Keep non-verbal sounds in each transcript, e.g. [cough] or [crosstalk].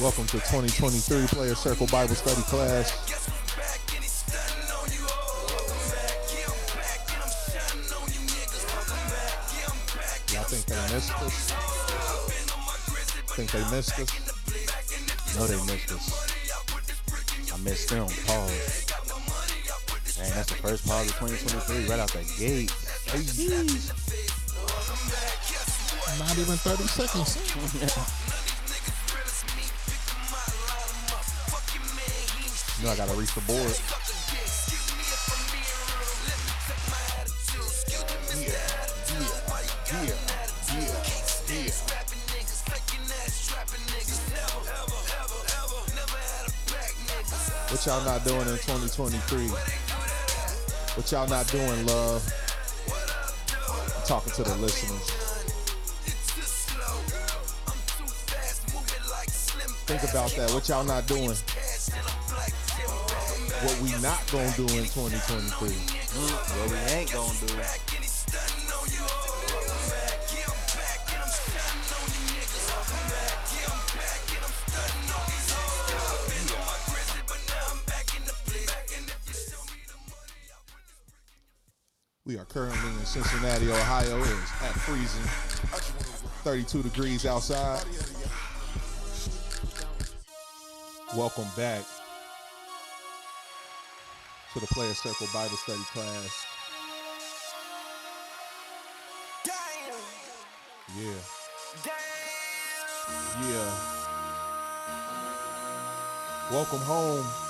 Welcome to 2023 Player Circle Bible Study class. Y'all think they missed us? Think they missed us? No, they missed us. I missed them. Pause. Dang, that's the first pause of 2023 right out the gate. Not even 30 seconds. You know I gotta reach the board. What y'all not doing in 2023? What y'all not doing, love? I'm talking to the listeners. Think about that. What y'all not doing? What we not gonna do in 2023? Mm, what we ain't gonna do. Cincinnati, Ohio. is at freezing, 32 degrees outside. Welcome back to the Player Circle Bible Study class. Yeah. Yeah. Welcome home.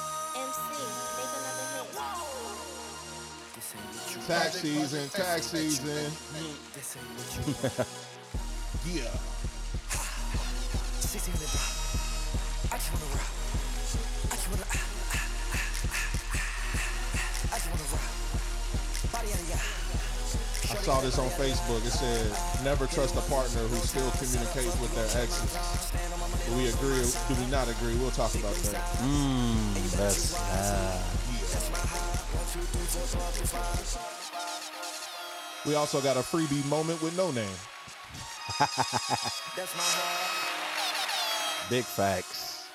Tax season, tax season. yeah. I saw this on Facebook. It said, never trust a partner who still communicates with their exes. Do we agree? Do we not agree? We'll talk about that. Mmm, that's ah. We also got a freebie moment with no name. big facts.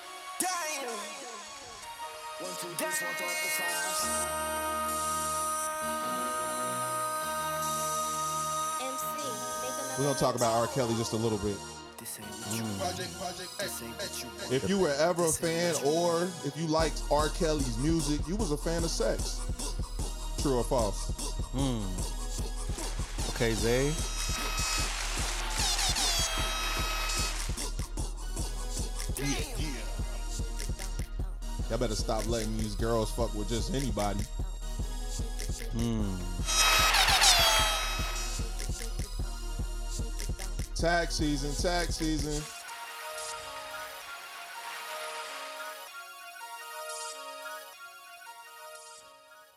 MC, make We're gonna talk about R. Kelly just a little bit. If you were ever a fan, or if you liked R. Kelly's music, you was a fan of sex. True or false? Hmm. Okay, Zay. Y'all better stop letting these girls fuck with just anybody. Hmm. Tax season, tax season.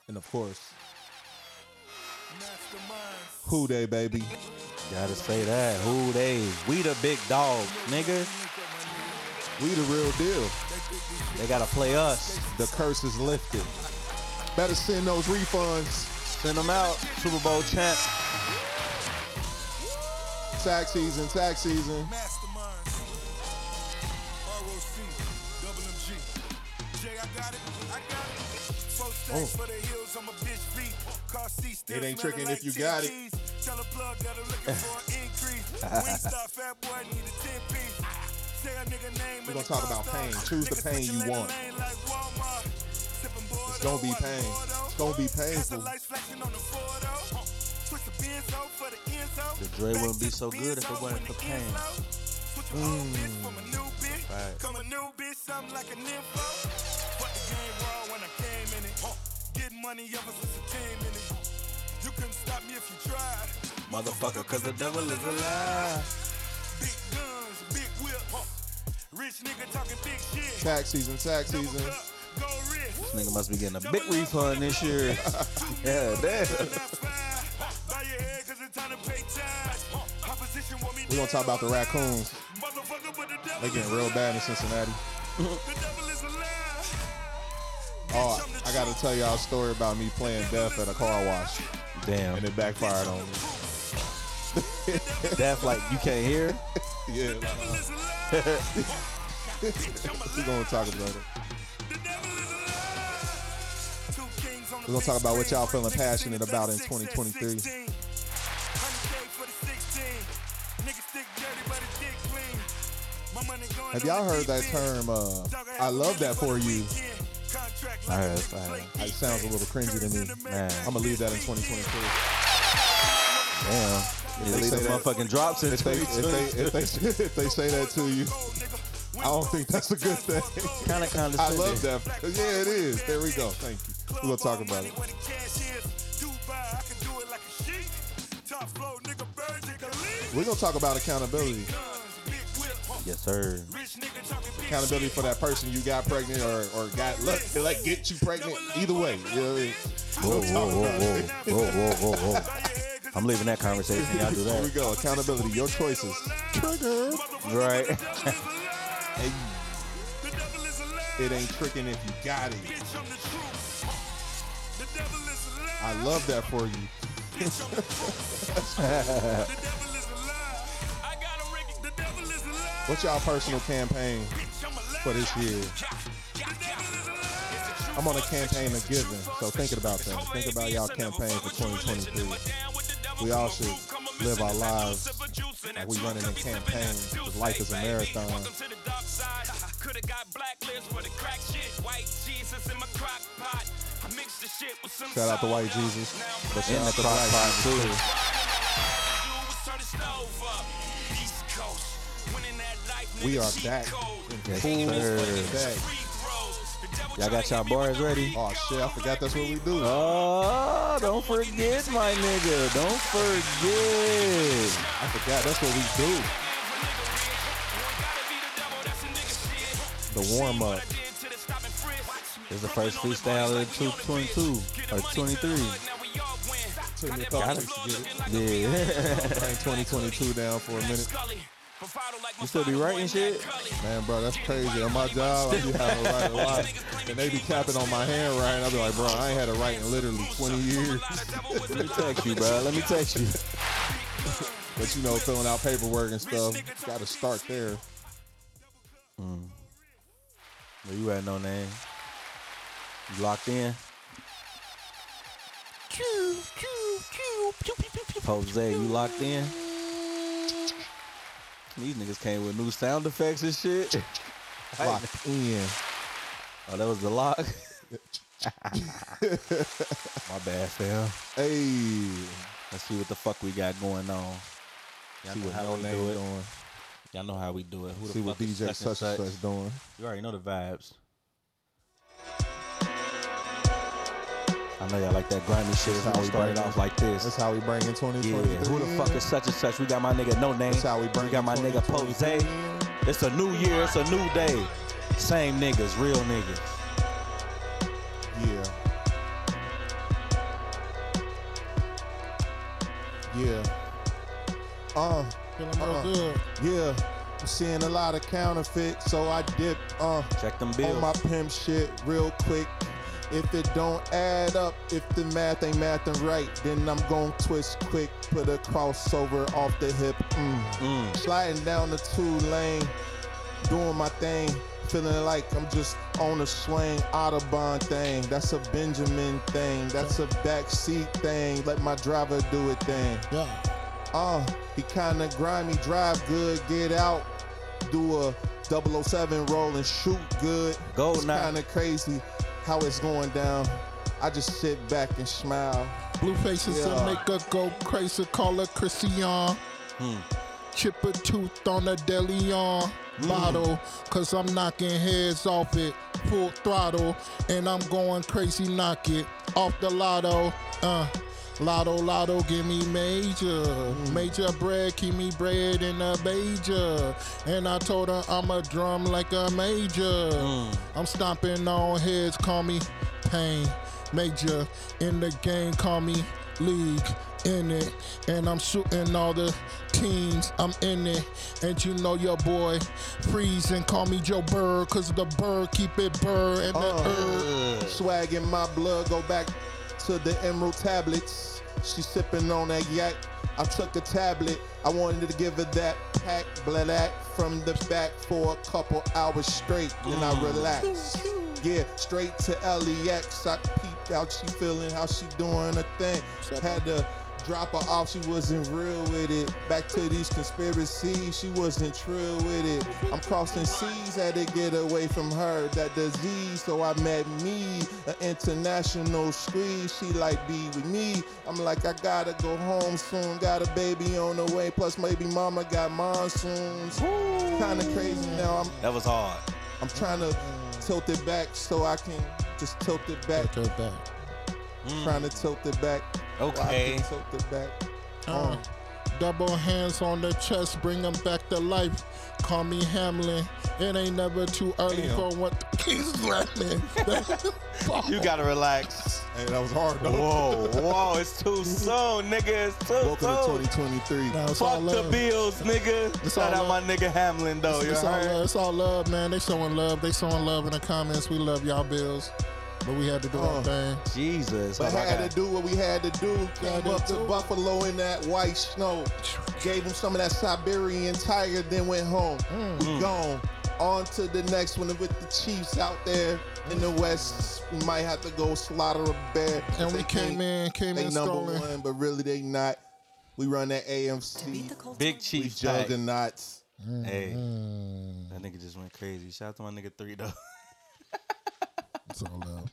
And of course, who they baby? Gotta say that. Who they? We the big dog, nigga. We the real deal. They gotta play us. The curse is lifted. Better send those refunds. Send them out. Super Bowl champ. Tax season, tax season. Mastermind. It ain't smelling tricking like if you 10 got it. keys. Tell a plug that I'm looking for an increase. [laughs] Wingstop, fat boy, need a 10 piece. Say a nigga name We in gonna talk about pain. Choose the pain you want. lane like Walmart. Sipping It's gonna be pain. It's gonna be Got the painful. lights flashing on the Fordo. Switch the Benzo for the Enzo. The Dre wouldn't be so good if it wasn't for pain. Switch a old mm. bitch from a new bitch. Right. Come a new bitch, something like a nympho. Fuck the game raw when I came in it. Getting money ever since I came in it. You couldn't stop me if you tried. Motherfucker, cause the devil is alive. Big guns, big whip. Rich nigga talking big shit. Tax season, tax Double season. cup, go rich. This nigga must be getting a big refund this year. [laughs] yeah, damn. Bow your head 'cause it's time to pay tax. Opposition want me We're gonna talk about the raccoons. alive. Motherfucker, but the devil They getting real bad in. Cincinnati. devil is a lie. Oh, I gotta tell y'all a story about me playing deaf at a car wash, Damn. and it backfired on me. [laughs] Deaf like you can't hear. [laughs] Yeah, [laughs] we're gonna talk about it. We're gonna talk about what y'all feeling passionate about in 2023. Have y'all heard that term? Uh, I love that for you. I have, I have. It sounds a little cringy to me. Man. I'm gonna leave that in 2023. Damn. You they leave say that- motherfucking drops in If they, if they if they if they say that to you, I don't think that's a good thing. Kind of condescending. I love that. Yeah, it is. There we go. Thank you. We're gonna talk about it. We're gonna talk about accountability. Yes, sir. Accountability for that person you got pregnant or, or got let like get you pregnant. Either way, you know what I mean? Whoa, whoa, whoa, whoa. whoa, whoa, whoa, whoa. I'm leaving that conversation. Y'all do that. Here we go. Accountability. Your choices. Trigger. Right. [laughs] Hey, it ain't tricking if you got it. I love that for you. [laughs] [laughs] What's y'all personal campaign for this year? I'm on a campaign of giving, so thinking about that. Think about y'all campaign for 2023. We all should live our lives like we running a campaign, because life is a marathon. Shout out to White Jesus. But shout In the out to crock Black pot, Jesus, too. We are back in Yes, full sir. effect. Y'all got y'all bars ready? Oh shit, I forgot that's what we do. Oh, don't forget, my nigga. Don't forget. I forgot that's what we do. The warm up. This is the first freestyle of 222 or 23. Took me a couple Got it. weeks to get it. Yeah. Bring 2022 down for a minute. You still be writing shit? Man, bro, that's crazy. On my job, I be having to write a lot. [laughs] And they be capping on my handwriting. I be like, bro, I ain't had to write in literally 20 years. [laughs] Let me text you, bro. Let me text you. [laughs] But you know, filling out paperwork and stuff, got to start there. Mm. Where you at, no name? You locked in? Jose, you locked in? These niggas came with new sound effects and shit. [laughs] Locked in. Oh, that was the lock. [laughs] My bad, fam. Hey, Let's see what the fuck we got going on. Y'all see know what how no we do it. doing. Y'all know how we do it. Who the See what DJ such such and such doing. You already know the vibes. I know y'all like that grimy shit. It's how how we we start bring it it. off like this. That's how we bring in Yeah, 2023. who the fuck is such and such? We got my nigga No Name. That's how we bring We got my nigga 2023. Pose. It's a new year. It's a new day. Same niggas, real niggas. Yeah. Yeah. Uh, Feeling real Uh-uh. good. yeah. I'm seeing a lot of counterfeit, so I dip uh Check them on bills. my pimp shit real quick. If it don't add up, if the math ain't mathing right, then I'm gon' twist quick, put a crossover off the hip. Mm. Mm. Sliding down the two lane, doing my thing, feeling like I'm just on a swing Audubon thing. That's a Benjamin thing. That's a backseat thing. Let my driver do it thing. Yeah. Uh, he kinda grimy, drive good, get out, do a 007 roll and shoot good. Go it's now. kinda crazy how it's going down. I just sit back and smile. Blue faces Yeah. will make her go crazy. Call her Christian. Hmm. Chip a tooth on a Deleon bottle. Cause I'm knocking heads off it. Full throttle. And I'm going crazy, knock it off the lotto. Uh. Lotto, lotto, give me major. Major bread, keep me bread in a major. And I told her I'm a drum like a major. I'm stomping on heads, call me pain. Major in the game, call me league. in it. And I'm shooting all the teams, I'm in it. And you know your boy freeze and call me Joe Bird, cause the bird keep it bird and the Uh. herb. Swag in my blood, go back to the emerald tablets. She sipping on that yak. I took a tablet. I wanted to give her that pack, black from the back for a couple hours straight. Then I mm. relaxed. Yeah, straight to LEX. I peeped out. She feeling how she doing her thing. Had to drop her off. She wasn't real with it. Back to these conspiracies. She wasn't trill with it. I'm crossing seas. Had to get away from her that disease. So I met me, an international squeeze. She like be with me. I'm like I gotta go home soon. Got a baby on the way. Plus maybe mama got monsoons. Kinda crazy now. I'm That was hard. I'm trying to tilt it back so I can just tilt it back. Take that. Trying to tilt it back. So I Okay. can tilt it back. Uh, double hands on the chest, bring them back to life. Call me Hamlin. It ain't never too early Damn. for what he's [laughs] slapping. You gotta relax. Hey, that was hard though. Whoa, [laughs] whoa, it's too soon, nigga. It's too Welcome to 2023. Nah, it's all Fuck the love. Bills, nigga. It's Shout all out my nigga Hamlin, though. You It's all, love, it's all love, man. They showing love. They showing love in the comments. We love y'all bills. But we had to do our thing. Jesus. But oh had to do what we had to do. Came up to. Buffalo in that white snow. Gave him some of that Siberian tiger, then went home. Mm. We gone. On to the next one with the Chiefs out there in the West. We might have to go slaughter a bear. And we They came in, came They in number stolen. one, but really they not. We run that AFC. Big We Chief back. juggernauts. Hey, Mm. that nigga just went crazy. Shout out to my nigga Three, though. [laughs] It's all love.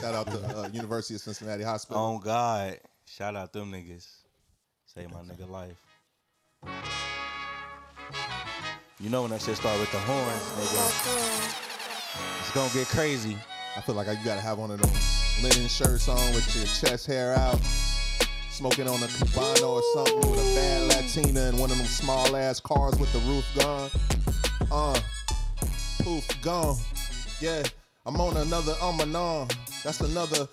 Shout out to uh, University of Cincinnati Hospital. Oh, God. Shout out them niggas. Save my nigga life. You know when that shit start with the horns, nigga. It's gonna get crazy. I feel like you gotta have one of them linen shirts on with your chest hair out, smoking on a cabana or something with a bad Latina in one of them small ass cars with the roof gone. Uh, poof, gone. Yeah, I'm on another um and on. That's another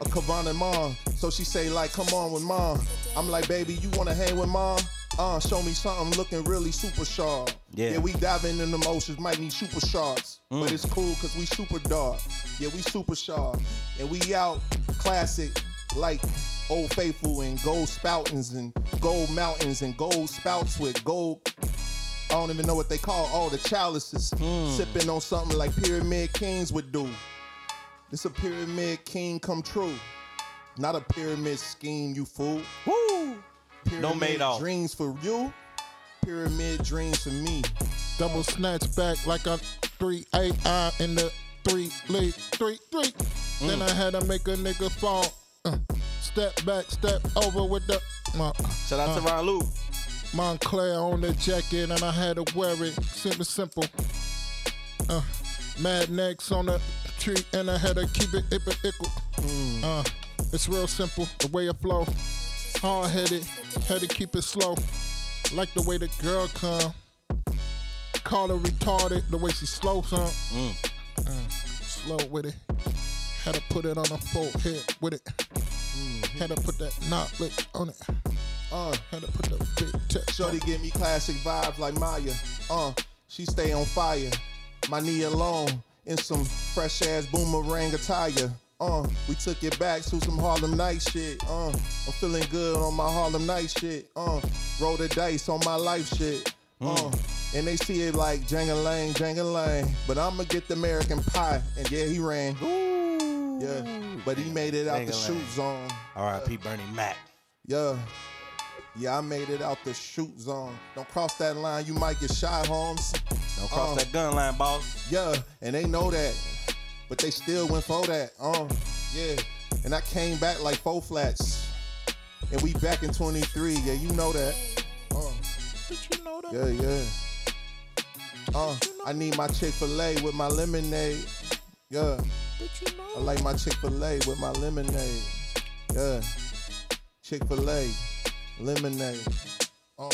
a Kavana mom. So she say like, come on with mom. I'm like, baby, you wanna hang with mom? Uh, show me something looking really super sharp. Yeah. yeah we diving in the oceans, might need super sharks. But it's cool cause we super dark. Yeah, we super sharp. And we out classic like Old Faithful and gold spoutings and gold mountains and gold spouts with gold I don't even know what they call all the chalices. Sipping on something like Pyramid Kings would do. This a Pyramid King come true. Not a pyramid scheme, you fool. Woo! Pyramid Madoff. dreams for you. Pyramid dreams for me. Double snatch back like a three eight I in the three lead three three. Then I had to make a nigga fall. Uh, step back, step over with the uh, Shout out to Ron Luke. Moncler on the jacket, and I had to wear it. Simple, simple. Uh, mad necks on the tree, and I had to keep it ickle, ickle. Uh, it's real simple, the way I flow. Hard headed, had to keep it slow. Like the way the girl come. Call her retarded, the way she slow some. Uh, slow with it. Had to put it on her forehead with it. Had to put that knowledge on it. Uh, Had to put the big check. Shorty give me classic vibes like Maya. Uh, she stay on fire. My knee alone in some fresh ass boomerang attire. Uh, we took it back to some Harlem Night shit. Uh, I'm feeling good on my Harlem Night shit. Uh, roll the dice on my life shit. Uh, and they see it like Jangalang, Jangalang. But I'ma get the American pie. And yeah, he ran. Ooh. Yeah, but he made it out the shoot zone. R.I.P. Bernie Mac. Yeah. Yeah, I made it out the shoot zone. Don't cross that line, you might get shot, Holmes. Don't cross Uh. that gun line, boss. Yeah, and they know that. But they still went for that. Uh, yeah. And I came back like four flats. And we back in 23. Yeah, you know that. Uh, Did you know that? yeah, yeah. Uh, I need my Chick-fil-A with my lemonade. Yeah. Did you know I like my Chick-fil-A with my lemonade. Yeah. Chick-fil-A, lemonade. Uh.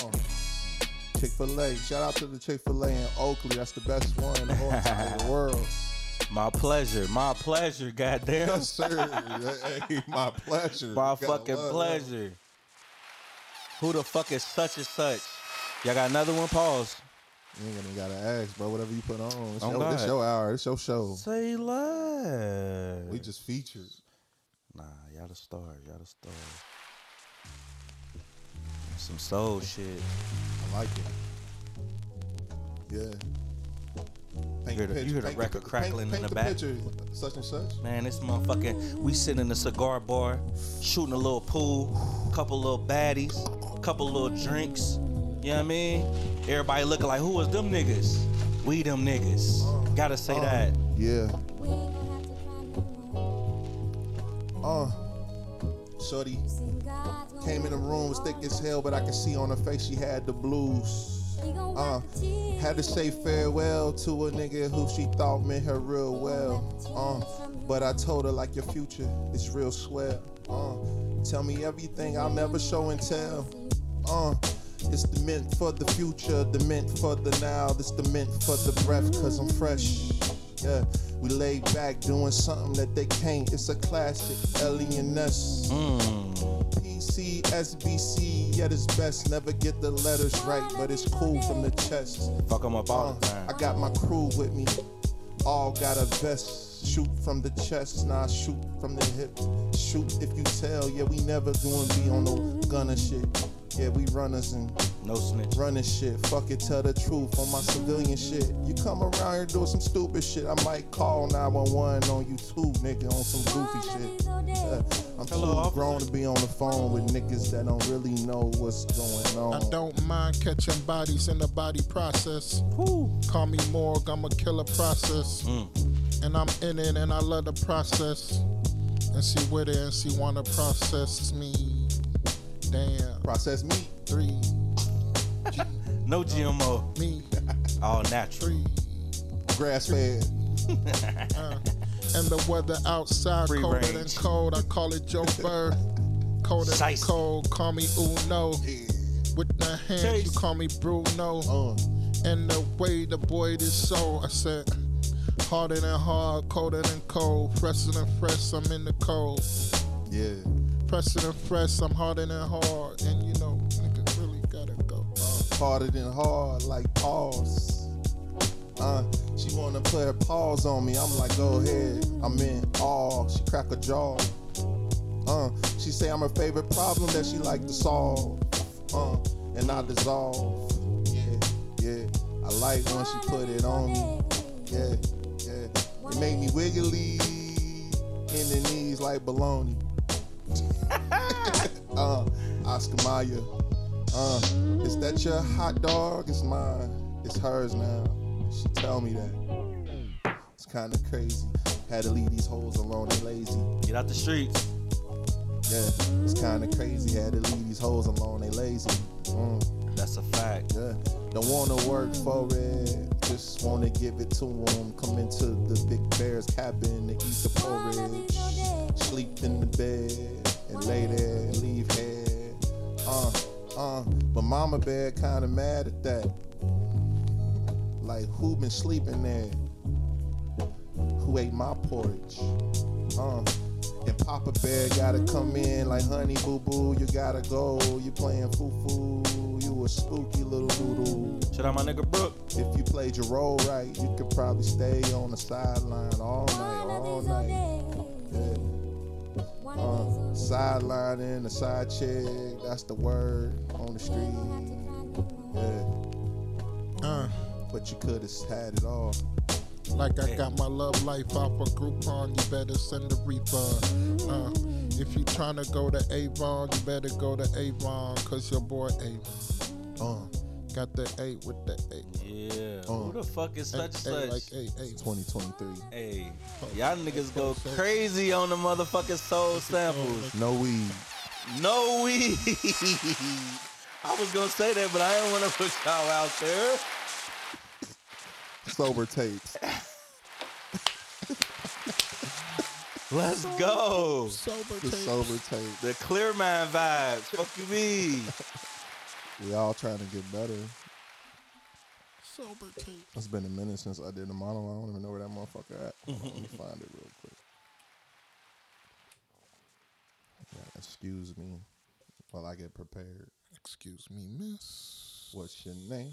Chick-fil-A. Shout out to the Chick-fil-A in Oakley. That's the best one in the whole entire [laughs] world. My pleasure. My pleasure, goddamn. Yes, sir. hey, my pleasure. My fucking that. pleasure. Who the fuck is such and such? Y'all got another one? Pause. You ain't even gotta ask, bro. Whatever you put on, it's, Oh, your, it's your hour. It's your show. Say less. We just featured. Nah, y'all the stars. Y'all the stars. Some soul shit. I like it. Yeah. Paint hear the- you hear the paint record paint- crackling in paint the the back? Picture, such and such. Man, this motherfucking, we sitting in the cigar bar, shooting a little pool, couple little baddies, couple little drinks. You know what I mean? Everybody looking like, who was them niggas? We them niggas. Gotta say that. Yeah. Uh. Shorty came in the room was thick as hell, but I could see on her face she had the blues. Uh, had to say farewell to a nigga who she thought meant her real well. Uh, but I told her like your future is real swell. Uh, tell me everything I'll never show and tell. Uh, it's the mint for the future, the mint for the now, this the mint for the breath, cause I'm fresh. Yeah, we laid back doing something that they can't. It's a classic, L.E.N.S. PC, SBC, at its best. Never get the letters right, but it's cool from the chest. Fuck them up all Uh, the time. I got my crew with me. All got a vest. Shoot from the chest, nah, shoot from the hip. Shoot if you tell, yeah, we never doing be on no gunner shit. Yeah, we runners and No snitch. running shit. Fuck it, tell the truth on my civilian shit. You come around here doing some stupid shit, I might call 911 on you too, nigga, on some goofy shit. Uh, I'm Hello, too officer. grown to be on the phone with niggas that don't really know what's going on. I don't mind catching bodies in the body process. Call me Morg, I'm a killer process. Mm. And I'm in it and I love the process. And she with it and she wanna process me. Damn. Process meat. Three, No GMO. me, [laughs] All natural. three. Grass fed. [laughs] Uh, and the weather outside Free colder range. than cold. I call it Joe [laughs] Bird. Colder than cold. Call me Uno. Yeah. With the hands, Chase. you call me Bruno. Uh, And the way the boy is so, I said, harder than hard, colder than cold, fresher than fresh, I'm in the cold. yeah. Fresh, I'm harder than hard. And you know, nigga really gotta go. Uh, harder than hard, like pause. Uh, she wanna put her paws on me. I'm like, go ahead. I'm in awe. She crack a jaw. Uh, she say I'm her favorite problem that she like to solve. Uh, and I dissolve. Yeah, yeah. I like when she put it on me. Yeah, yeah. It make me wiggly in the knees like baloney. [laughs] uh, Oscar Mayer. Uh, is that your hot dog? It's mine. It's hers now. She tell me that. It's kind of crazy. Had to leave these hoes alone and lazy. Get out the streets. Yeah, it's kind of crazy. Had to leave these hoes alone. They lazy. Mm, That's a fact. yeah, don't wanna work for it. Just wanna give it to 'em. Come into the big bear's cabin and eat the porridge. Sleep in the bed and lay there and leave head. Uh, uh, but mama bear kinda mad at that. Like who been sleeping there? Who ate my porridge? Uh, and Papa Bear gotta come in like honey boo boo, you gotta go. You playing foo foo, you a spooky little doodle. Shout out my nigga Brooke. If you played your role right, you could probably stay on the sideline all night, all night. Yeah. Uh, sideline in the side chick, that's the word on the street. Yeah. uh, But you could have had it all. like I got my love life off a Groupon, you better send a refund. Uh, if you tryna go to Avon, you better go to Avon, cause your boy Avon Uh, got the eight with the eight. Yeah. Oh. Who the fuck is Eight, such and eight, such? like eight, eight. 2023. Hey, y'all niggas go crazy on the motherfucking soul samples. No weed. No weed. [laughs] I was gonna say that, but I didn't want to put y'all out there. Sober tapes. [laughs] Let's go. Sober The tape. sober tape. The clear mind vibes. Fuck you mean? [laughs] We all trying to get better. Sober tape. It's been a minute since I did the monologue. I don't even know where that motherfucker at. Let me find it real quick. Yeah, excuse me while I get prepared. Excuse me, miss. What's your name?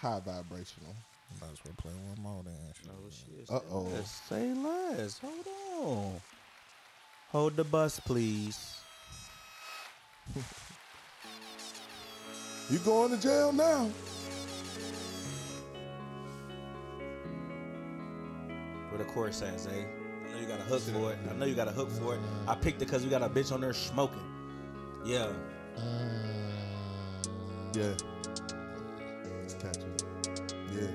High vibrational. Might as well play one more then. Oh shit. Uh oh. Let's say less. Hold on. Hold the bus, please. [laughs] You going to jail now? Where the chorus at, Zay? I know you got a hook for it. I know you got a hook for it. I picked it because we got a bitch on there smoking. Yeah. Mm. Yeah. It's catchy. Yeah.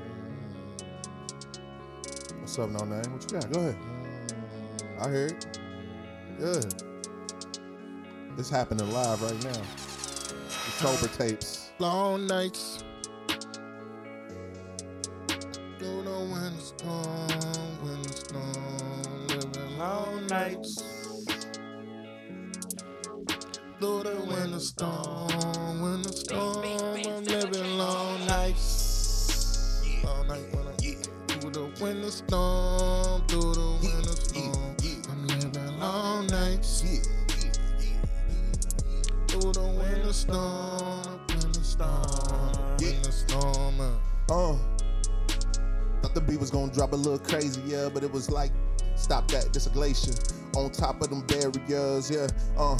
What's up, no name? What you got? Go ahead. I hear it. Good. This happening live right now. The sober tapes. Long nights. Through the winter storm, winter storm, living long nights. Through the winter storm, winter storm, I'm living long nights. Long night when I through the winter storm, through the winter storm, I'm living long nights. Through the winter storm, storm, winter storm. uh. Uh. Thought the beat was gonna drop a little crazy, yeah, but it was like, stop that, this a glacier. On top of them barriers, yeah. Uh.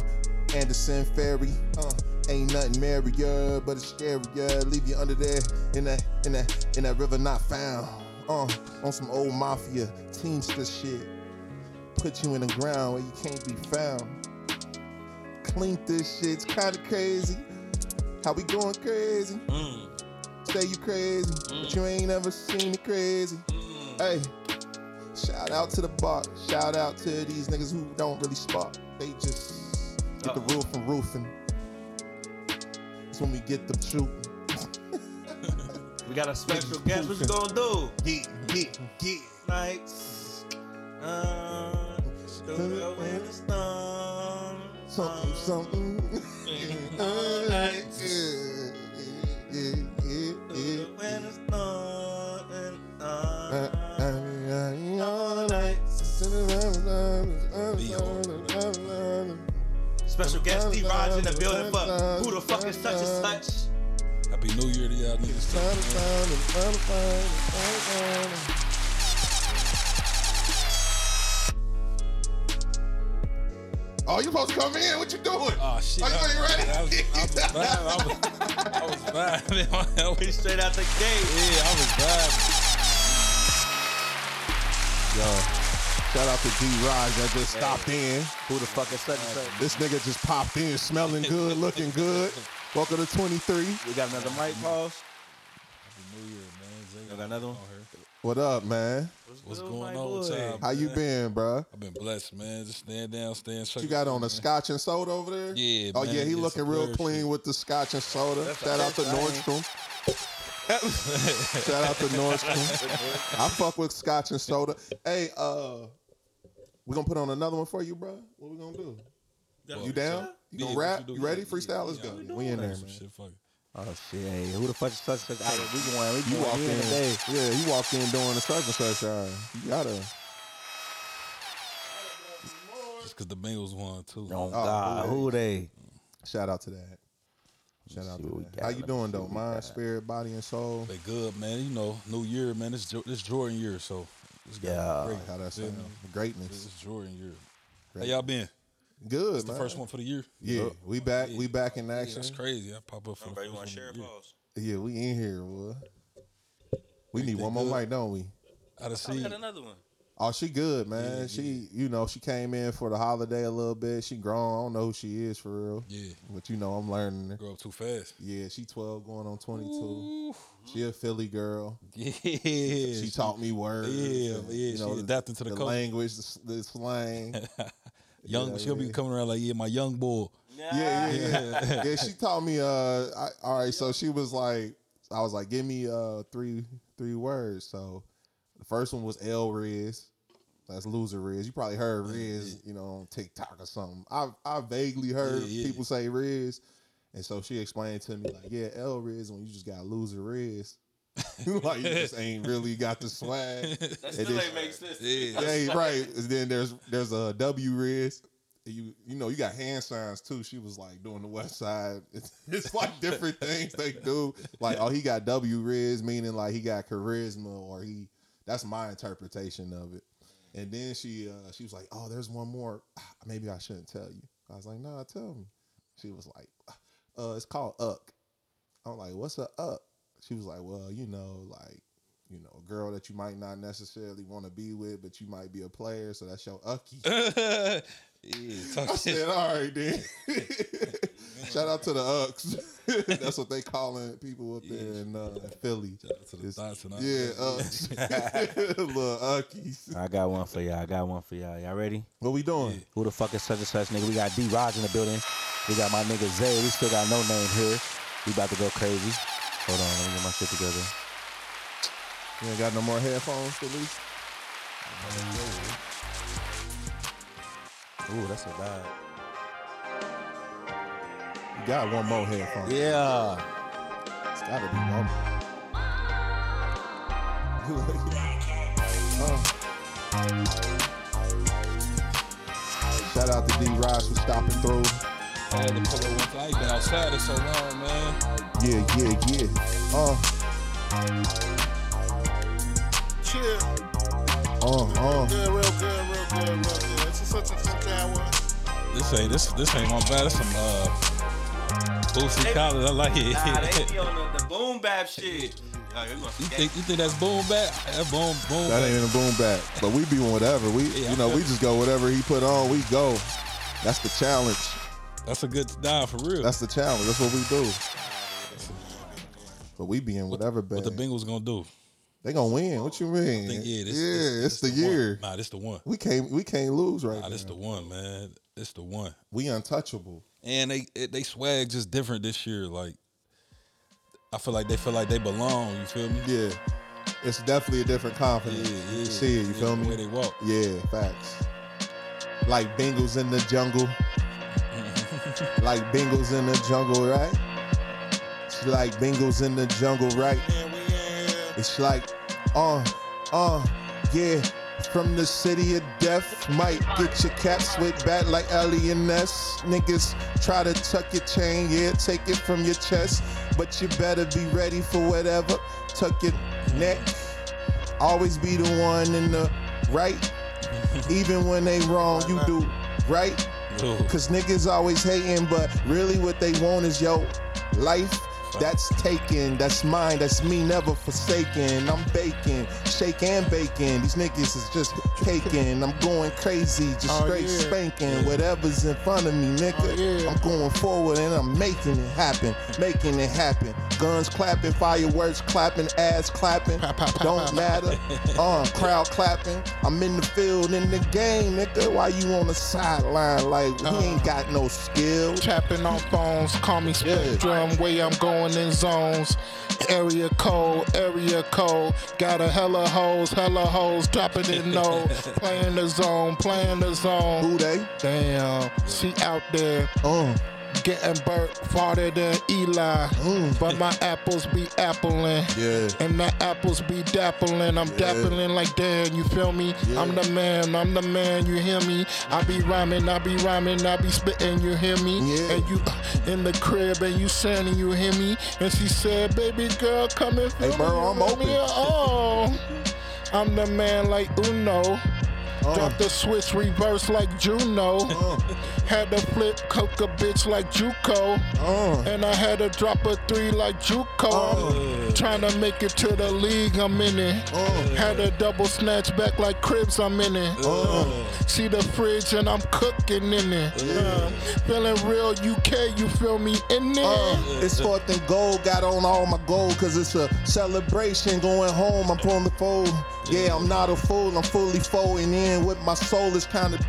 Anderson Ferry, uh. Ain't nothing merrier, but it's scarier. Leave you under there in that, in that, in that river not found. Uh. On some old mafia, teamster shit. Put you in the ground where you can't be found. Clean this shit's kinda crazy. How we going crazy? Mm. say you crazy, but you ain't ever seen me crazy. Hey, shout out to the bar. Shout out to these niggas who don't really spark. They just get the roof and roofing. That's when we get them shooting. [laughs] We got a special guest. What you gonna do? Get, get, get. Nights. Uh, the storm. Something, something. [laughs] [laughs] All. Special guest D Raj in the building for who the fuck is such and such. Happy New Year to y'all niggas. too, man. Oh, you supposed to come in? What you doing? Oh shit. Are you I, ain't ready? I was, I was vibing. I was, I was vibing. [laughs] man. [laughs] We straight out the gate. yeah, I was vibing. Yo, shout out to D Raj that just stopped in. Who the fuck is such and such? This nigga just popped in, smelling good, looking good. Welcome to 23. We got another mic pause. Happy New Year, man. Zay You got another one? on here. What up, man? What's good, going on with y'all? How you been, bruh? I've been blessed, man. Just stand down, stand You got on a scotch and soda over there? Yeah, Oh man. yeah, he Yeah, looking real clean shit. with the scotch and soda. That's Shout out to the best Nordstrom. Shout out to Nordstrom. I fuck with scotch and soda. Hey, uh, we gonna put on another one for you, bro. What we gonna do? You down? You gonna Yeah, rap? you You ready? Yeah, Freestyle? yeah, Let's go. yeah. We in there, man. shit, fuck it. Oh shit, hey, who the fuck is such and such? Hey, we going, we You walked in in, today. yeah. You walked in doing the such and such. Uh, you gotta. Just because the Bengals won too. Oh, Oh, God, who who they? Shout out to that. Shout out to we that. got. How you doing though? what Mind, spirit, body, and soul. They good, man. You know, New Year, man. This this Jordan year, so it's Yeah. great. How that Feel sound? me? Greatness. This is Jordan year. Great. How y'all been? Good, It's the man. first one for the year. Yeah, we back. We back in Yeah, action. that's crazy. I pop up for the Bro, you first want to share of a the year. pause? Yeah, we in here, boy. We need one more good? mic, don't we? I done we see. got another one. Oh, she good, man. Yeah, she, you know, she came in for the holiday a little bit. She grown. I don't know who she is for real, Yeah, but you know, I'm learning her. grow up too fast. Yeah, she 12 going on 22. Ooh. She a Philly girl. Yeah, She taught me words. Yeah, and, yeah, You know, she adapting to the culture. language, the, the slang. [laughs] Young, Yeah, she'll be coming around like, yeah, my young boy. yeah, yeah, yeah. [laughs] yeah, she taught me. Uh, I, all right. So she was like, I was like, give me uh three three words. So the first one was L Riz. That's loser Riz. You probably heard Riz, you know, on TikTok or something. I I vaguely heard Yeah, yeah. people say Riz, and so she explained to me like, yeah, L Riz when you just got loser Riz. [laughs] like you just ain't really got the swag. [laughs] That And still then- ain't make sense. Yeah, yeah, right. And then there's there's a W Riz, you you know you got hand signs too. She was like doing the West Side. [laughs] It's, it's like different things they do. Like oh he got W Riz meaning like he got charisma or he. That's my interpretation of it. And then she uh she was like oh there's one more. [sighs] Maybe I shouldn't tell you. I was like nah tell me. She was like uh it's called Uck. I'm like what's a Uck? She was like well you know like you know, a girl that you might not necessarily want to be with, but you might be a player, so that's your ucky. [laughs] yeah, I said, all right then. [laughs] Shout out to the Ucks. [laughs] that's what they calling people up there in, uh, Philly. Shout out to the It's- thoughts and all Yeah, that. Ucks. [laughs] Little Uckies. I got one for y'all. I got one for y'all. Y'all ready? What we doing? Who the fuck is such and such nigga? We got D Raj in the building. We got my nigga Zay. We still got no name here. We about to go crazy. Hold on, let me get my shit together. You ain't got no more headphones, Felice? Ooh, that's a bad. You got one more headphone. Yeah. It's gotta be one more. Uh. [laughs] Shout out to D Raj for stopping through. I had to pull up one. I ain't been outside in so long, man. Yeah, yeah, yeah. Uh, Chill. uh, uh. Good, real good, real good, real good. This such and such hour. This ain't this this ain't my bad. This some uh Bootsy Collins. I like it. [laughs] on the, the boom bap shit. you think you think that's boom back? That boom boom. That bap. ain't even a boom back. But we be whatever. We, Yeah, you know, we just go whatever he put on. We go. That's the challenge. That's a good nah for real. That's the challenge. That's what we do. But we be in whatever what bag. the Bengals gonna do? They gonna win. What you mean? I think, yeah, this, yeah, this- it's this the, one. year. Nah, this the one. We can't we can't lose right Nah, now. this the one, man. It's the one. we untouchable. And they they swag just different this year. Like I feel like they feel like they belong. You feel me? Yeah. It's definitely a different confidence. yeah. You see it, you feel The me? way they walk. Yeah, facts. Like Bengals in the jungle. [laughs] like Bengals in the jungle, right? Like Bengals in the jungle, right? It's like, uh, uh, yeah. From the city of death, might get your cap switched back like Ellie and Ness. Niggas try to tuck your chain, yeah, take it from your chest. But you better be ready for whatever. Tuck your neck. Always be the one in the right. Even when they wrong, you do right. Cause niggas always hating, but really what they want is yo life. That's taken, that's mine, that's me, never forsaken. I'm baking, shake and baking. These niggas is just caking. I'm going crazy, just Oh, straight yeah. spanking. Whatever's in front of me, nigga. Oh, yeah. I'm going forward and I'm making it happen, making it happen. Guns clapping, fireworks clapping, ass clapping. Don't matter. [laughs] Uh, crowd clapping. I'm in the field, in the game, nigga. Why you on the sideline like Uh. ain't got no skill? Tapping on phones, call me Spectrum. Way I'm going in zones. Area code, area code. Got a hella hoes, hella hoes. Dropping it no. [laughs] playing the zone, playing the zone. Who they? Damn, she out there Uh, getting burnt farther than Eli. Mm. But my [laughs] apples be appling. yeah. And the apples be dappling. I'm Yeah. dappling like Dan, you feel me? Yeah. I'm the man, I'm the man, you hear me? I be rhyming, I be rhyming, I be spitting, you hear me? Yeah. And you uh, in the crib and you saying, you hear me? And she said, baby girl, come and feel Hey, bro, me. I'm open. me? Oh, I'm the man like Uno. Uh, Drop the switch reverse like Juno. uh, Had to flip coke a bitch like Juco. uh. And I had to drop a three like Juco. I'm trying to make it to the league, I'm in it. Uh. Had a double snatch back like Cribs, I'm in it. Uh. See the fridge and I'm cooking in it. Uh, feeling real UK, you feel me in it? Uh, it's fourth and gold, got on all my gold, cause it's a celebration. Going home, I'm on the fold. Yeah, I'm not a fool, I'm fully folding in with my soul is kind of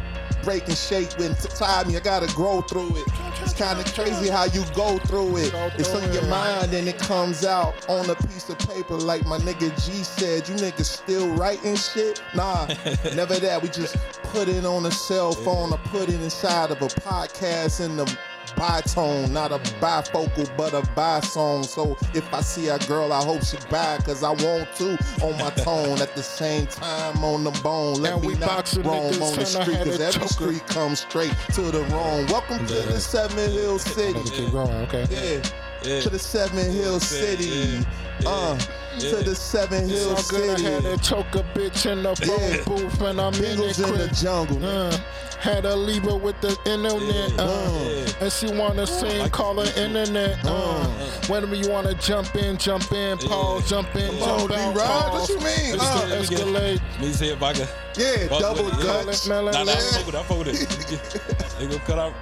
breaking shape when t- time I gotta grow through it. It's kind of crazy how you go through it. It's on your mind and it comes out on a piece of paper, like my nigga G said. You niggas still writing shit? Nah, [laughs] never that. We just put it on a cell phone or put it inside of a podcast in the bitone, not a bifocal, but a bi song. So if I see a girl, I hope she buy, cause I want to on my tone at the same time on the bone. Let And me we not boxing roam on the tryna street, cause a every choker. street comes straight to the wrong. Welcome to the Seven Hill City. Gotta keep going, okay? Yeah. Yeah. To the Seven Hill City. yeah, yeah, Uh, yeah. To the Seven Hill So good I City. had to choke a bitch in the phone Yeah. booth and I'm in it in the jungle. Uh, had a Libra with the internet, Yeah, uh, yeah. and she wanna sing, like call her the people. internet. Uh, whenever you wanna jump in, jump in, pause, jump in, Come on, jump out, pause. what you mean? It's Uh, the Me say if I can. Yeah, Fuck double with it, yeah. dutch. Melon, Nah, nah, I yeah. fuck with it. I fuck with it. [laughs] They gonna cut out.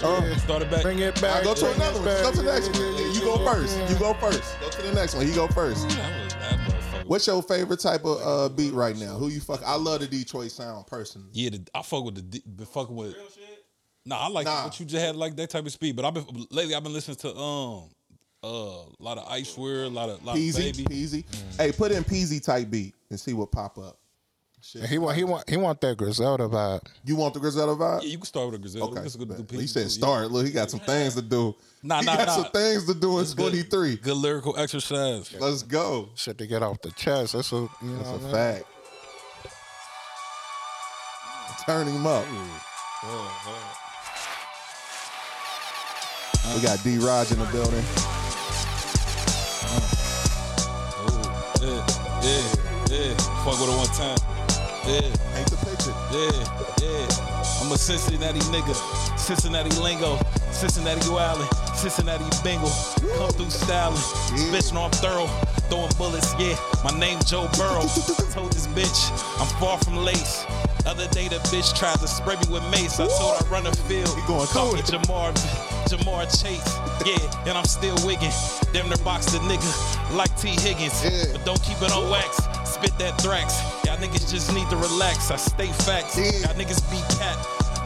Yeah. Start it back. Bring it Now back. go to bring another it one. back. Go to the next yeah, one. yeah, You yeah, go yeah, first. yeah. You go first. Go to the next one. You go first. What's your favorite type of uh, beat right now? Who you fuck? I love the Detroit sound personally. Yeah, the, I fuck with the D- been fucking with. Nah, I like Nah. what you just had like that type of speed. But I've been lately. I've been listening to um uh, a lot of Icewear, a lot of lot Peezy, of baby. Peezy. Hey, put in Peezy type beat and see what pop up. Shit. He want, he want, he want that Griselda vibe. You want the Griselda vibe? Yeah, you can start with a Griselda. Okay. Let's go do he said too, start. Look, he got some things to do. Nah, he nah, got nah. some things to do in It's good. 23. Good lyrical exercise. Let's go. Shit to get off the chest. That's a, you know. That's a what I mean? fact. Turn him up. We got D Raj in the building. Oh, yeah, yeah, yeah. Fuck with it one time. Yeah. Paint the picture. Yeah, yeah. I'm a Cincinnati nigga, Cincinnati lingo, Cincinnati wildin', Cincinnati Bengal. Come through styling, Yeah. bitch know I'm thorough, throwing bullets. Yeah, my name Joe Burrow. [laughs] told this bitch I'm far from lace. Other day the bitch tried to spray me with mace. I told her run the field. He going Call me. Ja'Marr, Ja'Marr Chase. Yeah, and I'm still wiggin'. Damn near box the nigga like Tee Higgins. Yeah. But don't keep it on wax. Spit that thrax. Y'all niggas just need to relax. I stay facts. Yeah. Y'all niggas be cat.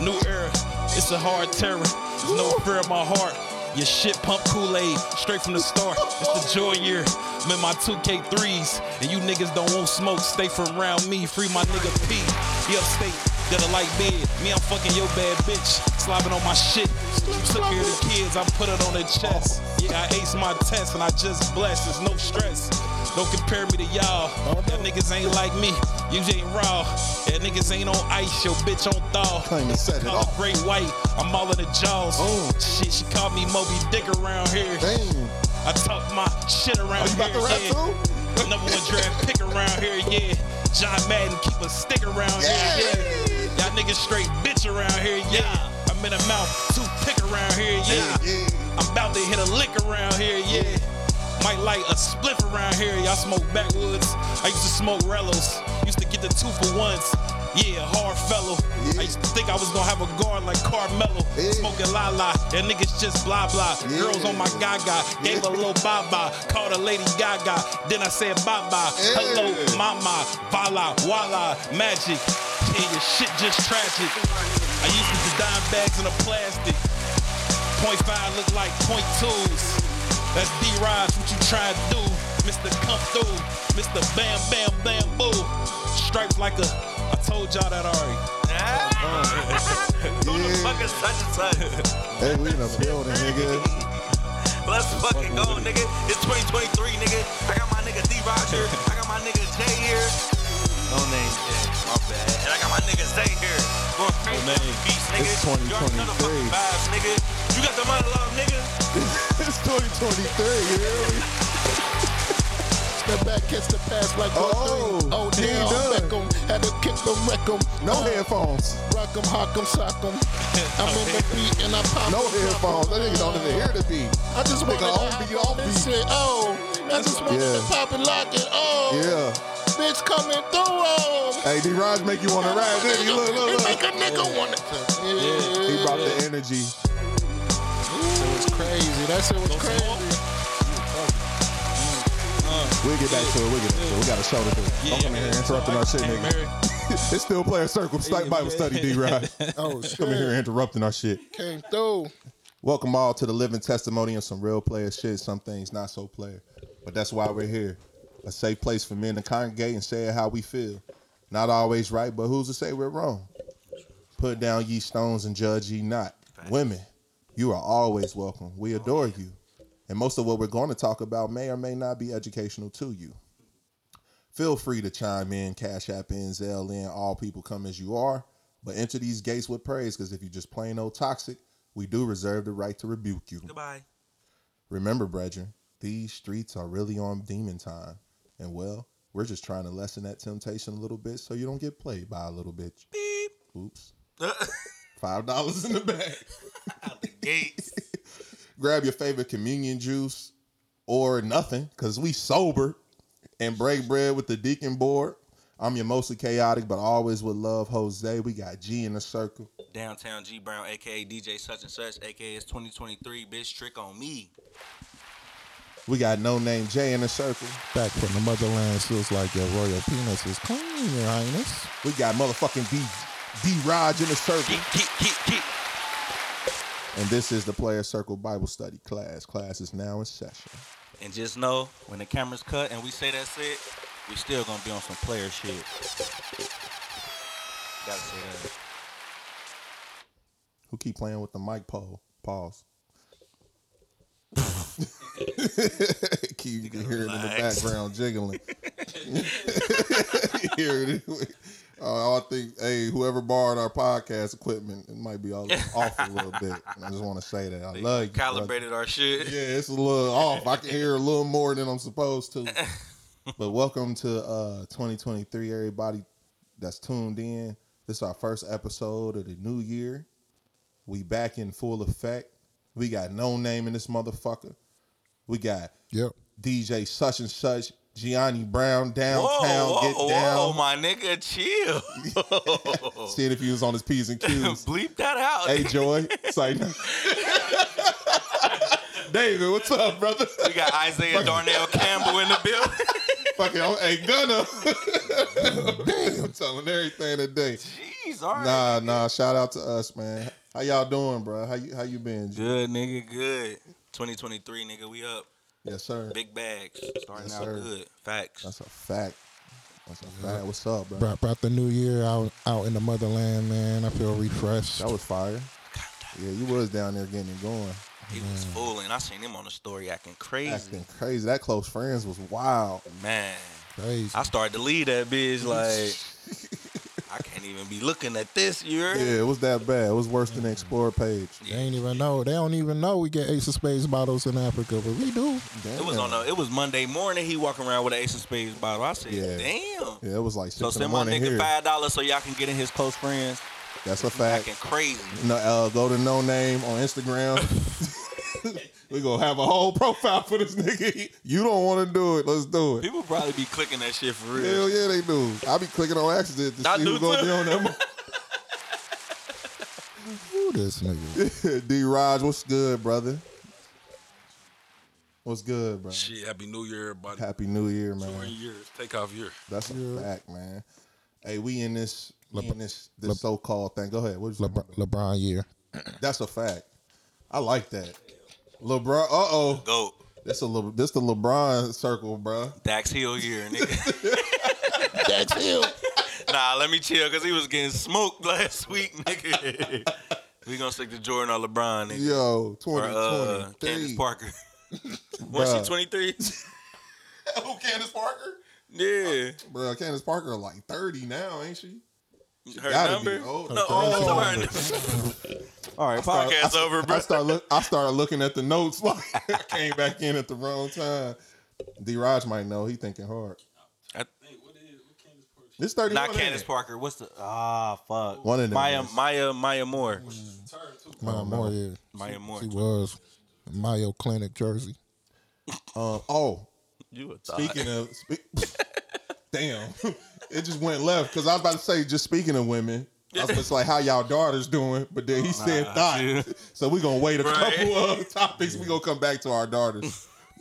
New era. It's a hard terror. There's no fear in my heart. Your shit pump Kool-Aid straight from the start. It's the joy year. I'm in my 2K3s. And you niggas don't want smoke. Stay from around me. Free my nigga P. He upstate. Got a light bed. Me, I'm fucking your bad bitch. Slobbing on my shit. You took care of the kids. I put it on their chest. Yeah, I aced my test and I just blessed. There's no stress. Don't compare me to y'all. Y'all niggas ain't like me. You ain't raw. Yeah, niggas ain't on ice. Your bitch on thaw. Claim to set it off. Great White. I'm all in the jaws. Boom. Shit, she called me Moby Dick around here. Damn. I talk my shit around Oh, you about here. to rap yeah. too? Number one draft pick around here, yeah. John Madden keep a stick around Yeah. here, yeah. Y'all niggas straight bitch around here, yeah. I'm in a mouth, two pick around here, yeah. Yeah. I'm about to hit a lick around here, yeah. Might light a spliff around here. Y'all smoke backwoods. I used to smoke Rellos. Used to get the two for ones. Yeah, hard fellow. Yeah. I used to think I was gonna have a guard like Carmelo. Yeah. Smoking la la, and niggas just blah blah. Yeah. Girls on my gaga, gave a little bye bye. Called a Lady Gaga, then I said bye bye. Hello, mama, voila, voila, magic. Yeah, your shit just tragic. I used to dime bags in a plastic. Point five look like point twos. That's D-Raj, what you trying to do? Mr. Come Through, Mr. Bam Bam Bam Boo. Stripes like a, I told y'all that already. [laughs] Who the Yeah. fuck is such and such? Hey, we in the building, nigga. Let's fucking go, nigga. It's 2023, nigga. I got my nigga D Roger. I got my nigga Jay here. No name Jay. My bad. And I got my nigga Zay here. Going crazy No name. the nigga. It's You already know the 2023. fucking vibes, nigga. You got the money, love, nigga. [laughs] it's 2023, you hear me? Step back, catch the pass like Oh, oh, oh he damn, done. Beckham had to kick them, wreck them. No uh, headphones. Rock 'em, hock 'em, sock 'em. [laughs] I'm in the beat and I pop No 'em, headphones. That nigga don't even hear the beat. I just wanted Nigga, to on beat, on this beat. shit. Oh, I just wanted Yeah. to pop and lock it. Oh, Yeah. bitch coming through. Oh, Hey, D Raj make you want to ride, didn't he? Look, it look, make a nigga want to. Yeah, He brought the energy. It crazy. That shit was crazy. We'll get back to it. We'll get back to it. We got a show to do. Don't come in here interrupting our shit, nigga. [laughs] It's still player circle. Stuck Bible study, D Rod. [laughs] Oh shit. [laughs] Come in here interrupting our shit. Came through. Welcome all to the living testimony of some real player shit. Some things not so player, but that's why we're here. A safe place for men to congregate and say how we feel. Not always right, but who's to say we're wrong? Put down ye stones and judge ye not. Women, You are always welcome. We adore you. And most of what we're going to talk about may or may not be educational to you. Feel free to chime in, Cash App in, Zelle in, all people come as you are. But enter these gates with praise because if you're just plain old toxic, we do reserve the right to rebuke you. Goodbye. Remember, brethren, these streets are really on demon time. And well, we're just trying to lessen that temptation a little bit so you don't get played by a little bitch. Beep. Oops. [laughs] Five dollars in the bag. [laughs] Out the gates. [laughs] Grab your favorite communion juice or nothing, because we sober and break bread with the deacon board. I'm your mostly chaotic, but always with love, Jose. We got G in the circle. Downtown G Brown, aka DJ such and such, aka it's 2023. Bitch, trick on me. We got no name J in the circle. Back from the motherland feels like your royal penis is clean, your highness. We got motherfucking D D Raj in the circle. Keep, keep, keep, keep. And this is the Player Circle Bible Study class. Class is now in session. And just know when the camera's cut and we say that's it, we still gonna be on some player shit. Gotta say that. Who keep playing with the mic pole? Pause. [laughs] keep you can hear it in the background jiggling. You [laughs] [laughs] hear it. Uh, I think, hey, whoever borrowed our podcast equipment, it might be all [laughs] off a little bit. And I just want to say that I love you. brother. Calibrated our shit. Yeah, it's a little off. I can hear a little more than I'm supposed to. [laughs] But welcome to uh 2023, everybody that's tuned in. This is our first episode of the new year. We back in full effect. We got no name in this motherfucker. We got Yep. DJ such and such, Gianni Brown downtown. whoa, get whoa, down. my nigga, chill. [laughs] Seeing if he was on his P's and Q's. [laughs] Bleep that out. hey Joy. Say [laughs] David, what's up, brother? We got Isaiah Darnell Campbell in the building. Fucking, I'm, hey, Gunner. Damn, I'm telling everything today. Jeez, all right. Nah, nah. Shout out to us, man. How y'all doing, bro? How you how you been? G? Good, nigga, good. 2023, nigga, we up. Yes, sir. Big bags. Starting Yes, out sir. good. Facts. That's a fact. That's a fact. What's up, bro? Brought, brought the new year out out in the motherland, man. I feel refreshed. That was fire. Yeah, you was down there getting it going, He was fooling. I seen him on the story acting crazy. acting crazy. That close friends was wild. Man, crazy. I started to leave that bitch like [laughs] I can't even be looking at this. You heard? Yeah, it was that bad. It was worse than the Explore page. They ain't even know. They don't even know we get Ace of Spades bottles in Africa, but we do. Damn. It was on a, It was Monday morning. He walking around with an Ace of Spades bottle. I said, Yeah. "Damn." Yeah, it was like six So in the send my morning nigga here. five dollars so y'all can get in his close friends. That's a fact. Acting crazy. No, uh, go to No Name on Instagram. [laughs] [laughs] we gonna have a whole profile for this nigga. You don't want to do it. Let's do it. People probably be clicking that shit for real. Hell yeah, they do. I be clicking on accident to I see do who's gonna too. be on that. mo- [laughs] Who this nigga? [laughs] D Raj, what's good, brother? What's good, bro? Shit, happy New Year, everybody. Happy New Year, Join man. years. Take off year. That's a fact, man. Hey, we in this, we in this, Le- this so-called thing. Go ahead. What you LeBron, LeBron year. That's a fact. I like that. LeBron. Uh oh. Go. This a Le, this the LeBron circle, bro. Dax Hill year, nigga. [laughs] Dax Hill. nah, let me chill because he was getting smoked last week, nigga. we gonna stick to Jordan or LeBron, nigga. Yo, or uh, 2023. Candace Parker. [laughs] Was she 23? [laughs] Who, Candace Parker? Yeah. Bro, Candace Parker like 30 now, ain't she? Her gotta number? be old. No, Oh. oh, her number. [laughs] All right, podcast over, I bro. start look, I started looking at the notes like [laughs] I came back in at the wrong time. D Raj might know. He thinking hard. I- This 31. Not Candace? Parker. What's the ah fuck? One of them Maya is. Maya Maya Moore. Maya Moore, yeah. Maya Moore. She was Mayo Clinic Jersey. Um, oh, You a thought. speaking of, spe- [laughs] damn, it just went left because I was about to say just speaking of women. I was just like, how y'all daughters doing? But then he said thought. yeah. [laughs] So we're gonna wait a Right. couple of topics. We're gonna come back to our daughters. [laughs] [laughs]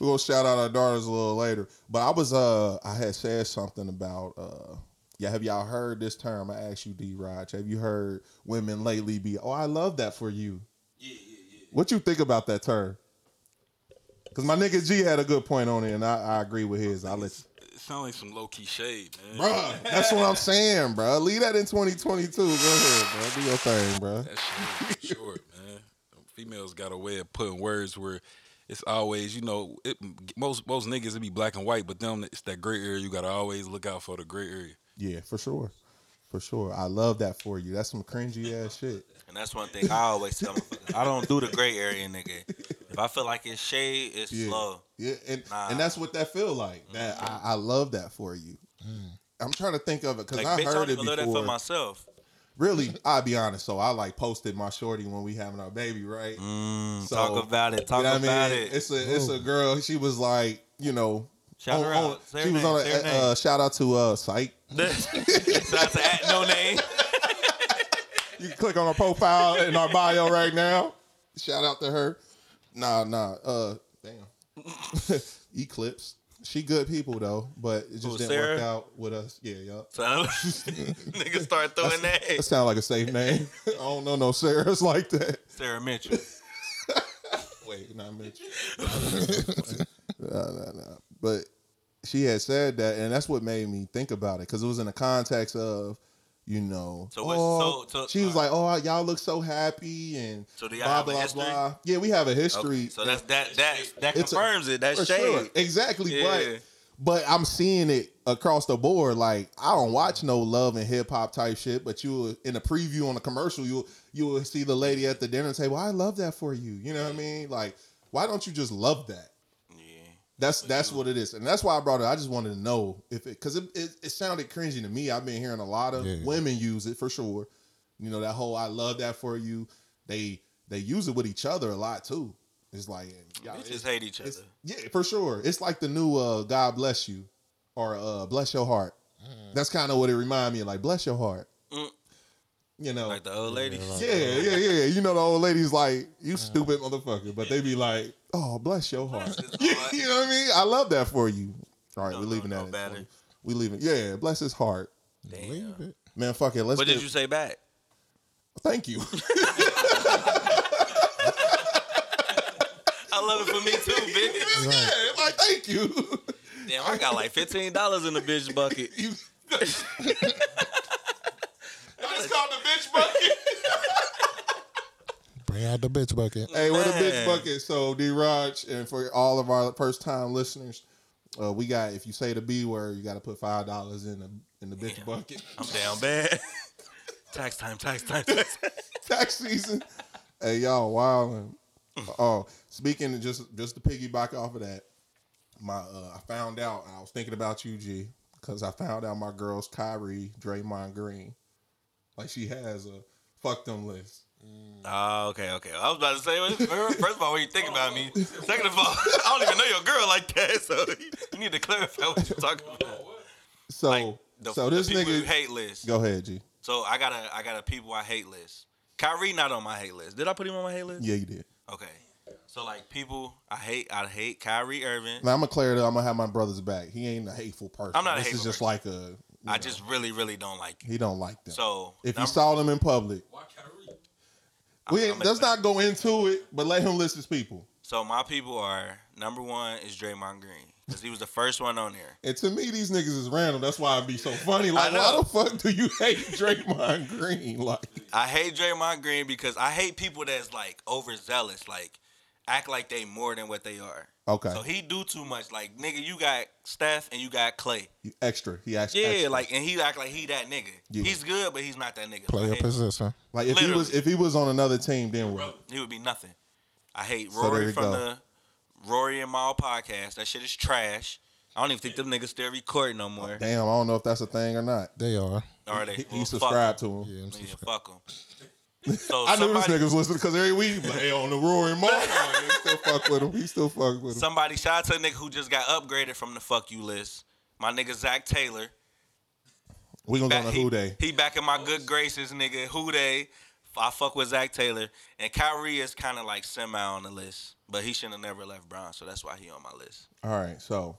we're gonna shout out our daughters a little later. But I was uh I had said something about uh yeah, have y'all heard this term? I asked you, D Raj. Have you heard women lately be, oh, I love that for you? Yeah, yeah, yeah. What you think about that term? Cause my nigga G had a good point on it, and I, I agree with his. I'll let sound like some low key shade, man. Bruh, that's what I'm saying, bro. Leave that in 2022. Go ahead, bro. Do your thing, bro. That shit is short, man. Females got a way of putting words where it's always, you know, it, most most niggas it be black and white, but them it's that gray area. You gotta always look out for the gray area. Yeah, for sure. For sure. I love that for you. That's some cringy ass shit. And that's one thing I always tell motherfuckers. I don't do the gray area, nigga. If I feel like it's shade, it's Yeah. slow. Yeah, and Nah. and that's what that feel like. That I, I love that for you. I'm trying to think of it because Like, I bitch, I heard don't it even love that before. for myself. Really, I'll be honest. So I like posted my shorty when we having our baby, right? Mm, So, talk about it. Talk You know what I about mean? it. It's a it's a girl. She was like, you know, Shout her on- on- out. Say her she was name. on Say a uh, shout out to uh Psych. [laughs] Shout out to at no name. [laughs] You can click on her profile in our bio right now. Shout out to her. Nah, nah. Uh, damn. [laughs] Eclipse. She good people though, but it just Who, didn't Sarah? work out with us. Yeah, yup. So [laughs] niggas start throwing That that. sounds like a safe name. [laughs] I don't know no Sarah's like that. Sarah Mitchell. Wait, not Mitch. no, no, no. But she had said that, and that's what made me think about it because it was in the context of, you know, So oh, so- so- she was uh, like, "Oh, y'all look so happy," and So do y'all blah have a blah history? blah. Yeah, we have a history. Okay, so that's that that that It's a- confirms it. That's shade. sure. Exactly. Yeah. But but I'm seeing it across the board. Like I don't watch no love and hip hop type shit, but you in a preview on a commercial, you you will see the lady at the dinner table. I love that for you. You know what I mean? Like, why don't you just love that? Yeah. That's that's what it is, and that's why I brought it. I just wanted to know if it because it, it it sounded cringy to me. I've been hearing a lot of Yeah. women use it for sure. You know that whole "I love that for you." They they use it with each other a lot too. It's like y'all- Bitches hate each other. yeah, for sure. It's like the new uh, "God bless you" or uh, "Bless your heart." That's kind of what it remind me of. Like "Bless your heart." Mm. You know, Like the old lady. yeah, yeah, yeah. You know, the old ladies like, you stupid motherfucker. But they be like, oh, bless your heart. [laughs] you know what I mean? I love that for you. All right, No, we're leaving no, that no in. better. 20. We leaving. Yeah, bless his heart. Believe it. Man, fuck it. Let's What get, did you say back? Thank you. [laughs] I love it for me too, [laughs] bitch. yeah, like, thank you. Damn, I got like fifteen dollars in the bitch bucket. you. I just called the bitch bucket. Bring out the bitch bucket. Hey, we're the bitch bucket. So D Raj, and for all of our first time listeners, uh, we got if you say the B word, you got to put five dollars in the in the bitch bucket. I'm down bad. [laughs] tax time, tax time, tax. [laughs] Tax season. Hey y'all, wow. Oh, speaking of just just to piggyback off of that, my uh, I found out I was thinking about you, G, because I found out my girl's Kyrie Draymond Green, like she has a fuck them list. Oh, okay, okay. I was about to say, first of all, when you think about me, second of all, [laughs] I don't even know your girl like that, so you need to clarify what you're talking about. So Like the, so the this people you nigga, hate list. go ahead, G. So I got a I got a people I hate list. Kyrie not on my hate list. Did I put him on my hate list? Yeah, you did. Okay. So like people I hate I hate Kyrie Irving. Now I'm gonna clear it up. I'm gonna have my brother's back. He ain't a hateful person. I'm not a This hateful is just person. like a. I know, just really really don't like him. he don't like them. So if you number- saw them in public, Why Kyrie? We I'm- let's not go into it, but let him list his people. So my people are number one is Draymond Green because he was the first one on there. And to me, these niggas is random. That's why it'd be so funny. [laughs] Like, why the fuck do you hate [laughs] Draymond Green? Like, I hate Draymond Green because I hate people that's like overzealous, like act like they more than what they are. okay, So he do too much. Like nigga, you got Steph and you got Clay. You extra. He actually Yeah, extra. like and he act like he that nigga. Yeah. He's good, but he's not that nigga. Play I your position. like if he was if he was on another team, then what? He would be nothing. I hate Rory you from go. the Rory and Mal podcast. That shit is trash. I don't even think them niggas still recording no more. Damn, I don't know if that's a thing or not. They are. Or they He, well, he fuck subscribed to 'em. him. Yeah, I'm Yeah, fuck them. So I knew somebody, this niggas listening because every week, like, hey, on the Rory he still fuck with him. He still fuck with him. somebody shout out to a nigga who just got upgraded from the fuck you list. My nigga Zac Taylor. We gonna go on a who day. he back in my good graces, nigga. Who they? I fuck with Zac Taylor. And Kyrie is kind of like semi on the list. But he shouldn't have never left Brown, so that's why he on my list. All right, so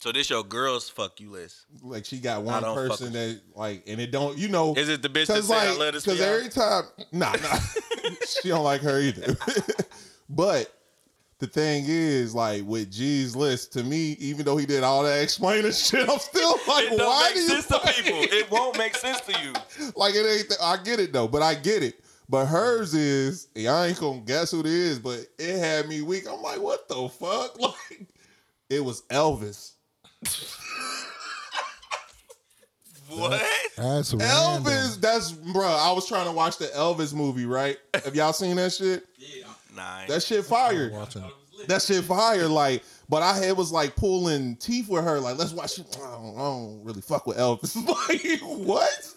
So this your girls fuck you list. like she got one person that like, and it don't, you know, Is it the bitch that Cause say I like, love this cause for y'all? every time, nah, nah, [laughs] she don't like her either. [laughs] but the thing is, like with G's list, to me, even though he did all that explaining [laughs] shit, I'm still like, It why do you to people. It won't make sense to you. like it ain't. Th- I get it though, but I get it. But hers is, I ain't gonna guess who it is, but it had me weak. I'm like, what the fuck? Like, it was Elvis. What? That's random. Elvis, that's bro. I was trying to watch the Elvis movie, right? Have y'all seen that shit? Yeah. Nah. That shit fired. Watching it. That shit fire. Like, but I had was like pulling teeth with her. Like, let's watch it. I don't, I don't really fuck with Elvis. [laughs] like, what?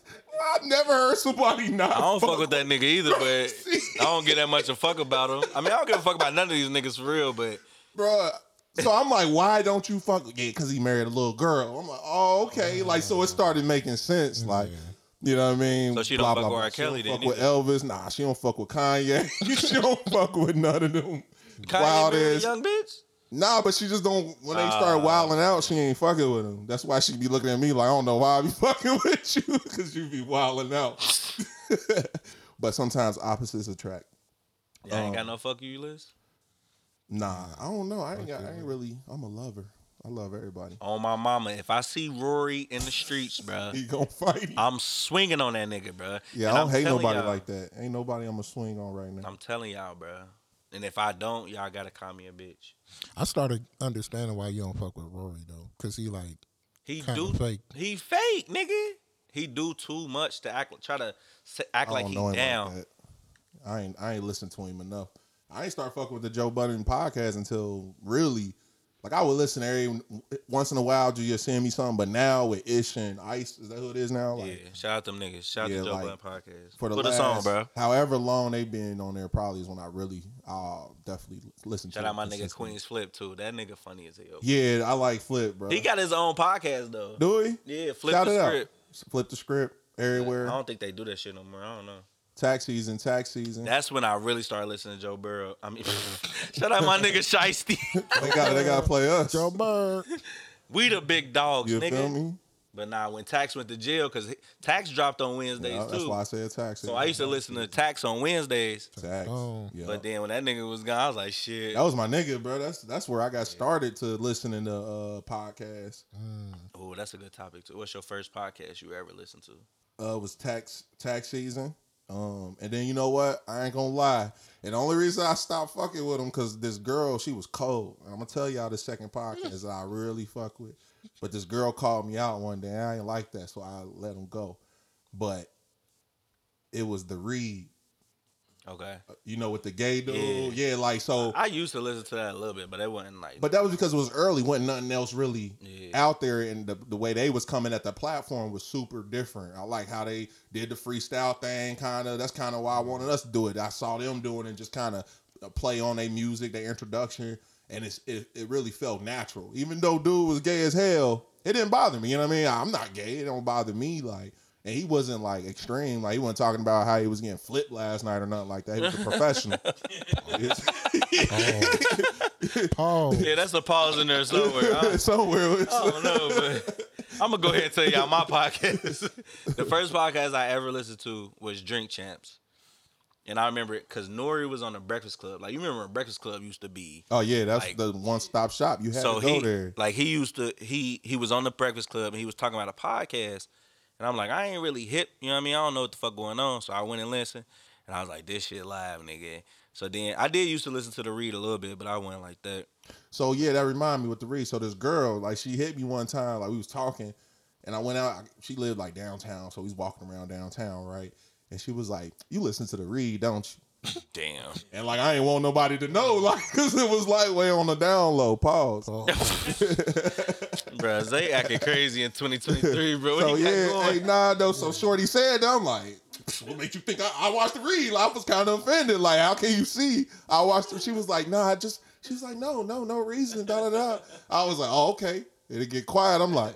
I've never heard somebody not. I don't fuck with that nigga either, but [laughs] I don't get that much a fuck about him. I mean, I don't give a fuck about none of these niggas for real, but Bruh. So I'm like, why don't you fuck? Yeah, because he married a little girl. I'm like, oh, okay. Like, so it started making sense. Like, you know what I mean? So she don't fuck with R. She don't Kelly then Fuck with either? Elvis. Nah, she don't fuck with Kanye. [laughs] she [laughs] don't fuck with none of them. Kanye Wild a ass. young bitch. Nah, but she just don't. When they start Ah. wilding out, she ain't fucking with him. That's why she be looking at me like I don't know why I be [laughs] fucking with you because you be wilding out. but sometimes opposites attract. Yeah, ain't Um, got no fuck you list. Nah, I don't know. I ain't got. I ain't really. I'm a lover. I love everybody. On my mama, if I see Rory in the streets, bro, [laughs] He gonna fight. you. I'm swinging on that nigga, bro. Yeah, And I I'm don't hate nobody like that. Ain't nobody I'm gonna swing on right now. I'm telling y'all, bro. And if I don't, y'all gotta call me a bitch. I started understanding why you don't fuck with Rory though, cause he like He do fake. He fake, nigga. He do too much to act. Try to act I like don't he know him down. like that. I ain't. I ain't listened to him enough. I ain't start fucking with the Joe Budden podcast until really. Like I would listen every once in a while, just you send me something. But now with Ish and Ice, is that who it is now? Like, yeah, shout out them niggas. Shout Yeah, out to Joe like, Budden podcast. For the Put last, song, bro. However long they've been on there, probably is when I really, I'll definitely listen Shout to. out my nigga. Queen's Flip too. That nigga funny as hell. Yeah, I like Flip, bro. He got his own podcast though. do he? Yeah, Flip Shout the it script. out. Flip the script everywhere. I don't think they do that shit no more. I don't know. Tax season, tax season. That's when I really started listening to Joe Burrow. I mean, [laughs] shout out my nigga Shiesty. [laughs] they got they got to play us. Joe Burrow. [laughs] we the big dogs, you nigga. feel me? But nah, when Tax went to jail, because Tax dropped on Wednesdays Yeah, that's too. why I said tax. So I used to listen to Tax on Wednesdays. tax. Oh. Yeah. But then when that nigga was gone, I was like, shit. that was my nigga, bro. That's that's where I got started to listening to uh podcasts. Oh, that's a good topic too. What's your first podcast you ever listened to? uh, was tax tax season. Um, and then you know what? I ain't gonna lie. And the only reason I stopped fucking with him because this girl, she was cold. I'm gonna tell y'all the second podcast that I really fuck with. But this girl called me out one day. I ain't like that, so I let him go. But it was the read. Okay. Uh, you know, with the gay dude. Yeah. Yeah, like so. I used to listen to that a little bit, but it wasn't like. But that was because it was early, wasn't nothing else really Yeah. out there, and the, the way they was coming at the platform was super different. I like how they did the freestyle thing, kind of. That's kind of why I wanted us to do it. I saw them doing it, just kind of uh, play on their music, their introduction, and it's it, it really felt natural. Even though dude was gay as hell, it didn't bother me. You know what I mean? I'm not gay; it don't bother me. Like, and he wasn't like extreme. Like he wasn't talking about how he was getting flipped last night or nothing like that. He was a professional. Paul. [laughs] Oh. [laughs] yeah, that's a pause in there somewhere. I, [laughs] Somewhere. I don't know, but I'm gonna go ahead and tell y'all my podcast. the first podcast I ever listened to was Drink Champs. And I remember it because N.O.R.E. was on the Breakfast Club. Like you remember when Breakfast Club used to be. Oh yeah, that's Like- the one stop shop. You had so to go he there. like he used to he he was on the Breakfast Club and he was talking about a podcast. And I'm like, I ain't really hip, you know what I mean? I don't know what the fuck going on. So I went and listened. And I was like, this shit live, nigga. So then I did used to listen to the read a little bit, but I went like that. So yeah, that reminded me with the read. So this girl, like she hit me one time, like we was talking, and I went out. She lived like downtown, so we was walking around downtown, right? And she was like, "You listen to the read, don't you?" Damn. [laughs] And like I ain't want nobody to know, [laughs] like, cause it was like way on the down low. Pause. Oh, [laughs] Bruh, Zay acting crazy in 2023, bro. What So yeah, hey, nah, though. So Shorty said, that, I'm like, what makes you think I, I watched the read? Like, I was kind of offended. Like, how can you see I watched? She was like, nah, I just. She was like, no, no, no reason. Da da da. I was like, oh, okay. It'll get quiet. I'm like,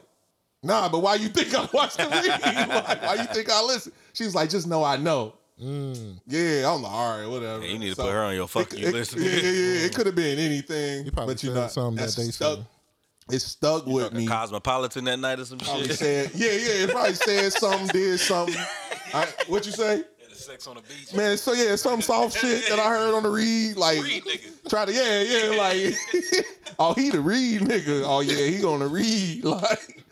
nah, but why you think I watched the read? like, why you think I listen? She was like, just know I know. Mm. Yeah, I'm like, all right, whatever. Yeah, you need to So, put her on your fucking it- you it- listen. [laughs] Yeah, yeah, yeah. It could have been anything. You probably but you said know, something that they stuck. said. It stuck with me. Cosmopolitan that night or some Probably shit. said, [laughs] yeah, yeah. It probably said something, did something. I, what you say? [laughs] Sex on the beach. Man, so yeah, some soft shit that I heard on the read, like Read nigga. try to yeah, yeah, like oh he the read nigga. Oh yeah, he gonna read. Like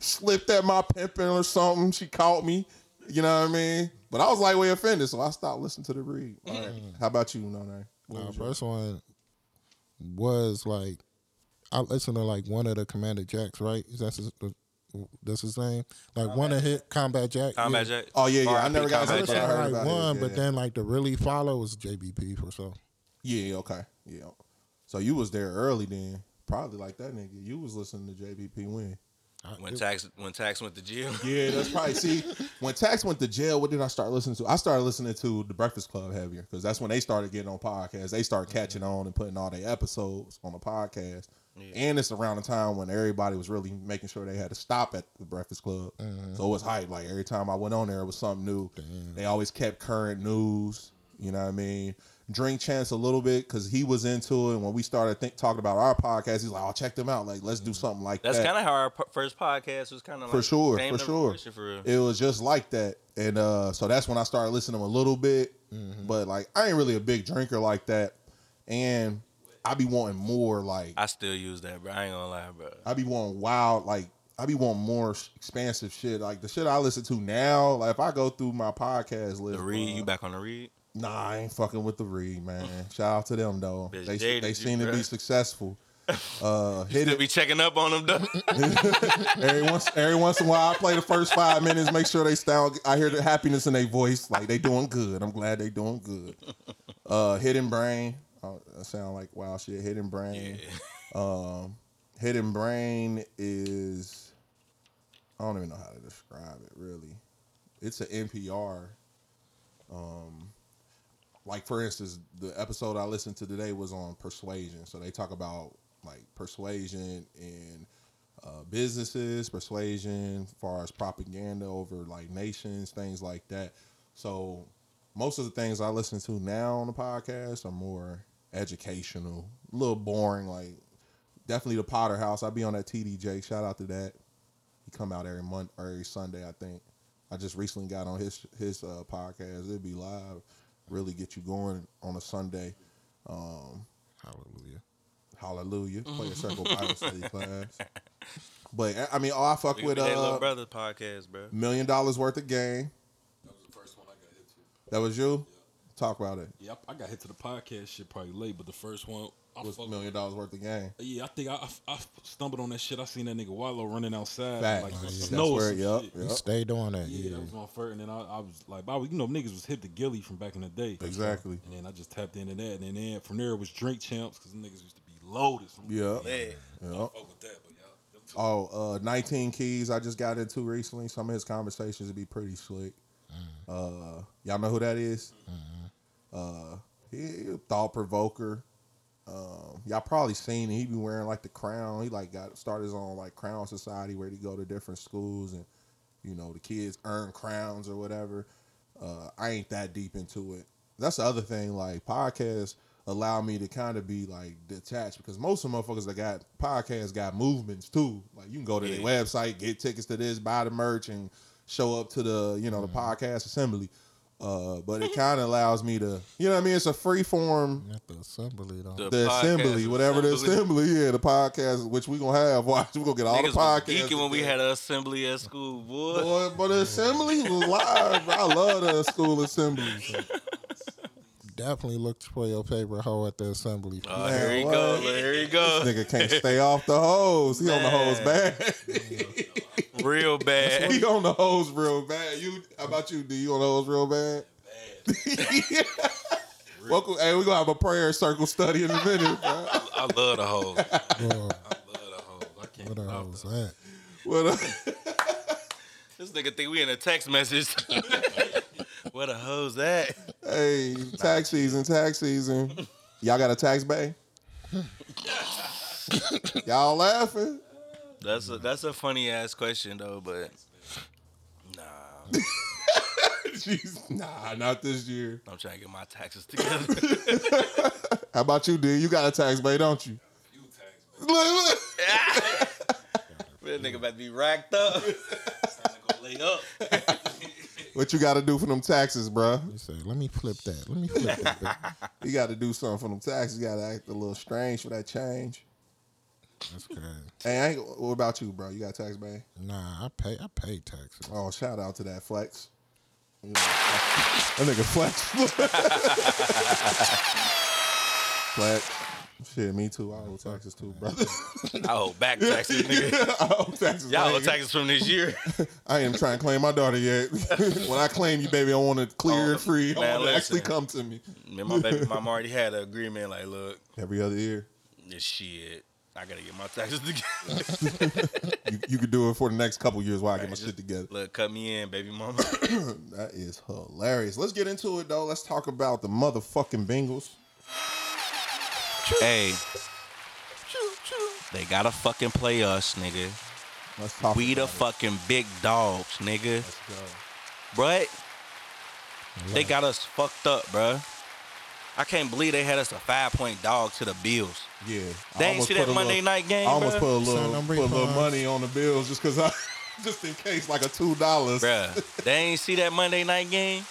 slipped at my pimping or something. She caught me. You know what I mean? But I was like way offended, so I stopped listening to the read. Mm. All right. How about you, no no? Nah, first one was like I listened to like one of the Commander Jacks, right? Is that his, that's his name? Like one of hit Combat Jack. Combat yeah. Jack. Oh yeah, yeah. I never got I Combat to listened Jack. to heard like about it. one, Yeah, but yeah. then like the really follow was JBP for so. Yeah, okay. Yeah. So you was there early then. Probably like that nigga. You was listening to JBP when? When tax when tax went to jail. [laughs] Yeah, that's probably see when Tax went to jail. What did I start listening to? I started listening to the Breakfast Club heavier because that's when they started getting on podcasts. They started mm-hmm. catching on and putting all their episodes on the podcast. And it's around the time when everybody was really making sure they had to stop at the Breakfast Club. Mm-hmm. So it was hype. Like every time I went on there, it was something new. They always kept current news. You know what I mean? Drink Champs a little bit because he was into it. And when we started think, talking about our podcast, he's like, "Oh, check them out. Like, let's do something like That's that." That's kind of how our p- first podcast was kind of for sure, for sure. For. It was just like that, and uh, so that's when I started listening a little bit. Mm-hmm. But like, I ain't really a big drinker like that, and I be wanting more. Like, I still use that, bro. I ain't gonna lie, bro. I be wanting wild. Like, I be wanting more expansive shit. Like the shit I listen to now. Like, if I go through my podcast list, The read, bruh, you back on the read? Nah, I ain't fucking with the read, man. Shout out to them though. Bitch They they seem to be successful. [laughs] Uh, hit it be checking up on them, though. [laughs] [laughs] every once every once in a while. I play the first five minutes, make sure they sound. I hear the happiness in their voice, like they doing good. I'm glad they doing good. Uh, hidden brain. Oh, that sound like wow shit. Hidden brain. Um, hidden brain is. I don't even know how to describe it. Really, it's an NPR. Um, like for instance, the episode I listened to today was on persuasion. So they talk about like persuasion in uh, businesses, persuasion as far as propaganda over like nations, things like that. So most of the things I listen to now on the podcast are more educational, a little boring. Like definitely the Potter House. I be on that TDJ. Shout out to that. He come out every month, every Sunday, I think. I just recently got on his his uh, podcast. It'd be live, really get you going on a Sunday. Um, Hallelujah. hallelujah, play a circle Bible study [laughs] class. But I mean, oh, I fuck We with with that little uh, brother podcast, bro. million dollars worth of game. That was the first one I got hit to. That was you. Talk about it. Yep, I I got hit to the podcast shit probably late, but the first one, I Was a million dollars worth of game. Yeah, I think I, I, I stumbled on that shit. I seen that nigga Wallo running outside, Facts. like Oh, the yeah. snow. That's where- shit. yup, You yup. stay doing that. Yeah, Yeah. that was my first, and then I, I was like, I was, you know, niggas was hip to Gillie from back in the day. Exactly. And then I just tapped into that, and then from there it was drink champs because niggas used to be loaded. Some Yeah. Yeah. Yeah. fuck with that, but y'all. them two- Oh, uh, 19 Keys I just got into recently. Some of his conversations would be pretty slick. Uh, y'all know who that is? Uh, he, he a thought provoker. Um, y'all probably seen it. He be wearing like the crown. He like got started his own like crown society where he go to different schools and you know the kids earn crowns or whatever. Uh, I ain't that deep into it. That's the other thing. Like podcasts allow me to kind of be like detached because most of the motherfuckers that got podcasts got movements too. Like you can go to their website, get tickets to this, buy the merch, and show up to the you know the podcast assembly. Uh, but it kind of allows me to, you know what I mean? It's a free form At the assembly though. The the assembly, whatever the assembly. assembly, yeah, the podcast, which we're gonna have. [laughs] Watch, we gonna get all Niggas the was podcasts. geeking when we had an assembly at school, boy. Boy, but the assembly was [laughs] live. I love the school assemblies. Definitely look for your favorite hoe at the assembly. Oh, Man, here he what? go. Here he go. Nigga can't stay off the hose. He on the hose Man. bad. Real [laughs] bad. he on the hose real bad. You, how about you? Do you on the hose real bad? [laughs] Welcome. Hey, we gonna have a prayer circle study in a minute. bro. I love the hoes. I love the hoes. I can't what the stop hell was that. that? What a- [laughs] This nigga think we in a text message. what the hoes that. hey, tax season, tax season. Y'all got a tax bay? Y'all laughing? That's a that's a funny ass question though, but nah, [laughs] Jeez, nah, not this year. I'm trying to get my taxes together. [laughs] How about you, D? You got a tax bay, don't you? You tax, Look, look. [laughs] that nigga about to be racked up. Time to go lay up. What you got to do for them taxes, bruh? He said, "Let me flip that. Let me flip that." baby." You got to do something for them taxes. You got to act a little strange for that change. That's crazy. Hey, I ain't, what about you, bro? You got tax bang? Nah, I pay. I pay taxes. Oh, shout out to that flex. You know, that nigga flex. [laughs] flex. Shit, me too. I owe taxes too, brother. [laughs] I owe back taxes, [laughs] nigga. I owe taxes. Y'all man. owe taxes from this year. I ain't trying to claim my daughter yet. when I claim you, baby, I want it clear Oh, and free. I man, want it to actually come to me Me and my baby mama already had an agreement. Like, look, every other year. this shit. I gotta get my taxes [laughs] together. You, you could do it for the next couple years while I get my Just shit together. Look, cut me in, baby mama. [coughs] That is hilarious. Let's get into it though. Let's talk about the motherfucking Bengals. hey, they gotta fucking play us, nigga. Let's talk. We the it. fucking big dogs, nigga. Let's go. Bruh, they got us fucked up, bruh. I can't believe they had us a five point dog to the Bills. Yeah. I They ain't see that Monday little- night game, I almost bruh. put a little, Send them put a little money on the bills just cause I, [laughs] just in case, like a two dollars. Bruh, [laughs] they ain't see that Monday night game,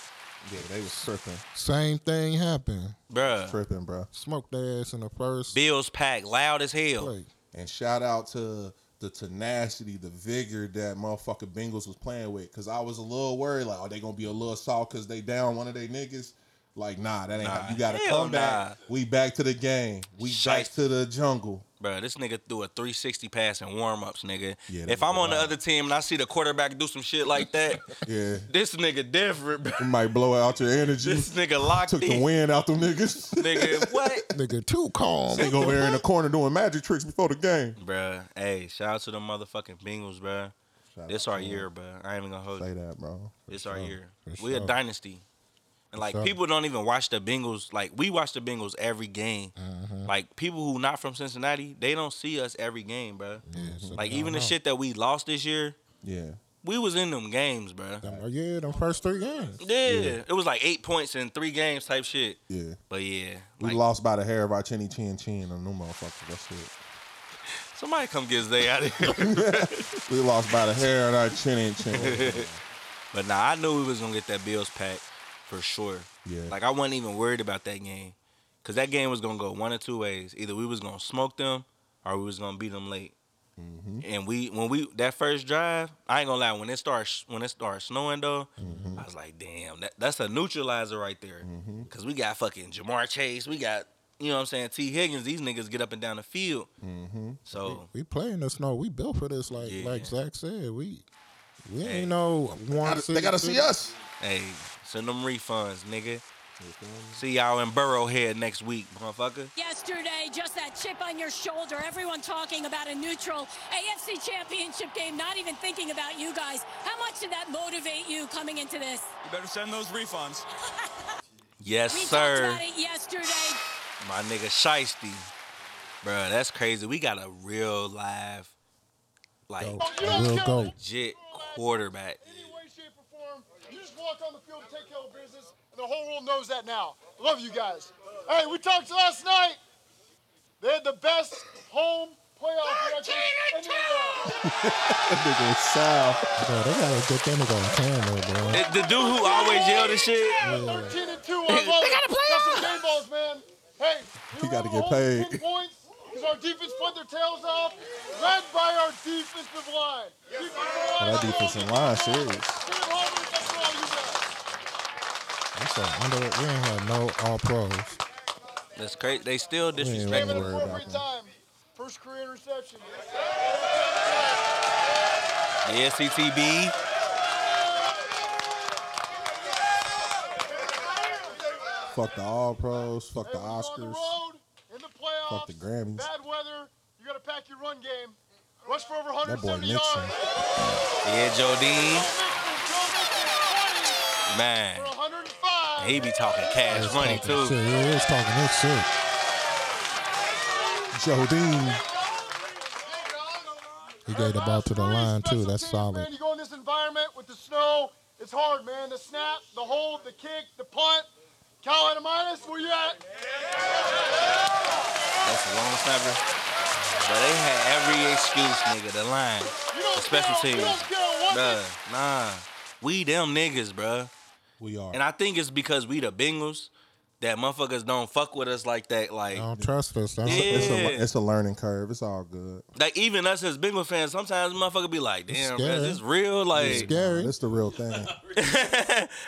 Yeah, they was tripping, Same thing happened. bruh. tripping, bro. Smoked their ass in the first Bills packed loud as hell. play. And shout out to the tenacity, the vigor that motherfucking Bengals was playing with. Cause I was a little worried, like, are they gonna be a little soft cause they down one of their niggas? Like, nah, that ain't Nah, how you gotta hell come back. nah. We back to the game. We back to the jungle. Bro, this nigga threw a 360 pass in warm ups, nigga. Yeah, if I'm on the other team and I see the quarterback do some shit like that, [laughs] Yeah. this nigga different, bruh. It might blow out your energy. This nigga locked Took the wind out them niggas. [laughs] Nigga, what? Nigga, too calm. they go there in the corner doing magic tricks before the game. Bro, hey, shout out to the motherfucking Bengals, bruh. This our year, bro. I ain't even gonna hold Say you. that, bro. This our year. For We a dynasty. And like sure. people don't even watch the Bengals. Like we watch the Bengals every game. Mm-hmm. Like people who not from Cincinnati, they don't see us every game, bro. Yeah, so Like even the know. shit that we lost this year, Yeah. we was in them games, bro. Them- oh, yeah, them first three games. Yeah, it was like eight points in three games type shit. Yeah. But yeah, We like, lost by the hair of our chinny chin chin on them motherfuckers. That's it. somebody come get Zay out of here. [laughs] We lost by the hair of our chinny chin. [laughs] but nah, I knew we was gonna get that Bills pack for sure. Yeah. Like I wasn't even worried about that game, cause that game was gonna go one or two ways. Either we was gonna smoke them, or we was gonna beat them late. Mm-hmm. And we when we that first drive, I ain't gonna lie. When it starts when it starts snowing though, Mm-hmm. I was like, damn, that, that's a neutralizer right there. Cause we got fucking Ja'Marr Chase, we got you know what I'm saying Tee Higgins. These niggas get up and down the field. Mm-hmm. So We play in the snow. We built for this. Like Yeah. like Zach said, we we Hey. ain't no one. Gotta- they gotta see us. hey, send them refunds, nigga. See y'all in Burrowhead next week, motherfucker. Yesterday, just that chip on your shoulder. Everyone talking about a neutral AFC championship game, not even thinking about you guys. How much did that motivate you coming into this? You better send those refunds. [laughs] Yes, We talked sir. about it yesterday. My nigga Shiesty. Bro, that's crazy. We got a real live, like, We'll go. legit quarterback. any way, shape, or form. You just walk on the field the whole world knows that now. I love you guys. Hey, we talked last night. They had the best home playoff record in the world. That nigga was Sal. Bro, they gotta get that nigga on camera, bro. The, the dude who always yelled and shit. 13 and 2. I love it. Got some game balls, man. Hey, He we gotta were able get to hold paid. 10 points because our defense put their tails off, led by our defensive line. Defensive line. That defensive line serious. Stay home and that's all. I'm sorry, under, we ain't had no all pros. That's crazy. They still ain't Came disrespect. at worry an about appropriate time. First career interception. The SCTB. Fuck the All Pros. Fuck the Hey, when you're the Oscars. road, the playoffs, Fuck the Grammys. bad weather, you got to pack your run game. Rush for over That boy 170 Nixon. yards. Yeah, Jodine. Joe Mixon, Man, 20 for 105. He be talking cash money Shit, too. yeah, he was talking his shit. Jodine. He gave the ball to the line too. That's Man, solid. you go in this environment with the snow, it's hard, man. The snap, the hold, the kick, the punt. Cal Adomitis. Where you at? That's a long snapper. But they had every excuse, nigga. The line, the special teams. You don't care what Bruh, nah. we them niggas, bruh. We are. And I think it's because we the Bengals that motherfuckers don't fuck with us like that. Like, I don't trust us. That's it's, Yeah. a, it's a learning curve. It's all good. like even us as Bengals fans, sometimes motherfucker be like, damn, bro, scary. is this real? Like, scary. [laughs] It's the real thing.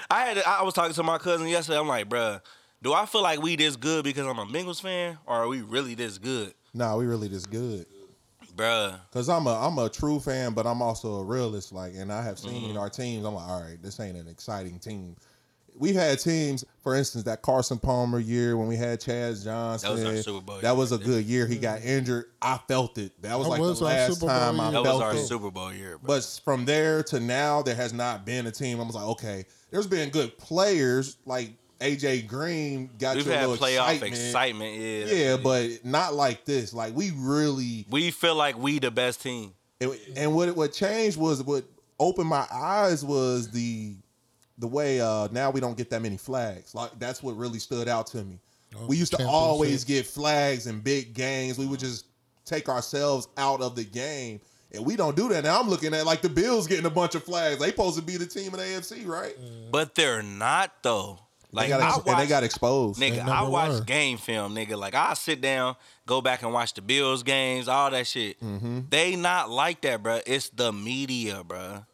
I had I was talking to my cousin yesterday. I'm like, bruh, do I feel like we this good because I'm a Bengals fan, or are we really this good, nah, we really this good. Bruh? Cause I'm a I'm a true fan, but I'm also a realist. Like, and I have seen Mm-hmm. our teams. I'm like, all right, this ain't an exciting team. We've had teams, for instance, that Carson Palmer year when we had Chaz Johnson. That our Super Bowl That was a good year. He got injured. I felt it. That was That like was the our last Super Bowl time I year. That was felt our it. Super Bowl year, bro. But from there to now, there has not been a team. I was like, okay, there's been good players like AJ Green got We've you a had little playoff excitement. excitement, yeah. Yeah, but not like this. Like we really we feel like we the best team. and, and what what changed was what opened my eyes was the the way uh now we don't get that many flags. Like that's what really stood out to me. we used to always get flags in big games. We would just take ourselves out of the game. And we don't do that now. I'm looking at like the Bills getting a bunch of flags. They supposed to be the team in the AFC, right? But they're not though. Like they got I ex- watch, and they got exposed. nigga, I watch were. game film, nigga. Like I sit down, go back and watch the Bills games, all that shit. Mm-hmm. They not like that, bruh. It's the media, bruh.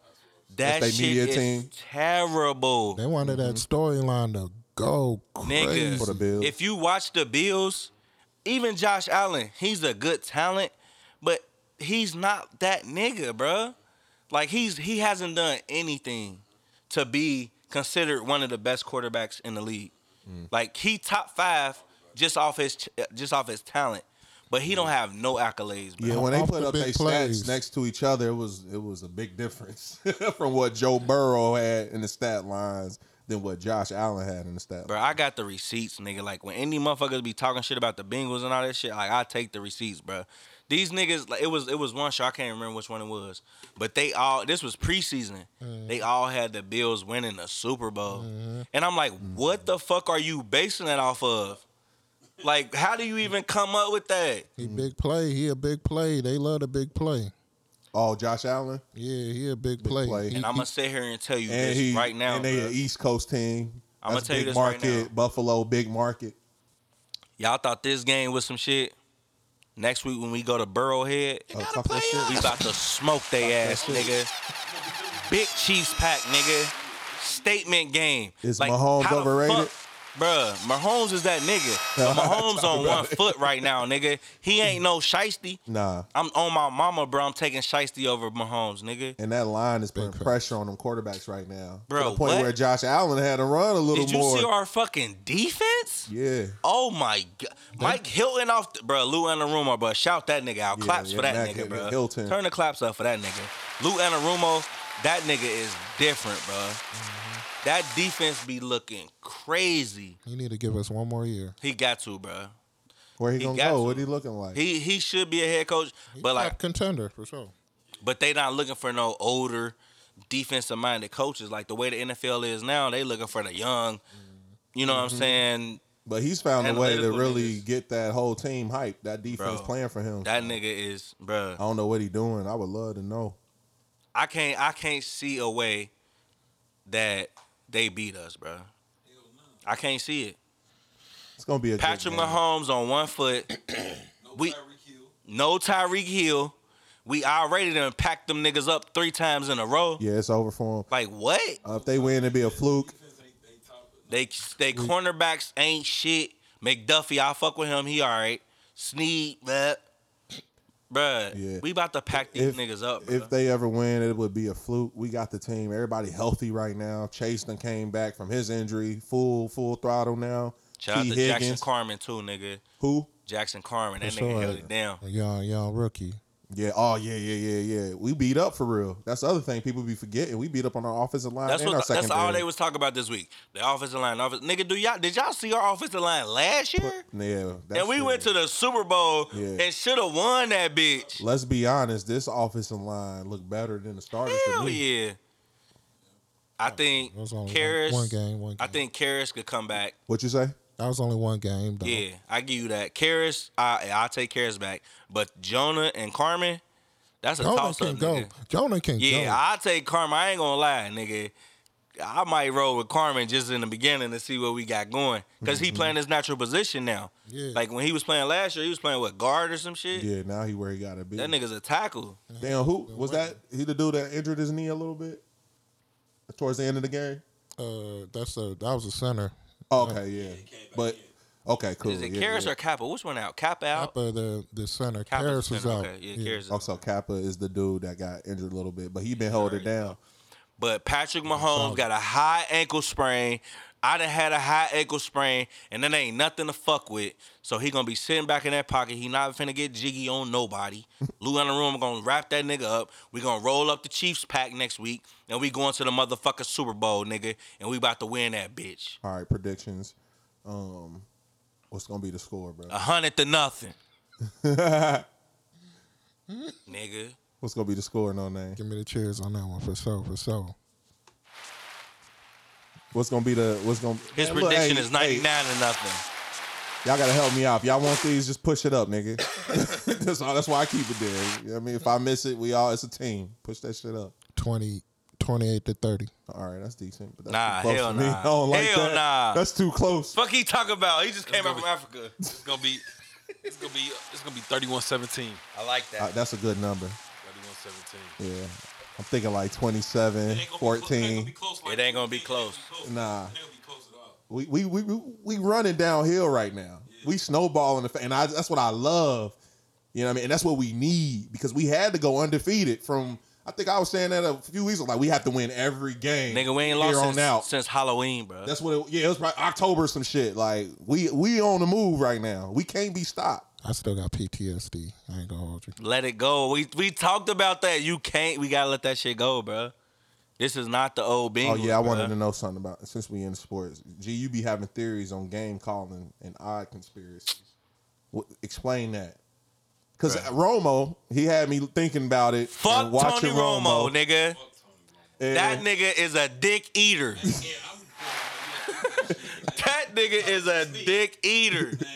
That they shit media is team. terrible, They wanted that storyline to go crazy. nigga. For the Bills. If you watch the Bills, even Josh Allen, he's a good talent, but he's not that nigga, bruh. Like he's he hasn't done anything to be considered one of the best quarterbacks in the league. Mm. Like he top five just off his just off his talent, but he don't have no accolades. Bro. Yeah, when they Off put the up big their stats next to each other, it was it was a big difference [laughs] from what Joe Burrow had in the stat lines than what Josh Allen had in the stat. Bro, I got the receipts, nigga. Like when any motherfuckers be talking shit about the Bengals and all that shit, like I take the receipts, bro. These niggas, like it was it was one show I can't remember which one it was, but they all this was preseason. Mm-hmm. They all had the Bills winning the Super Bowl, mm-hmm. and I'm like, what the fuck are you basing that off of? Like, how do you even come up with that? He big play. He a big play. They love the big play. Oh, Josh Allen, Yeah, he a big, play. play. He- And I'm gonna sit here and tell you and this he right now, and they bruh. an East Coast team. I'ma That's tell you big this right market, now. Buffalo, big market. Y'all thought this game was some shit. Next week when we go to Burrowhead, Oh, talk that shit. We about to smoke they ass, nigga. Big Chiefs pack, nigga. Statement game. Is Mahomes how overrated? fuck- Bruh, Mahomes is that nigga. But [laughs] Mahomes on one foot right now, nigga. He ain't no shiesty. Nah, I'm on my mama, bro. I'm taking shiesty over Mahomes, nigga. and that line is putting pressure on them quarterbacks right now. Bro, to the point what? where Josh Allen had to run a little more. Did you more. see our fucking defense? yeah, Oh my god, Mike Hilton off, the, bro. Lou Anarumo, bro. Shout that nigga out. Claps yeah, for that Mac nigga, bro. Hilton. Turn the claps up for that nigga. Lou Anarumo, that nigga is different, bro. That defense be looking crazy. he need to give us one more year. He got to, bro. where he, He gonna go? to. What he looking like? He he should be a head coach, but Top like, contender for sure. but they not looking for no older defensive minded coaches. Like the way the NFL is now, they looking for the young. You know Mm-hmm. what I'm saying? but he's found a way to really niggas. get that whole team hyped. That defense Bro, playing for him. That nigga is, bro. I don't know what he doing. I would love to know. I can't I can't see a way that they beat us, bro. I can't see it. It's gonna be a Patrick good. Mahomes on one foot. [clears throat] [clears throat] we no Tyreek Hill. We already done packed them niggas up three times in a row. Yeah, it's over for him. Like what? Uh, if they win, it'd be a fluke. They they cornerbacks ain't shit. McDuffie, I fuck with him. He all right. Sneed, but bruh, Yeah. we about to pack these If- niggas up. Bruh. If they ever win, it would be a fluke. We got the team. Everybody healthy right now. Chase done came back from his injury, full full throttle now. Shout out to Higgins. Jackson Carman too, nigga. Who? Jackson Carman, that For nigga sure. held it down. A young, young rookie. Yeah. Oh yeah, yeah, yeah, yeah. We beat up for real. That's the other thing people be forgetting. We beat up on our offensive line That's and our what. That's all they was talking about this week. The offensive line. Offense, nigga, do y'all did y'all see our offensive line last year? Yeah. That's and we true. went to the Super Bowl Yeah. and should have won that bitch. Let's be honest. This offensive line looked better than the starters. to Hell me. yeah. I think That was only Karras. one game, one I think Karras could come back. What you say? That was only one game. Though. Yeah, I give you that. Karras, I I take Karras back. But Jonah and Carman, that's a tough. Jonah toss can up. go. Nigga. Jonah can Yeah, go. I take Carman. I ain't gonna lie, nigga. I might roll with Carman just in the beginning to see what we got going. because he Mhm. playing his natural position now. Yeah. Like when he was playing last year, he was playing with guard or some shit. Yeah, now he where he gotta be. That nigga's a tackle. Damn, who was that? He the dude that injured his knee a little bit towards the end of the game. Uh, that's a that was a center. Oh, okay, yeah, but okay, cool. Is it yeah, Karras yeah. or Cappa? Which one out? Cappa out. Cappa, the the center. Cappa's Karras was center, out. okay. Yeah, Karras is oh, Also, Cappa is the dude that got injured a little bit, but he been holding it down. But Patrick Mahomes got a high ankle sprain. I done had a high ankle sprain, and then ain't nothing to fuck with. So he gonna be sitting back in that pocket. He not finna get jiggy on nobody. [laughs] Lou Anarumo gonna wrap that nigga up. We gonna roll up the Chiefs pack next week, and we going to the motherfucking Super Bowl, nigga, and we about to win that bitch. All right, predictions. Um, what's gonna be the score, bro? A hundred to nothing, [laughs] nigga. What's gonna be the score? No name. Give me the cheers on that one for sure, for sure. What's gonna be the? What's gonna? His Hey, look, prediction hey, is ninety nine hey, to nothing. Y'all gotta help me out. If y'all want these, just push it up, nigga. [laughs] that's all. That's why I keep it there. You know what I mean, if I miss it, we all it's a team. Push that shit up. 20, 28 to 30. All right, that's decent. But that's Nah, too close hell for me. [laughs] nah. I don't like Hell that. nah. That's too close. Fuck he talk about? He just came out from Africa. It's gonna be it's gonna be it's gonna be 31-17. I like that. Uh, that's a good number. 31-17. Yeah. I'm thinking like 27, 14. It ain't gonna be close. Nah. We we we we, we running downhill right now. We snowballing the fa- and I, that's what I love. You know what I mean? And that's what we need because we had to go undefeated from I think I was saying that a few weeks ago. Like we have to win every game. Nigga, we ain't lost on since, out. since Halloween, bro. That's what it, yeah, it was probably October some shit. Like we we on the move right now. We can't be stopped. I still got PTSD. I ain't gonna hold you. Let it go. We we talked about that. You can't. We gotta let that shit go, bro. This is not the old Bengals. oh yeah, I bruh. wanted to know something about since we in sports. G, you be having theories on game calling and odd conspiracies. What, explain that. Because Romo, he had me thinking about it. Fuck Tony Romo, nigga. And- That nigga is a dick eater. [laughs] that nigga is a dick eater. [laughs]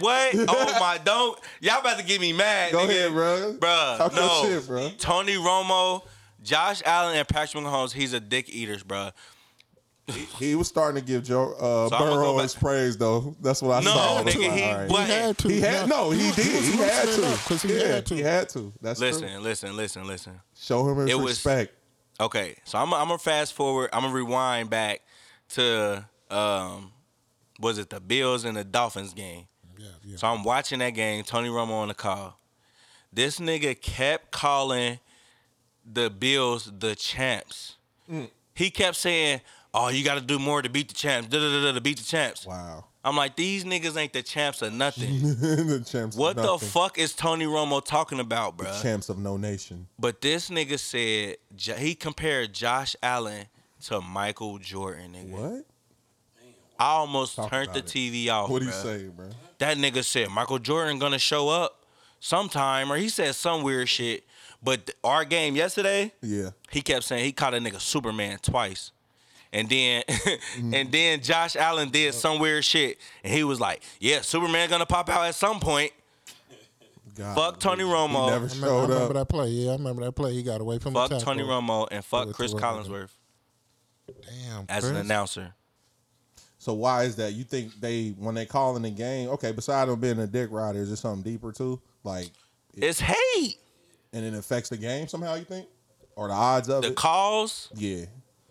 What? Oh my! Don't y'all about to get me mad? Go nigga. ahead, bro. Bruh, Talk no. shit, bro. Tony Romo, Josh Allen, and Patrick Mahomes. He's a dick eaters, bro. He was starting to give Joe uh, So I'ma go Burrow back- his praise though. That's what I No, saw. I nigga, he- all right. but- He had to. He had no, he was- did. was He had to up 'cause he yeah, had to. He had to. That's Listen, true. listen, listen, listen. Show him his It was- respect. Okay, so I'm I'm gonna fast forward. I'm gonna rewind back to um, was it the Bills and the Dolphins game? Yeah, yeah. So I'm watching that game. Tony Romo on the call. This nigga kept calling the Bills the champs. Mm. He kept saying, "Oh, you got to do more to beat the champs. Da da da to beat the champs." Wow. I'm like, these niggas ain't the champs or nothing. [laughs] the champs. of what the fuck is Tony Romo talking about, bro? The champs of no nation. But this nigga said he compared Josh Allen to Michael Jordan. Nigga. What? I almost Talk turned the it. TV off. What do you say, bro? That nigga said Michael Jordan gonna show up sometime, or he said some weird shit. But our game yesterday, Yeah. he kept saying he caught a nigga Superman twice. And then [laughs] Mm-hmm. and then Josh Allen did some weird shit. And he was like, Yeah, Superman gonna pop out at some point. God, Fuck Tony He Romo. never I remember, I remember up. that play. Yeah, I remember that play. He got away from Fuck the tackle. Tony Romo and fuck Chris Collinsworth Damn. as an announcer. So why is that? You think they when they call in the game? Okay, besides them being a dick rider, is there something deeper too? Like, It's hate. And it affects the game somehow? You think, or the odds of it? The it? calls, yeah,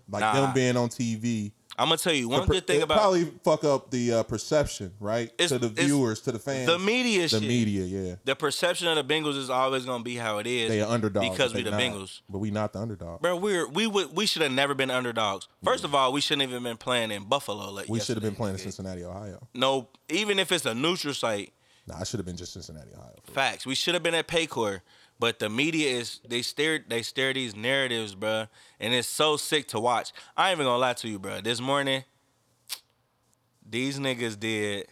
like Nah. them being on TV. I'm gonna tell you one per- good thing about probably fuck up the uh, perception, right? To the viewers, to the fans, the media the shit. media. Yeah, the perception of the Bengals is always gonna be how it is. they are underdogs because we the not. Bengals. but we not the underdog. Bro, we're we would we should have never been underdogs. First of all, we shouldn't even been playing in Buffalo. Like We should have been playing in. Cincinnati, Ohio. No, even if it's a neutral site, Nah, I should have been just Cincinnati, Ohio. facts. We should have been at Paycor. But the media is they stare they stare these narratives, bruh, and it's so sick to watch. I ain't even gonna lie to you, bruh. This morning, these niggas did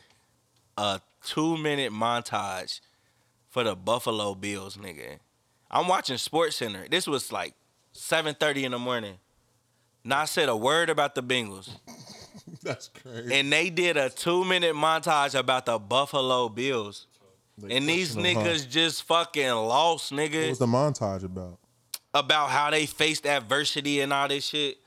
a two minute montage for the Buffalo Bills, nigga. I'm watching Sports Center. This was like 7:30 in the morning. Not said a word about the Bengals. [laughs] That's crazy. And they did a two minute montage about the Buffalo Bills. They And these pushing them, niggas just fucking lost, What nigga. was the montage about? about how they faced adversity and all this shit.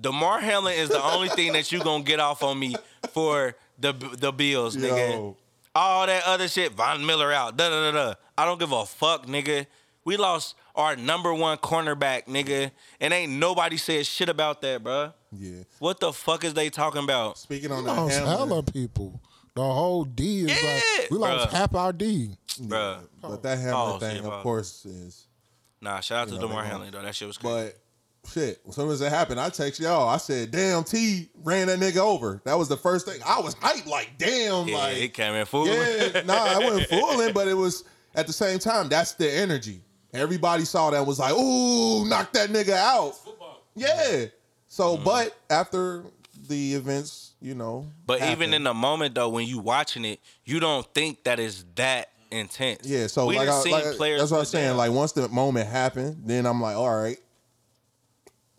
Damar Hamlin is the only thing that you gonna get off on me for the the Bills, nigga. Yo. All that other shit, Von Miller out, da da da da. I don't give a fuck, nigga. We lost our number one cornerback, nigga, and ain't nobody said shit about that, bruh. Yeah. What the fuck is they talking about? Speaking on We that lost Hamlin, hella people. The whole D is Yeah, like we lost bruh. half our D. Bruh. but that Hamlin Oh, thing, shit, of bro. course, is. Nah, shout out to You know, Damar they Hamlin though. That shit was crazy. But shit, as soon as it happened, I text y'all. I said, "Damn, T ran that nigga over." That was the first thing. I was hyped, like, "Damn!" yeah, like, he came in fooling. Yeah, nah, I wasn't [laughs] fooling, but it was at the same time. That's the energy. Everybody saw that and was like, "Ooh, knock that nigga out." Yeah. So, Mm. but after the events, you know. But even in the moment though, when you watching it, you don't think that it's that intense. yeah. So we like, I, seen like players. that's what I put was saying. down. Like once the moment happened, then I'm like, all right.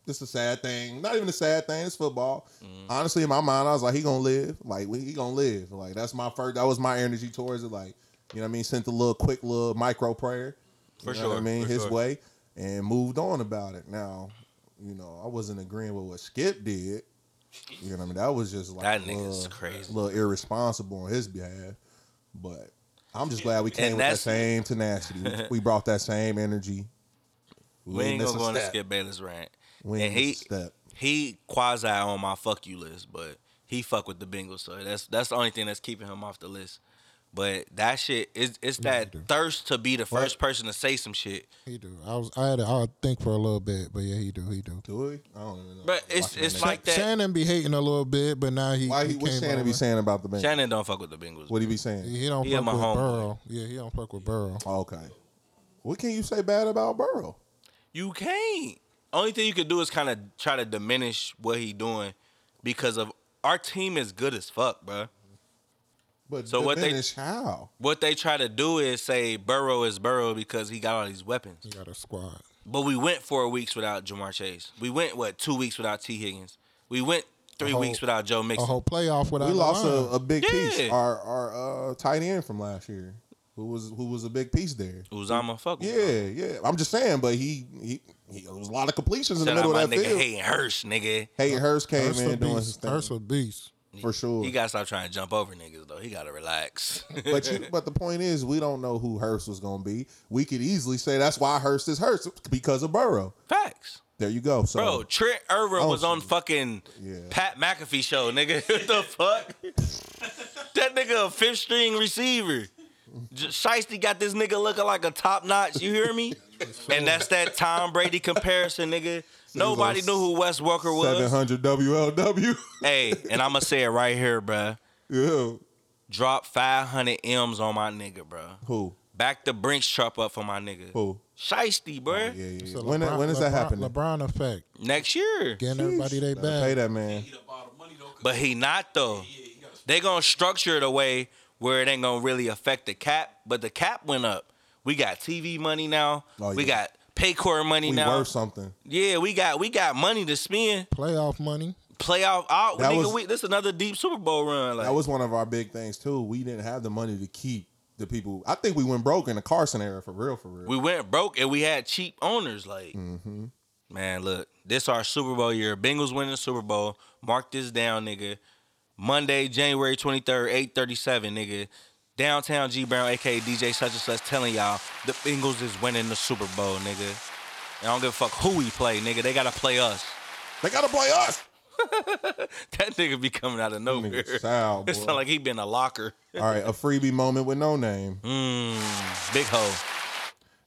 This is a sad thing. Not even a sad thing. It's football. Mm-hmm. Honestly, in my mind, I was like, he gonna live. Like he gonna live. Like that's my first. That was my energy towards it. Like you know, what I mean, sent a little quick little micro prayer. For you know What I mean, his sure. way, and moved on about it. Now, you know, I wasn't agreeing with what Skip did. You know what I mean? That was just like That nigga's little- crazy. a little irresponsible on his behalf. But I'm just glad we came And with that same tenacity. We- we brought that same energy. we ain't gonna go on step. Skip Bayless rant. We and ain't he step. he quasi on my fuck you list, but he fuck with the Bengals, so that's that's the only thing that's keeping him off the list. But that shit is it's that thirst to be the first person to say some shit. He do. I was. I had. To, I think for a little bit, but yeah, he do. He do. Do we? I don't even know. But it's Watching it's like that. Shannon be hating a little bit, but now he. Why he he, what came Shannon be saying about the Bengals? Shannon don't fuck with the Bengals. What he be saying? He don't He a fuck with my homeboy. Burrow. Yeah, he don't fuck with Burrow. Okay. What can you say bad about Burrow? You can't. Only thing you could do is kind of try to diminish what he doing because of our team is good as fuck, bro. But So what they- how? What they try to do is say Burrow is Burrow because he got all these weapons. He got a squad. But we went four weeks without Ja'Marr Chase. We went what two weeks without Tee Higgins. We went three whole- weeks without Joe Mixon. A whole playoff without We lost a, a big piece. Our our uh, tight end from last year, who was who was a big piece there. Uzomah, fuck. with Yeah, yeah. I'm just saying, but he he, he there was a lot of completions in Shout the out middle my of that nigga field. Hayden Hurst, nigga. Hayden Hurst came Hurst a in doing his beast. thing Hurst a beast. For sure. He gotta stop trying to jump over niggas though. He gotta relax. [laughs] but you, but the point is, we don't know who Hurst was going to be. We could easily say that's why Hurst is Hurst because of Burrow. Facts. There you go. So Bro, Trent Irwin Oh, was on fucking Yeah. Pat McAfee show, nigga. [laughs] what the fuck? that nigga a fifth string receiver. J- Shiesty got this nigga looking like a top notch. You hear me? [laughs] and that's that Tom Brady comparison, nigga. Nobody knew who Wes Welker was. 700 WLW. Hey, [laughs] and I'ma say it right here, bruh. yeah. Drop 500 M's on my nigga, bruh. Who? Back the Brinks truck up for my nigga. Who? Shiesty, bruh. Oh, yeah, yeah. Yeah. a When, LeBron- when is that LeBron- happening? LeBron effect. Next year. Getting everybody they Gotta Pay that man. But he not though. They gonna structure it a way where it ain't gonna really affect the cap. But the cap went up. We got TV money now. Oh, yeah. We got Paycor money We now. worth something. Yeah, we got we got money to spend. Playoff money. Playoff out, That nigga. was- we, this another deep Super Bowl run. Like That was one of our big things too. We didn't have the money to keep the people. I think we went broke in the Carson era for real, for real. we went broke and we had cheap owners. Like, Mm-hmm. man, look, this our Super Bowl year. Bengals winning the Super Bowl. Mark this down, nigga. Monday, January twenty third, eight thirty seven, nigga. Downtown G Brown, aka DJ such and such, telling y'all the Bengals is winning the Super Bowl, nigga. I don't give a fuck who we play, nigga. They gotta play us. they gotta play us. [laughs] That nigga be coming out of nowhere. Nigga [laughs] Sal, It boy. like he been a locker. All right, a freebie moment with no name. Mmm, [laughs] big hoe.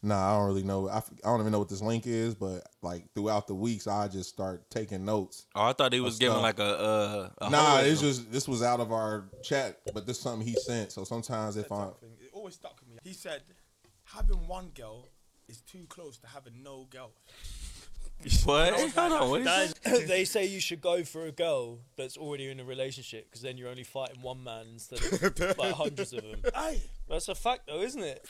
Nah, I don't really know. I, I don't even know what this link is, but like throughout the weeks, I just start taking notes. Oh, I thought he was giving up? like a uh. A Nah, it's just this was out of our chat, but this is something he sent. So sometimes if I Something. It always stuck with me. He said, having one girl is too close to having no girl. [laughs] what? Hold on, what is that? [laughs] They say you should go for a girl that's already in a relationship because then you're only fighting one man instead of [laughs] like hundreds of them. Aye. That's a fact, though, isn't it?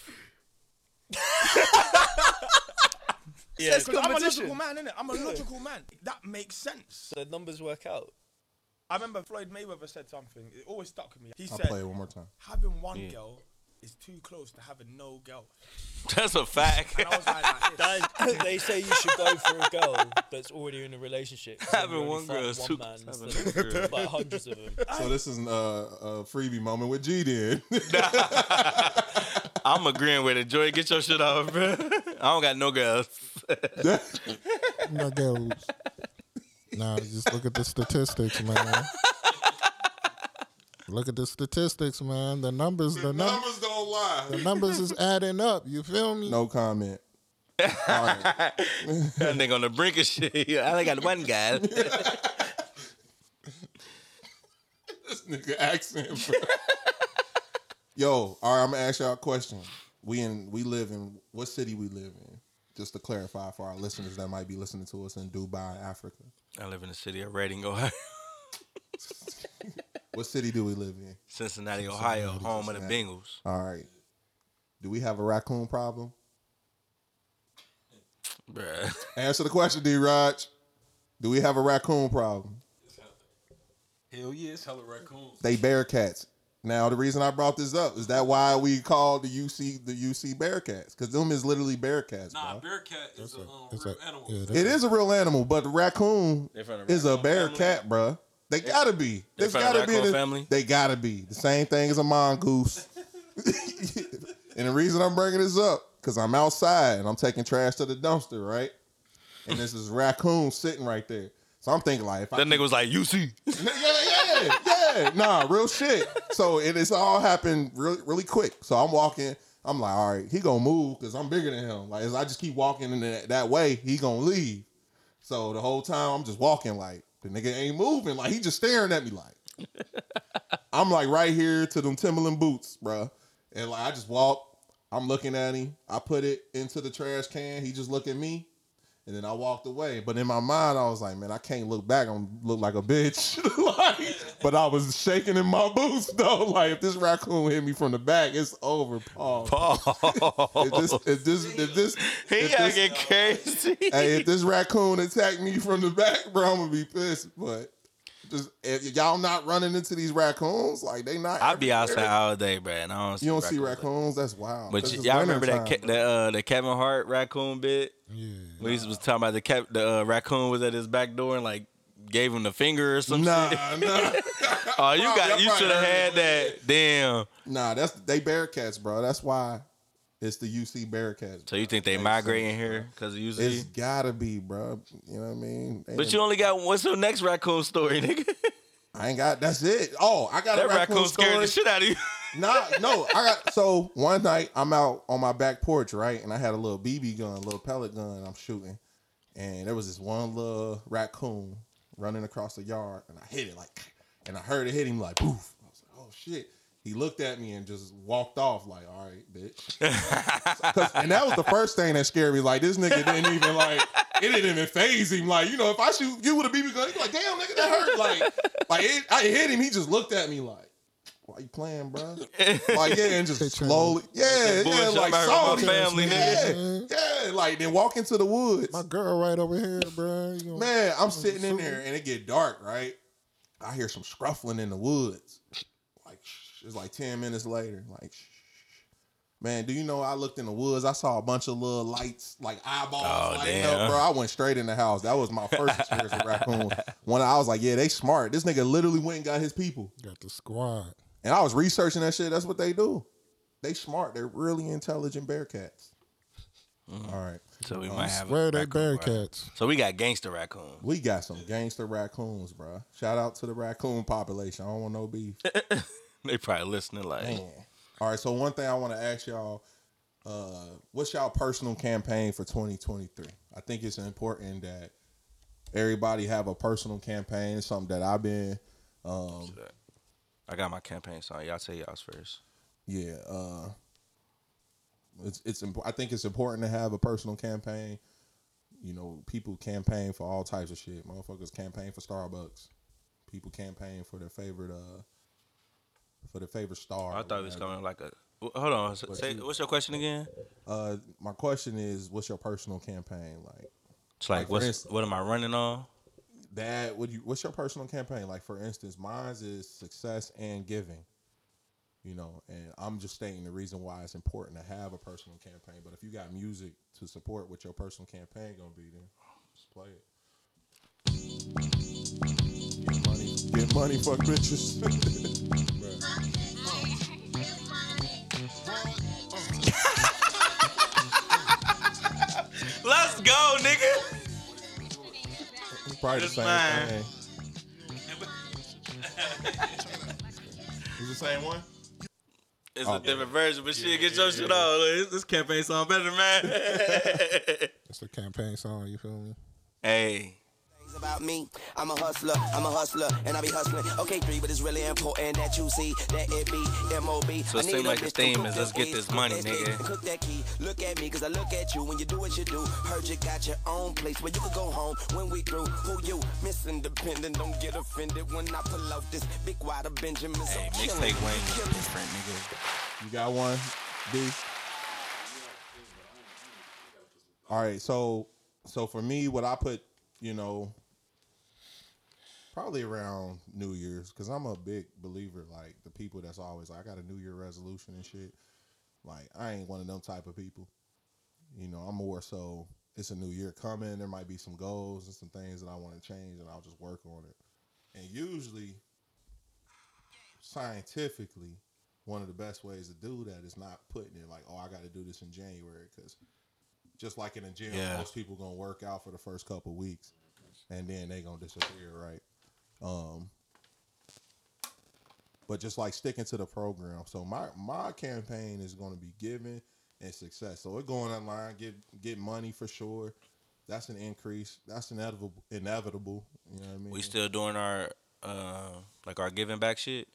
Yeah, it's because I'm a logical man, innit? I'm a logical man. That makes sense. The numbers work out. I remember Floyd Mayweather said something. It always stuck with me. He I'll said, play it one more time. having one girl is too close to having no girl. [laughs] That's a fact. And I was like, like [laughs] [laughs] they say you should go for a girl that's already in a relationship. Having one girl is one too- man having instead one of girl. like hundreds of them. So this is uh, a freebie moment with G then. I'm agreeing with it. Joy, get your shit off, bro. I don't got no girls. [laughs] No girls. Nah, just look at the statistics, man. Look at the statistics, man. The numbers, the, num- Numbers don't lie. the numbers is adding up. You feel me? No comment. All right. that nigga on the brink of shit. [laughs] I only got one guy. [laughs] this nigga accent. Bro. Yo, all right, I'm gonna ask y'all a question. We in we live in what city we live in? Just to clarify for our listeners that might be listening to us in Dubai, Africa. I live in the city of Reading, Ohio. [laughs] What city do we live in? Cincinnati, Ohio, Cincinnati, home of the Bengals. All right. Do we have a raccoon problem? Bruh. Answer the question, D. Raj. Do we have a raccoon problem? Hell yeah, it's hella raccoons. They Bearcats. Now the reason I brought this up is that why we call the UC the UC Bearcats because them is literally Bearcats, Nah, bro. Bearcat is a um, It's real a- animal. yeah, It is a real animal, but the raccoon They from the is a Bearcat, bear family? cat, bruh. They gotta be. they There's from the gotta be. the- family? They gotta be the same thing as a mongoose. [laughs] and the reason I'm bringing this up because I'm outside and I'm taking trash to the dumpster, right? And there's this is raccoon sitting right there. So I'm thinking like, if I That nigga was like, UC. yeah, yeah, yeah. Nah, real shit. So it it's all happened really, really quick. So I'm walking. I'm like, all right, he gonna move because I'm bigger than him. Like, as I just keep walking in that, that way, he gonna leave. So the whole time I'm just walking like the nigga ain't moving. Like he just staring at me like. [laughs] I'm like right here to them Timberland boots, bruh. And like I just walk. I'm looking at him. I put it into the trash can. He just look at me. And then I walked away. But in my mind, I was like, man, I can't look back. I'm look like a bitch. [laughs] like, but I was shaking in my boots [laughs] though. Like if this raccoon hit me from the back, it's over, Paul. [laughs] If this, if this, if this, He if this- acting crazy. hey, if this raccoon attacked me from the back, bro, I'm gonna be pissed. But if y'all not running into these raccoons, like they not. I'd be outside all day, bro, and I don't see You don't see raccoons. raccoons? That's wild. But That's y- y'all winter remember that time, Ke- the uh, the Kevin Hart raccoon bit? Yeah. We was talking about the cap- the uh, raccoon was at his back door and like gave him the finger or some Nah, shit. nah. [laughs] oh, you got you should have had that. Damn. Nah, that's they bear cats, bro. That's why it's the UC Bearcats. So you think they migrating here because of It's UC? gotta be, bro. You know what I mean? They But you only got what's your next raccoon story, nigga? I ain't got. That's it. Oh, I got that a raccoon, raccoon scared story. the shit out of you. Nah, no, I got. So one night I'm out on my back porch, right, and I had a little BB gun, a little pellet gun. I'm shooting, and there was this one little raccoon running across the yard, and I hit it like, and I heard it hit him like, poof. I was like, oh shit. He looked at me and just walked off like, all right, bitch. [laughs] and that was the first thing that scared me. Like this nigga didn't even like it didn't even phase him. Like you know, if I shoot you with a BB gun, he'd be like, damn nigga, that hurt. Like, like it, I hit him. He just looked at me like, why you playing, bro? Like yeah, and just slowly, yeah, yeah, bullshit like about saw my me. family, yeah, nigga. yeah, like then walk into the woods. My girl right over here, bro. You gonna- Man, I'm sitting in there and it get dark, right? I hear some scruffling in the woods. Like shh, it's like 10 minutes later. Like shh. Man, do you know I looked in the woods? I saw a bunch of little lights, like eyeballs Oh, damn. up, bro. I went straight in the house. That was my first [laughs] experience with raccoon. When I was like, yeah, they smart. This nigga literally went and got his people. Got the squad. And I was researching that shit. That's what they do. They smart. They're really intelligent bearcats. All right. So we Um, might have a Where they raccoon, right? Bearcats? So we got gangster raccoon. We got some gangster raccoons, bro. Shout out to the raccoon population. I don't want no beef. [laughs] [laughs] They probably listening like, Man. All right, so one thing I want to ask y'all, uh, what's y'all personal campaign for 2023? I think it's important that everybody have a personal campaign. It's something that I've been, um, I got my campaign song. Y'all say y'all's first. yeah, uh, it's it's imp- I think it's important to have a personal campaign. You know, people campaign for all types of shit. Motherfuckers campaign for Starbucks. People campaign for their favorite uh for the favorite star. I thought it was coming like a. Hold on. Say, what's your question again? Uh, my question is, what's your personal campaign like? It's like, Like, what's instance- what am I running on? That would you? What's your personal campaign like? For instance, mine's is success and giving. You know, and I'm just stating the reason why it's important to have a personal campaign. But if you got music to support what your personal campaign gonna be, then just play it. Get money, get money, fuck bitches. [laughs] go, nigga. Probably the It's same mine. thing. Is the same one? It's Oh, a different version, but shit, get your shit on. This, this campaign song better, man. It's the campaign song. You feel me? hey. Things about me. I'm a hustler, I'm a hustler, and I be hustling. Okay, three, but it's really important that you see that it be M.O.B. So it I need seem a like the theme is that let's get this money, nigga. and Cook that key. Look at me, cause I look at you when you do what you do. Heard you got your own place where you could go home when we through. Who you? Miss Independent, don't get offended when I pull out this big wide of Benjamin. Hey, mixtape Wayne is different, nigga. You got one, D. All right, so so for me, what I put, you know, probably around New Year's, because I'm a big believer. Like the people that's always like, I got a New Year resolution and shit. Like I ain't one of them type of people. You know, I'm more so. It's a new year coming. There might be some goals and some things that I want to change, and I'll just work on it. And usually, scientifically, one of the best ways to do that is not putting it like, oh, I got to do this in January because just like in a gym, Yeah. most people gonna work out for the first couple weeks, and then they gonna disappear, right? Um, but just like sticking to the program. So my my campaign is gonna be giving and success. So we're going online, get get money for sure. That's an increase. That's inevitable. Inevitable. You know what I mean? We still doing our uh like our giving back shit.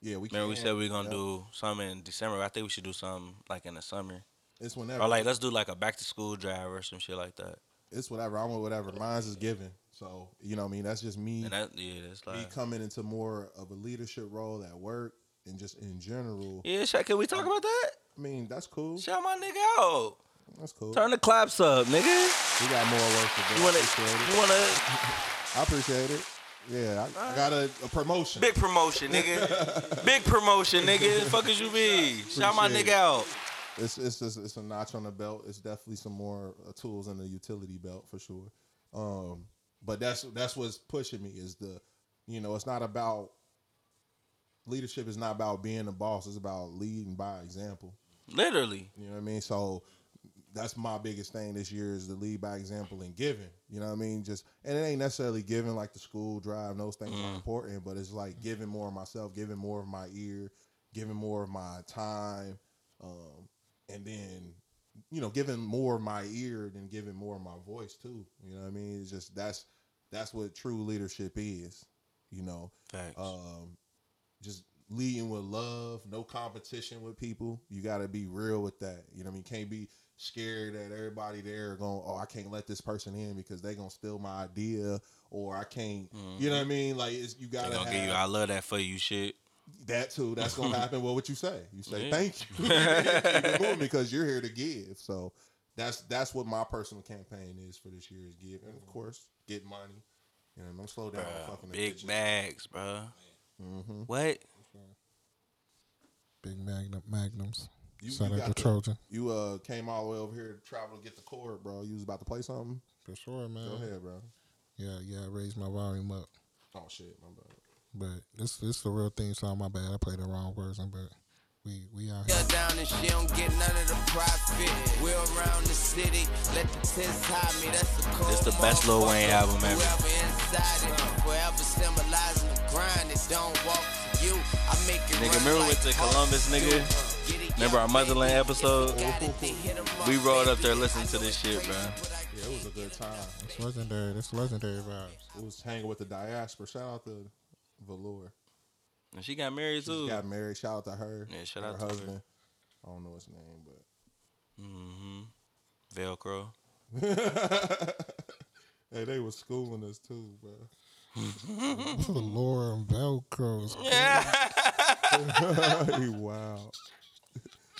Yeah, we. Remember we said we are gonna Yep. do something in December. I think we should do something like in the summer. It's whenever. Or like let's do like a back to school drive or some shit like that. it's whatever. I'm with whatever. Mine's is given. So you know what I mean. That's just me. And that yeah, that's me coming into more of a leadership role at work and just in general. Yeah, Shaq, can we talk about that? I mean, that's cool. Shout my nigga out. That's cool. Turn the claps up, nigga. We got more work to do. You wanna- appreciate it. you wanna- [laughs] I appreciate it. Yeah, I, I got a, a promotion. Big promotion, nigga. [laughs] Big promotion, nigga. Fuck as you be. Shout my nigga it. out. It's it's just, it's a notch on the belt. It's definitely some more uh, tools in the utility belt for sure. Um, but that's that's what's pushing me is the, you know, it's not about leadership. is not about being a boss. It's about leading by example. Literally. You know what I mean? So that's my biggest thing this year is to lead by example and giving. You know what I mean? Just and it ain't necessarily giving like the school drive. Those things are important, but it's like giving more of myself, giving more of my ear, giving more of my time, um, and then you know giving more of my ear than giving more of my voice too. You know what I mean? It's just that's that's what true leadership is. You know, Thanks. um, just leading with love, no competition with people. You got to be real with that. You know what I mean? Can't be scared that everybody there are going, oh, I can't let this person in because they gonna steal my idea, or I can't. You know what I mean? Like it's, you gotta have give you I love that for you shit. That too. That's gonna happen. Well, what you say? You say Yeah. thank you. [laughs] Keep it moving because you're here to give. So that's that's what my personal campaign is for this year is give, and of course get money. You know, I'm slow down. on Bruh, fucking big bitches. bags, bro. Mhm. What? Big magnum magnums. You, Shout you out got to the- Trojan. You uh came all the way over here to travel to get the cord, bro. You was about to play something. For sure, man. Go ahead, bro. Yeah, yeah. I raised my volume up, Oh shit, my bad. But this this the real thing song. My bad. I played the wrong version, but we we out here. Her down and she don't get none of the profit. We're around the city, let the tents hide me. That's the cold. This the best Lil Wayne album ever. Whoever inside it, forever symbolizing the grind. It don't walk to you. I make it Nigga, run remember like with the Columbus nigga? Remember our Motherland episode? We rolled up there listening to this shit, bro. Yeah, it was a good time. It's legendary. It's legendary vibes. It was hanging with the diaspora. Shout out to Velour. And she got married She too. got married. Shout out to her. Yeah, shout her out to her. husband. I don't know his name, but Mm-hmm. Velcro. [laughs] hey, they was schooling us too, bro. [laughs] the lore and Velcros. [laughs] he wow.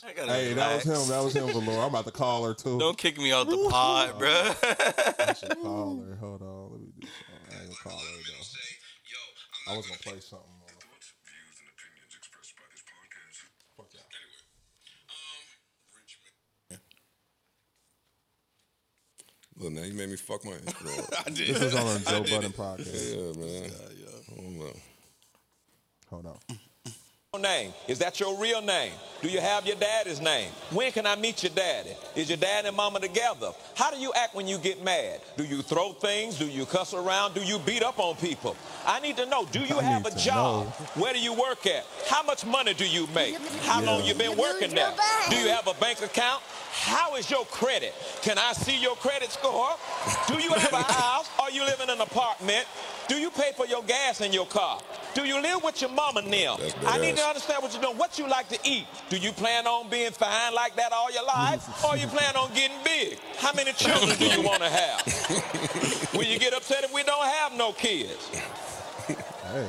I gotta Hey, that was him. That was him, Velour. I'm about to call her too. Don't kick me out the pod, bro. I should call her. Hold on. Let me do something. I ain't gonna call her though. I was gonna play something. On the views, and opinions expressed by this podcast. Fuck yeah. Um, Look, now you made me fuck my intro. [laughs] I did. This was on a Joe Budden podcast. Yeah, man. Yeah, yeah. Hold on. Hold on name? Is that your real name? Do you have your daddy's name? When can I meet your daddy? Is your dad and mama together? How do you act when you get mad? Do you throw things? Do you cuss around? Do you beat up on people? I need to know. Do you I have a job? know. Where do you work at? How much money do you make? How Yeah. long you been working there? Do you have a bank account? How is your credit? Can I see your credit score? Do you have a [laughs] house? Are you living in an apartment? Do you pay for your gas in your car? Do you live with your mama now? I need to understand what you're doing. What you like to eat? Do you plan on being fine like that all your life? [laughs] or you plan on getting big? How many children do you want to have? [laughs] Will you get upset if we don't have no kids? Hey,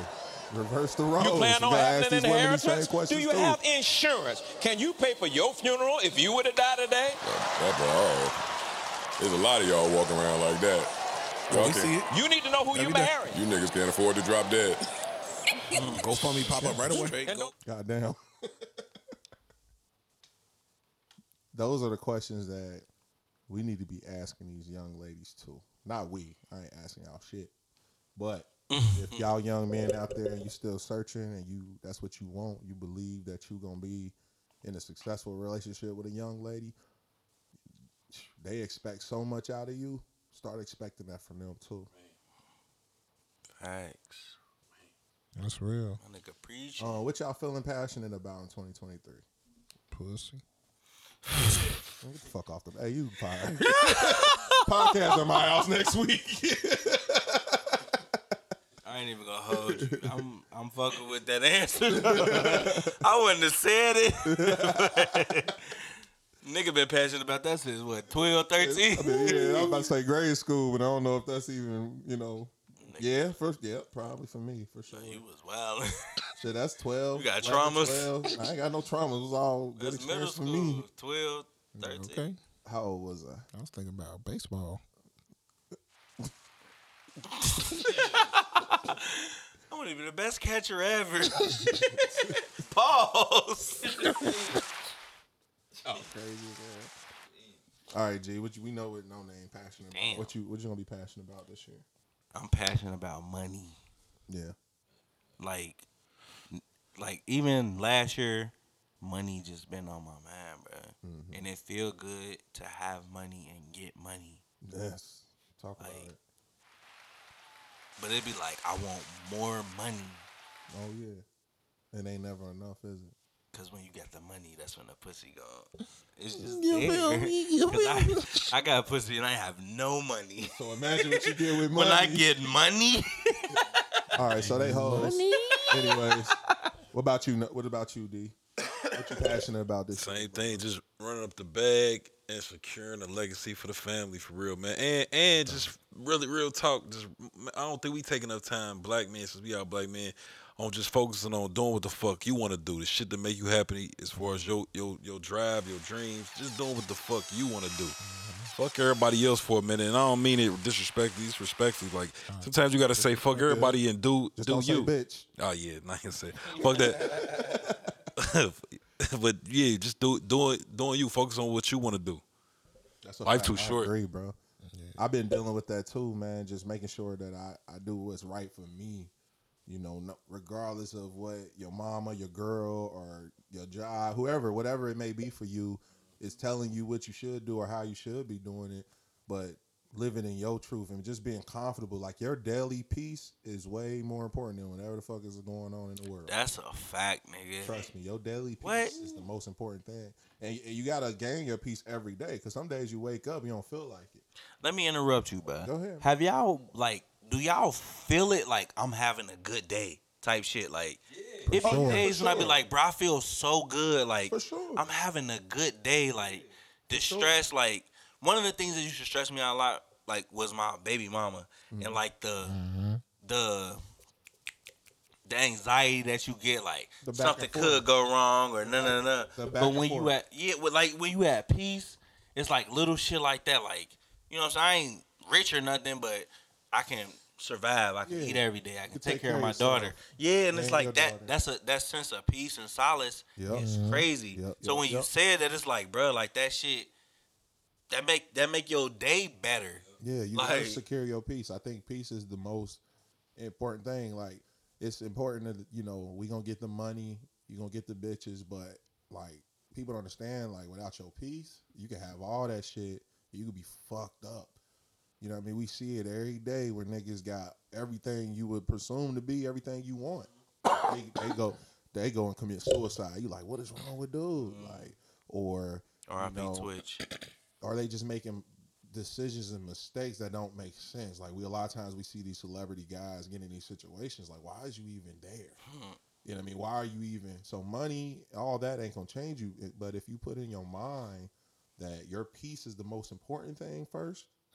reverse the roles. You plan on having an these women these same inheritance? Do you too. have insurance? Can you pay for your funeral if you were to die today? That's all. There's a lot of y'all walking around like that. Y'all we see it. You need to know who you marry. You niggas can't afford to drop dead. Mm, GoFundMe pop up right away. God damn. [laughs] Those are the questions that we need to be asking these young ladies too. Not we. I ain't asking y'all shit. But [laughs] if y'all young men out there and you still searching and you that's what you want, you believe that you gonna be in a successful relationship with a young lady, they expect so much out of you. Start expecting that from them too. Facts. That's real. My nigga preach. Uh, what y'all feeling passionate about in 2023? Pussy. Get the fuck off the. Hey, you fired. [laughs] Podcast at my house next week. [laughs] I ain't even gonna hold you. I'm I'm fucking with that answer. [laughs] I wouldn't have said it. Nigga been passionate about that since what, 12, 13? I mean, yeah, I was about to say [laughs] grade school, but I don't know if that's even, you know. Yeah, first, yeah, probably for me, for sure. You was wild. [laughs] Shit, that's 12. You got 11, traumas? 12. I ain't got no traumas. It was all good That's middle experience for me. school, 12, 13. Okay. How old was I? I was thinking about baseball. [laughs] I'm gonna be the best catcher ever. Pause. Oh, crazy, man. All right, G. What you, we know what no name passionate about. Damn. What you what you gonna be passionate about this year? I'm passionate about money. Yeah. Like, like even last year, money just been on my mind, bro. Mm-hmm. And it feel good to have money and get money. Yes. Talk about it. But it'd be like, I want more money. Oh yeah. It ain't never enough, is it? Cause when you get the money, that's when the pussy go. It's just You there. me? You [laughs] 'Cause I, me? I got pussy and I have no money. So imagine what you get with money. when I get money. [laughs] All right, so they hoes. Money. Anyways, what about you? What about you, D? What you passionate about this? Same thing, just running up the bag and securing a legacy for the family for real, man. And and just really real talk. Just I don't think we take enough time, black men, since we are black men, on just focusing on doing what the fuck you want to do, the shit that make you happy as far as your your your drive, your dreams. Just doing what the fuck you want to do. Mm-hmm. Fuck everybody else for a minute, and I don't mean it disrespectfully, disrespectfully. Like uh, sometimes you gotta say fuck everybody and do Just do don't say you. bitch. Oh yeah, [laughs] not gonna say fuck that. [laughs] but yeah, just do doing doing you. Focus on what you want to do. That's a Life fact. too I short. agree, bro. I've been dealing with that too, man. Just making sure that I, I do what's right for me. You know, no, regardless of what your mama, your girl, or your job, whoever, whatever it may be for you, is telling you what you should do or how you should be doing it. But living in your truth and just being comfortable, like your daily peace is way more important than whatever the fuck is going on in the world. That's a fact, nigga. Trust me, your daily peace What? is the most important thing, and, you gotta gain your peace every day. Because some days you wake up, you don't feel like it. Let me interrupt you, bro. Go ahead. Have y'all like? Do y'all feel it like I'm having a good day type shit? Like, it be sure. days For when I be like, bro, I feel so good. Like, For sure. I'm having a good day. Like, the sure. stress. Like, one of the things that used to stress me out a lot, like, was my baby mama Mm-hmm. and like the the the anxiety that you get, like something could go wrong or no, no, no. The But when you at yeah, with like when you at peace, it's like little shit like that. Like you know, what I'm saying I ain't rich or nothing, but I can survive. I can Yeah. eat every day. I can take, take care of my yourself. daughter. Yeah, and it's like that. daughter. That's a that sense of peace and solace Yep. is Mhm. crazy. Yep, So yep, when you said that, it's like, bro, like that shit. that make that make your day better. Yeah, you Like- gotta secure your peace. I think peace is the most important thing. Like it's important that you know we gonna get the money, you gonna get the bitches, but like people don't understand. Like without your peace, you can have all that shit, you could be fucked up. You know what I mean? We see it every day where niggas got everything you would presume to be everything you want. they, they go, they go and commit suicide. You like, what is wrong with dude? Mm. Like, or you R.I.P. know, Twitch. are they just making decisions and mistakes that don't make sense? Like we a lot of times we see these celebrity guys get in these situations. Like, why is you even there? Hmm. You know what I mean? Why are you even so money? All that ain't gonna change you. But if you put in your mind that your peace is the most important thing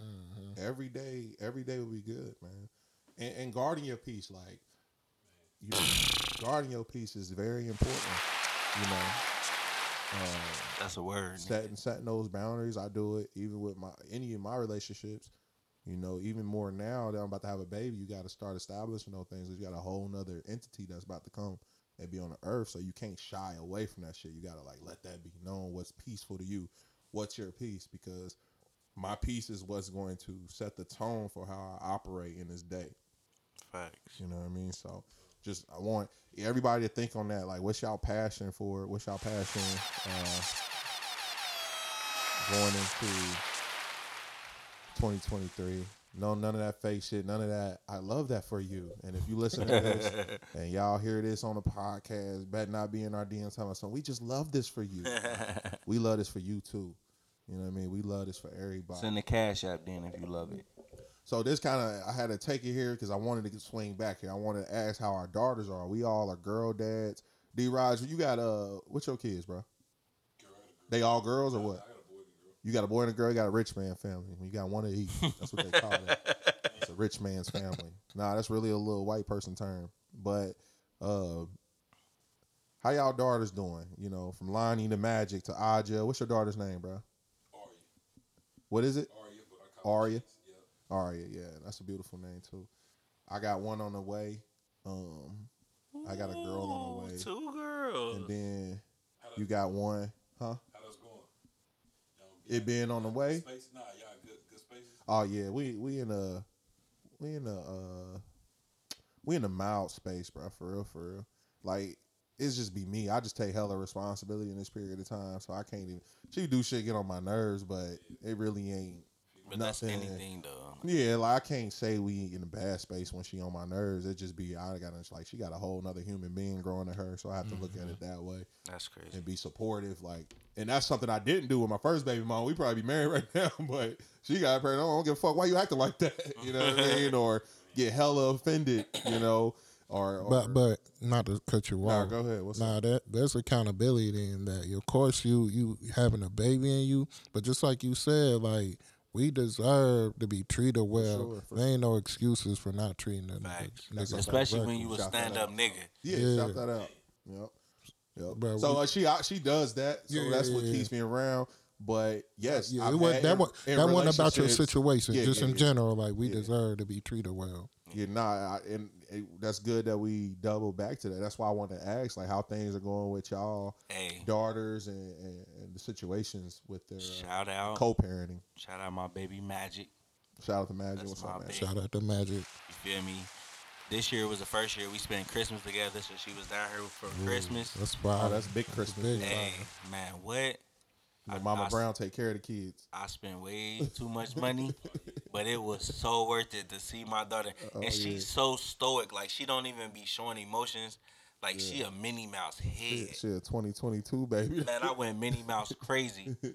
1st every day, every day will be good, man. And, and guarding your peace, like you know, [sighs] guarding your peace is very important. You know, um, That's a word. setting setting those boundaries. I do it even with my any of my relationships. You know, even more now that I'm about to have a baby, you got to start establishing those things. You got a whole nother entity that's about to come and be on the earth, so you can't shy away from that shit. You got to like let that be known. What's peaceful to you? What's your peace? Because my piece is what's going to set the tone for how I operate in this day. Facts. You know what I mean? So just I want everybody to think on that. Like, what's y'all passion for? What's y'all passion uh, going into 2023? No, none of that fake shit. None of that. I love that for you. And if you listen to this [laughs] and y'all hear this on the podcast, better not be in our DMs telling us, we just love this for you. [laughs] we love this for you too. You know what I mean? We love this for everybody. Send the cash app then if you love it. So this kind of I had to take it here because I wanted to swing back here. I wanted to ask how our daughters are. We all are girl dads. D. Raj, you got uh, what's your kids, bro? They all girls or what? You got a boy and a girl. You got a rich man family. You got one of each. That's what they call it. [laughs] It's a rich man's family. Nah, that's really a little white person term. But uh, how y'all daughters doing? You know, from Lonnie to Magic to Aja. What's your daughter's name, bro? What is it? Arya. Arya, yeah, that's a beautiful name too. I got one on the way. Um, I got a girl on the way. Two girls. And then you got one, huh? How that's going? It being on the way. Oh yeah, we we in a we in a uh we in a mild space, bro. For real, for real. Like it's just be me. I just take hella responsibility in this period of time, so I can't even. She do shit get on my nerves, but it really ain't But that's nothing. anything though. Yeah, like I can't say we in a bad space when she on my nerves. It just be I got like she got a whole nother human being growing to her, so I have to look at mm-hmm. it that way. That's crazy. And be supportive, like, and that's something I didn't do with my first baby mom. We probably be married [laughs] right now, but she got pregnant. I don't give a fuck. Why you acting like that? [laughs] You know what I mean? Or get hella offended, you know? Or, or But but not to cut you Nah, off. go ahead. What's nah, that there's accountability in that. Of course, you you having a baby in you, but just like you said, like we deserve to be treated well. sure, for there ain't no excuses for not treating them. niggas Especially when correctly. you a stand up nigga. Yeah, Yeah. shout that out. Yep. Yep. But so we- uh, she uh, she does that. So Yeah, that's what yeah. keeps me around. But yes, Yeah, it was, that in- was that wasn't about your situation. Yeah, just yeah, in yeah. general, like we deserve to be treated well. Yeah, nah, I, and it, that's good that we double back to that. That's why I want to ask, like, how things are going with y'all Hey. daughters and, and, and the situations with their uh, Shout out. co-parenting. Shout out my baby Magic. Shout out to Magic. That's What's up, man? baby. Shout out to Magic. You feel me? This year was the first year we spent Christmas together, so she was down here for Christmas. That's fire. Oh, that's big Christmas. big. Hey, man, what? Know, Mama I- Brown take care of the kids. I spent way too much money, [laughs] oh, but it was so worth it to see my daughter. Uh, oh, and she's yeah. so stoic, like she don't even be showing emotions. Like she a Minnie Mouse head. She a 2022, baby. Man, I went Minnie Mouse crazy. [laughs]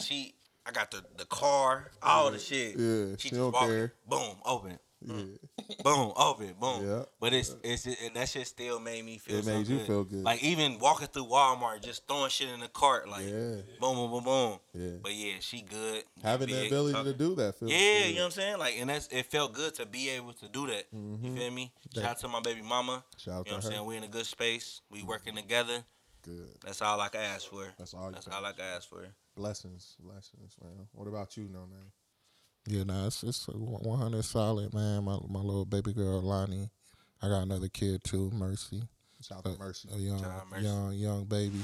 She, I got the the car, all the shit. Yeah, she she just care. boom, open, Yeah. boom, open, boom. Yeah. But it's it's and that shit still made me feel. It made you good. feel good. Like even walking through Walmart, just throwing shit in the cart, like Yeah. boom, boom, boom, boom. Yeah. But yeah, she good. Having the ability talk- to do that feels Yeah, good. you know what I'm saying? Like, and that's it felt good to be able to do that. You feel me? Shout out to my baby mama. Mm-hmm. Shout out you know to what I'm saying? We in a good space. We working together. Good. That's all I can ask for. That's all. That's all I can ask for. Blessings, blessings, man. What about you, no name? Yeah, nah, it's it's one hundred solid, man. My my little baby girl Lonnie. I got another kid too, Mercy. Shout out to Mercy. A young Mercy. young young baby.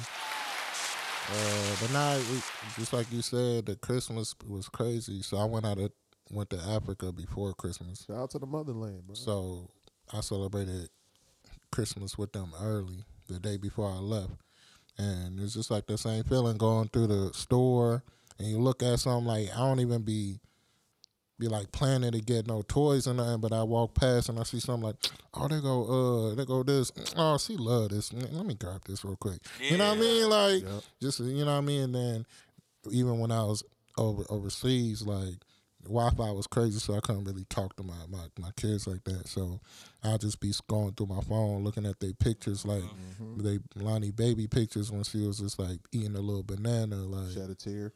Uh, the night, we, just like you said, the Christmas was crazy. So I went out of, went to Africa before Christmas. Shout out to the motherland, bro. So I celebrated Christmas with them early, the day before I left. And it's just like the same feeling going through the store and you look at something like I don't even be be like planning to get no toys or nothing, but I walk past and I see something like, oh, they go, uh, they go this. Oh, she love this. Let me grab this real quick. You know what I mean? Like, just you know what I mean. And then even when I was over overseas, like Wi-Fi was crazy, so I couldn't really talk to my, my, my kids like that. So I'll just be going through my phone, looking at their pictures, like they Lonnie baby pictures when she was just like eating a little banana, like shed a tear.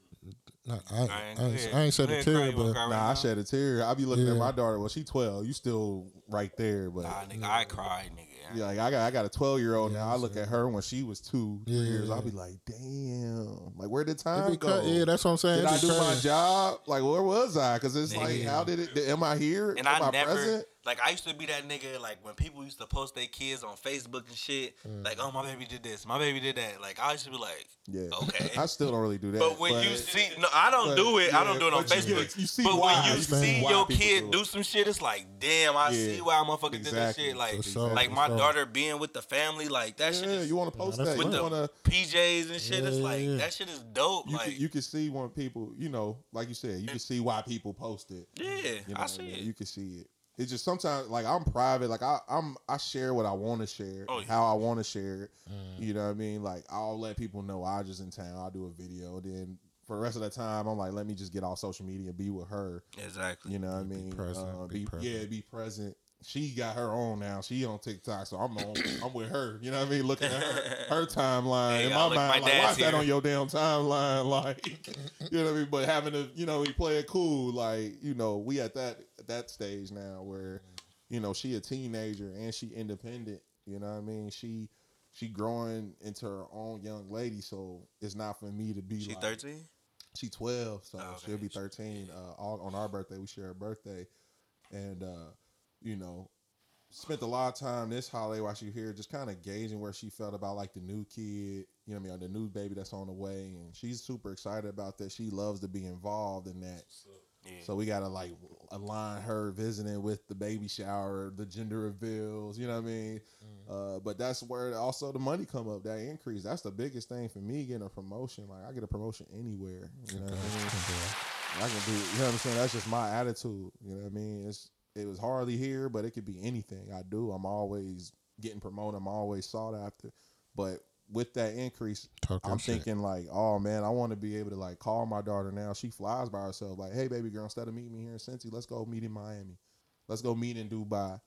Not, I, I, ain't, I ain't shed a tear, but nah, I shed a tear. I be looking at my daughter. Well, she twelve. You still right there, but Nah, nigga, I cried, nigga. Yeah, like I got I got a twelve year old now. I look at her when she was two, three Yeah, years. yeah, I'll be like, damn, like where did time be go? cra- yeah, that's what I'm saying. Did It I be do my job? Like where was I? Because it's like, how did it? Am I here? And Am I I never present? Like I used to be that nigga like when people used to post their kids on Facebook and shit. Mm. Like, oh my baby did this, my baby did that. Like I used to be like, Yeah. Okay. [laughs] I still don't really do that. but when you see, no, I don't but, do it. I don't do it on but you Facebook. get- you see but why. when you You see your kid do do some shit, it's like, damn, I Yeah, see why motherfucker did that shit. Like, sure, like my sure. daughter being with the family, like that shit. Yeah, is, you want to post that? with You the want to PJs and shit. it's Yeah, like yeah. that shit is dope. you like, can, you can see when people, you know, like you said, you can see why people post it. Yeah, I see it. You can see it. It's just sometimes like I'm private. Like I, I'm I share what I want to share, Oh, yeah. how I want to share it. You know what I mean? Like I'll let people know I just in town. I'll do a video. Then for the rest of the time, I'm like, let me just get off social media and be with her. Exactly. You know what I mean? present, Uh, be be, present. yeah, be present. She got her own now. She on TikTok, so I'm on. [coughs] I'm with her. You know what I mean? Looking at her, [laughs] her timeline. Hey, In my look- mind, my like, dad's watch that on your damn timeline. [laughs] Like, you know what I mean? But having to, you know, we play it cool. Like, you know, we at that at that stage now where, you know, she a teenager and she independent. You know what I mean? She she growing into her own young lady. So it's not for me to be. She like, 13? She twelve, so Oh, okay. she'll be thirteen. Uh, all, on our birthday, we share a birthday, and uh, you know, spent a lot of time this holiday while she here, just kind of gauging where she felt about like the new kid, you know, what I mean, or the new baby that's on the way, and she's super excited about that. She loves to be involved in that. So we gotta like align her visiting with the baby shower, the gender reveals, you know what I mean? Uh, but that's where also the money come up, that increase. That's the biggest thing for me getting a promotion. Like I get a promotion anywhere. You know what I mean? I can do you know what I'm saying? That's just my attitude. You know what I mean? It's it was hardly here, but it could be anything I do. I'm always getting promoted, I'm always sought after. But with that increase, Talking I'm shit. thinking like, oh man, I want to be able to like call my daughter now. She flies by herself, like, hey baby girl, instead of meeting me here in Cincy, let's go meet in Miami. Let's go meet in Dubai.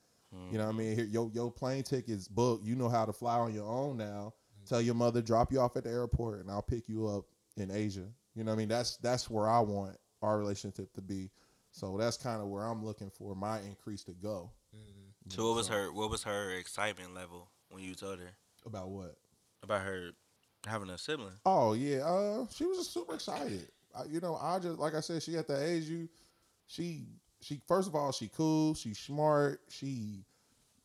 You know what I mm-hmm. mean? Here, your your plane ticket's booked. You know how to fly on your own now. Tell your mother drop you off at the airport, and I'll pick you up in Asia. You know what I mean? That's that's where I want our relationship to be. So that's kind of where I'm looking for my increase to go. Mm-hmm. So what was her what was her excitement level when you told her About what? About her having a sibling? Oh yeah, uh, she was just super excited. I, you know, I just like I said, she at the age you, she she first of all she cool, she smart, she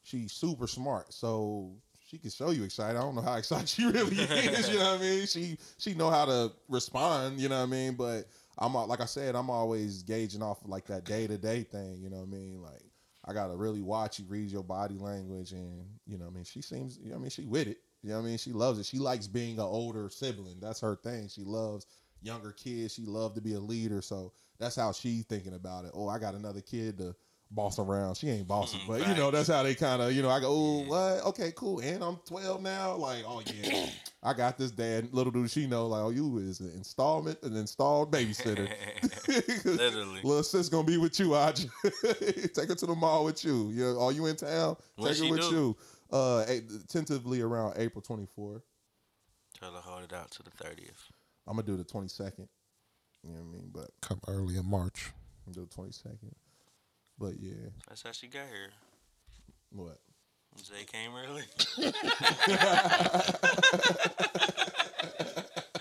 she's super smart, so she can show you excited. I don't know how [laughs] excited she really is. you know what I mean? She she know how to respond. You know what I mean? But I'm like I said, I'm always gauging off of like that day to day thing. You know what I mean? Like I gotta really watch you, read your body language, and you know what I mean. She seems, you know I mean, she with it. You know what I mean? She loves it. She likes being an older sibling. That's her thing. She loves younger kids. She loved to be a leader. So that's how she thinking about it. Oh, I got another kid to boss around. She ain't bossing, mm, but you know that's how they kind of, you know, I go, oh, what? Okay, cool. And I'm 12 now. Like, oh yeah, I got this. Dad, little do she know, like, oh, you is an installment, an installed babysitter. [laughs] Literally. [laughs] Little sis gonna be with you, Aj. [laughs] Take her to the mall with you. You know, are you in town? What Take her with do? you. Uh, tentatively around April 24th. Tell her hold it out to the thirtieth. I'm gonna do the 22nd. You know what I mean? But Come early in March. I'm do the 22nd. But yeah, That's how she got here. what? Zay came early. [laughs]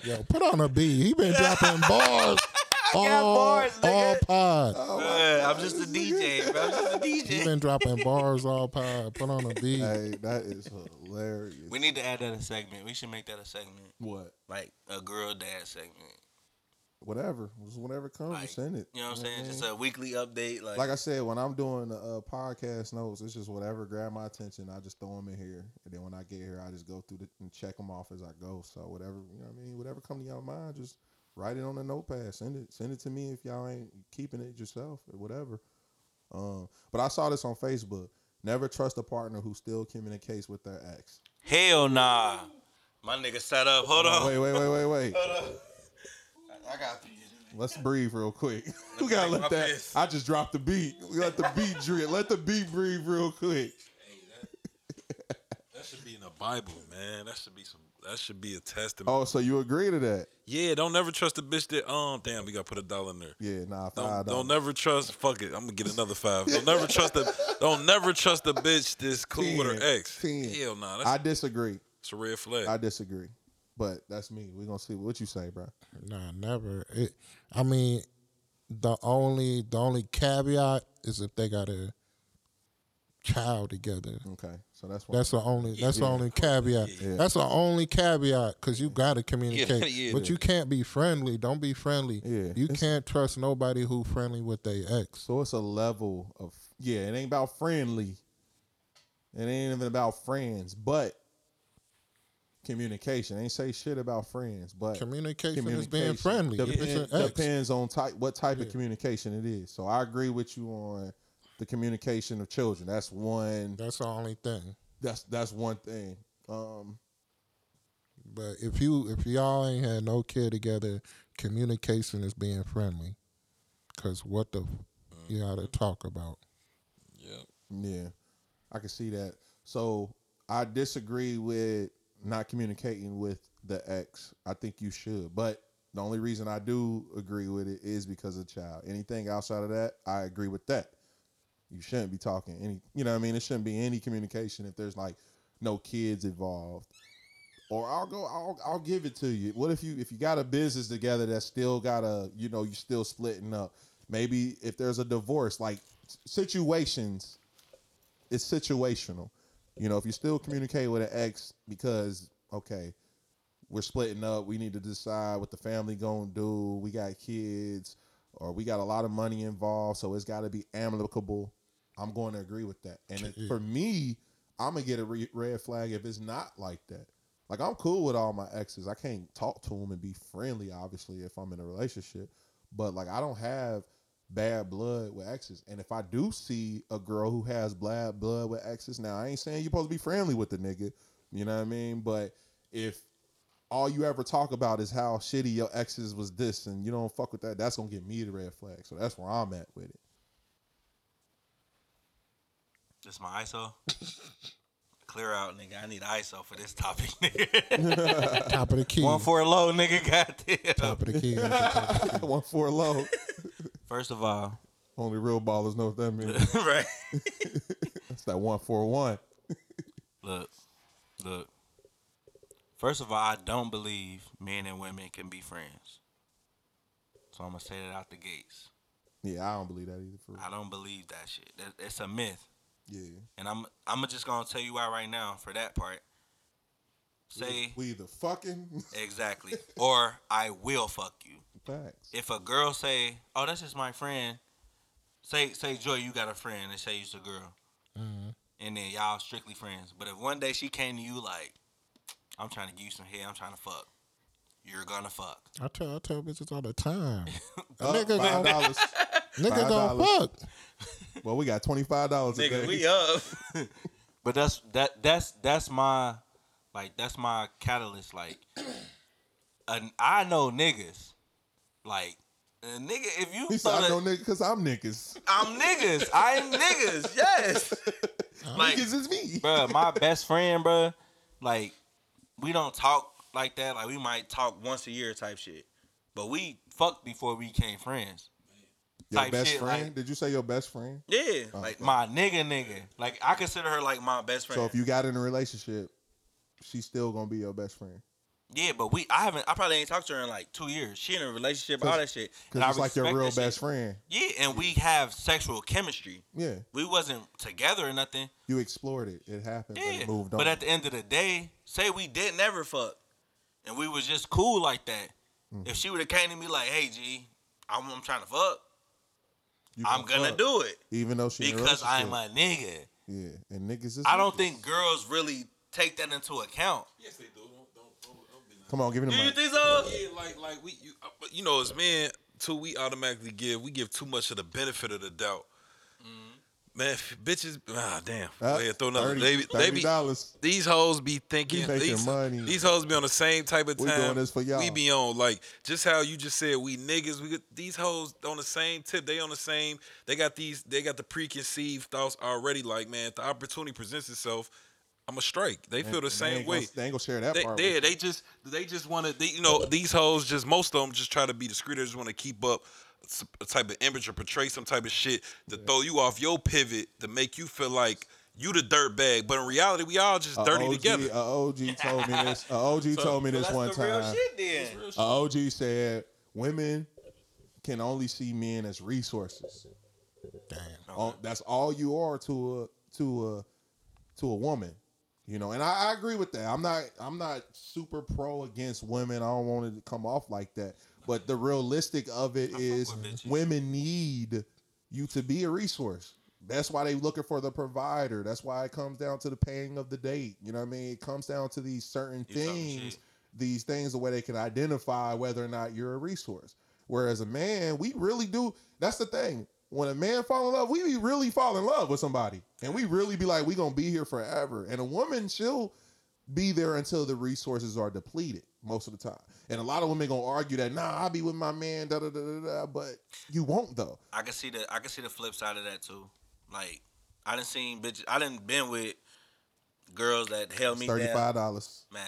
Yo, put on a beat. He been dropping bars. [laughs] got all, bars, all nigga. pod. Uh, I'm just a DJ, bro. I'm just a You DJ. been dropping bars all pod. Put on a beat. Hey, that is hilarious. We need to add that a segment. We should make that a segment. What? Like a girl dad segment. Whatever. Just whatever comes, just send it. You know what I'm saying? I Just a weekly update. Like, like I said, when I'm doing the uh, podcast notes, it's just whatever grab my attention. I just throw them in here, and then when I get here, I just go through the, and check them off as I go. So whatever you know, what I mean, whatever come to your mind, just write it on a notepad. Send it, send it to me if y'all ain't keeping it yourself or whatever. Um, but I saw this on Facebook. Never trust a partner who still communicates with their ex. hell nah. My nigga set up. Hold on. Wait, wait, wait, wait, wait. [laughs] Hold on. I got Let's breathe real quick. we [laughs] gotta let that. piss. I just dropped the beat. We let the beat drip. Let the beat breathe real quick. That should be in the Bible, man. That should be some. That should be a testament. Oh, so you agree to that? Yeah, don't never trust a bitch that. Um, damn, we gotta put a dollar in there. Yeah, nah, Don't, five don't never trust. Fuck it, I'm gonna get another five. Don't never trust a. [laughs] Don't never trust a bitch that's cool with her Ten, ex. ten. Hell nah, I disagree. it's a red flag. I disagree. But that's me. We're gonna see what you say, bro. Nah, never. It, I mean, the only the only caveat is if they got a child together. Okay, so that's why. That's the only. That's the only caveat. Yeah. That's the only caveat because you got to communicate. [laughs] yeah. But you can't be friendly. Don't be friendly. Yeah, You it's- can't trust nobody who friendly with their ex. So it's a level of yeah. It ain't about friendly. It ain't even about friends, but communication. Ain't say shit about friends, but Communication, is being friendly. Depend- If it's an ex. depends on type what type of communication it is. So I agree with you on the communication of children. That's one. That's the only thing. That's that's one thing. Um, But if you if y'all ain't had no kid together, communication is being friendly. Cause what the f- you gotta talk about. Yeah, yeah, I can see that. So I disagree with not communicating with the ex. I think you should, but the only reason I do agree with it is because of child. Anything outside of that, I agree with that. You shouldn't be talking any. You know what I mean? It shouldn't be any communication if there's like no kids involved. Or I'll go. I'll I'll give it to you. What if you if you got a business together that's still got a you know you're still splitting up. Maybe if there's a divorce, like situations it's situational. You know, if you still communicate with an ex because okay, we're splitting up, we need to decide what the family gonna do. We got kids, or we got a lot of money involved, so it's got to be amicable. I'm going to agree with that. And it- for me, I'm gonna get a re- red flag if it's not like that. Like I'm cool with all my exes. I can't talk to them and be friendly, obviously, if I'm in a relationship. But like I don't have bad blood with exes. And if I do see a girl who has bad blood with exes, now I ain't saying you're supposed to be friendly with the nigga. You know what I mean? But if all you ever talk about is how shitty your exes was this and you don't fuck with that, that's gonna get me the red flag. So that's where I'm at with it. This my ISO. [laughs] Clear out, nigga. I need ISO for this topic, [laughs] nigga. Top of the key. One for a low, nigga. [laughs] Goddamn. Top of the key. One for low. First of all, Only real ballers know what that means. right. That's that one for one. Look, look. First of all, I don't believe men and women can be friends. So I'm gonna say that out the gates. Yeah, I don't believe that either. For real. I don't believe that shit. That, it's a myth. Yeah. And I'm I'm just gonna tell you why right now for that part. Say we either fucking exactly, or I will fuck you. facts. If a girl say, "Oh, that's just my friend," say say Joy, you got a friend, and say you's a girl, mm-hmm. and then y'all strictly friends. But if one day she came to you like, "I'm trying to give you some head, I'm trying to fuck," you're gonna fuck. I tell I tell bitches all the time. [laughs] Up, nigga five gonna dollars. nigga Five gonna fuck. [laughs] Well, we got twenty five dollars. Nigga, we up. [laughs] but that's that that's that's my like that's my catalyst. Like, and I know niggas. Like, a nigga, if you He said, thought I that- know nigga because I'm niggas. I'm niggas. I'm niggas. [laughs] Yes. like, niggas is me. Bro, my best friend, bro. Like, we don't talk like that. Like, we might talk once a year type shit. But we fucked before we became friends. Your Type best shit, friend? like- Did you say your best friend? Yeah, Oh, like okay. my nigga, nigga. Like I consider her like my best friend. So if you got in a relationship, she's still gonna be your best friend. Yeah, but we I haven't I probably ain't talked to her in like two years. She in a relationship, all that shit. Because it's like your real shit. best friend. Yeah, and we have sexual chemistry. Yeah. We wasn't together or nothing. You explored it. It happened. But Yeah. moved on. But at the end of the day, say we didn't ever fuck, and we was just cool like that. Mm-hmm. If she would have came to me like, "Hey, G, I'm, I'm trying to fuck," I'm gonna fuck. do it Even though she because I'm relationship. a nigga. Yeah. And niggas is I don't think girls really take that into account. Yes, they do. Come on, give me the Do you mic. think so? Yeah, like like we, you, uh, you know, as men, too, we automatically give we give too much of the benefit of the doubt. Man, bitches, ah, damn. Uh, ahead, throw another. 30 they, they be $30. these hoes be thinking these, money. these hoes be on the same type of We time. doing this for y'all. We be on like just how you just said we niggas. We these hoes on the same tip. They on the same. They got these. They got the preconceived thoughts already. Like man, if the opportunity presents itself. I'm a strike. They feel And- the and they same gonna- way. they ain't gonna share that they, part They, with they just they just want to. You know, these hoes just most of them just try to be discreet. They just want to keep up a type of image or portray some type of shit to throw you off your pivot to make you feel like you the dirt bag. But in reality, we all just A dirty OG, together. A OG told me this. A OG [laughs] So- told me so this that's one the real time. shit then. A OG said women can only see men as resources. Damn. that's all you are to a to a to a woman. You know, and I, I agree with that. I'm not I'm not super pro against women. I don't want it to come off like that. But the realistic of it is women need you to be a resource. That's why they looking for the provider. That's why it comes down to the paying of the date. You know what I mean? It comes down to these certain things, these things the way they can identify whether or not you're a resource. Whereas a man, we really do. That's the thing. When a man fall in love, we really fall in love with somebody, and we really be like, we gonna be here forever. And a woman, she'll be there until the resources are depleted most of the time. And a lot of women gonna argue that, nah, I'll be with my man, da da da da da. But you won't though. I can see the I can see the flip side of that too. Like I didn't seen bitches. I didn't been with girls that held me thirty five dollars. Man,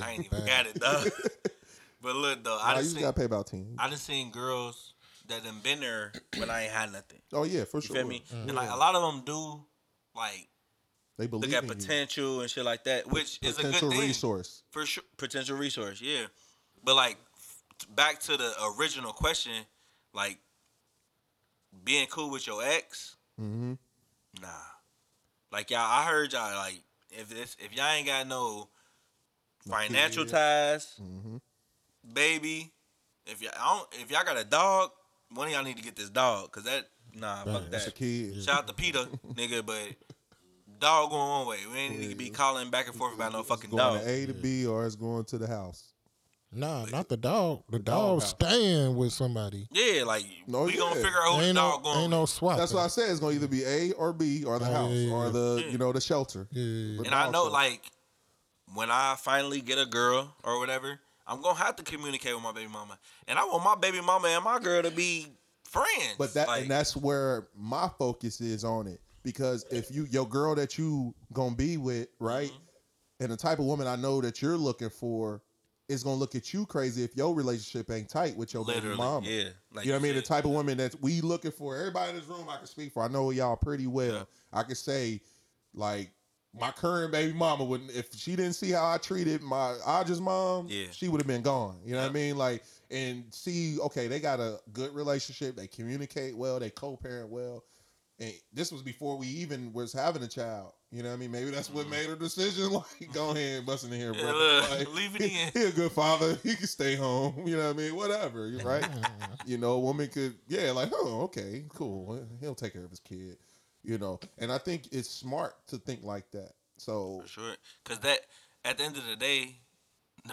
I ain't even [laughs] got it though. [laughs] but look though, I Nah, you just gotta pay about ten. I done seen girls that done been there when I ain't had nothing. Oh yeah, for You sure. feel me? Mhm. And like a lot of them do, like They believe look at in you. potential and shit like that, which is a Potential good thing. resource. for sure. Potential resource, yeah. But like back to the original question, like being cool with your ex, Mm-hmm. nah. Like y'all, I heard y'all like if this if y'all ain't got no financial ties, Mm-hmm. baby. If y'all I don't, if y'all got a dog, one of y'all need to get this dog, cause that nah fuck That's a that. kid. Shout out to Peter, nigga, but [laughs] dog going one way. We ain't need to be calling back and forth about no fucking Going dog. to A to B or it's going to the house. Nah, not the dog. The dog dog staying with somebody. Yeah, like No, we gonna figure out who the Ain't dog no, going. ain't no swap. That's what I said. It's going to either be A or B or the Oh, house yeah, yeah, or the Yeah. you know the shelter. Yeah, yeah, and I know shelter. like when I finally get a girl or whatever, I'm gonna have to communicate with my baby mama, and I want my baby mama and my girl to be friends. But that like, and that's where my focus is on it because if you your girl that you gonna be with, right, Mm-hmm. and the type of woman I know that you're looking for is gonna look at you crazy if your relationship ain't tight with your literally, baby mama. yeah, like you know what I mean? The type of woman that we looking for. Everybody in this room I can speak for. I know y'all pretty well. I can say, like, my current baby mama wouldn't if she didn't see how I treated my Aja's mom, Yeah. she would have been gone. You know what I mean? Like, and see, okay, they got a good relationship, they communicate well, they co-parent well. And this was before we even was having a child. You know what I mean? Maybe that's what mm-hmm. made her decision. [laughs] Like, go ahead and bust in here, Yeah, brother. look, Like, leave it he, in. he a good father. [laughs] He can stay home. You know what I mean? Whatever, you- right? you know, a woman could, yeah, like, oh, okay, cool. He'll take care of his kid. You know, and I think it's smart to think like that. So for sure, cause that at the end of the day,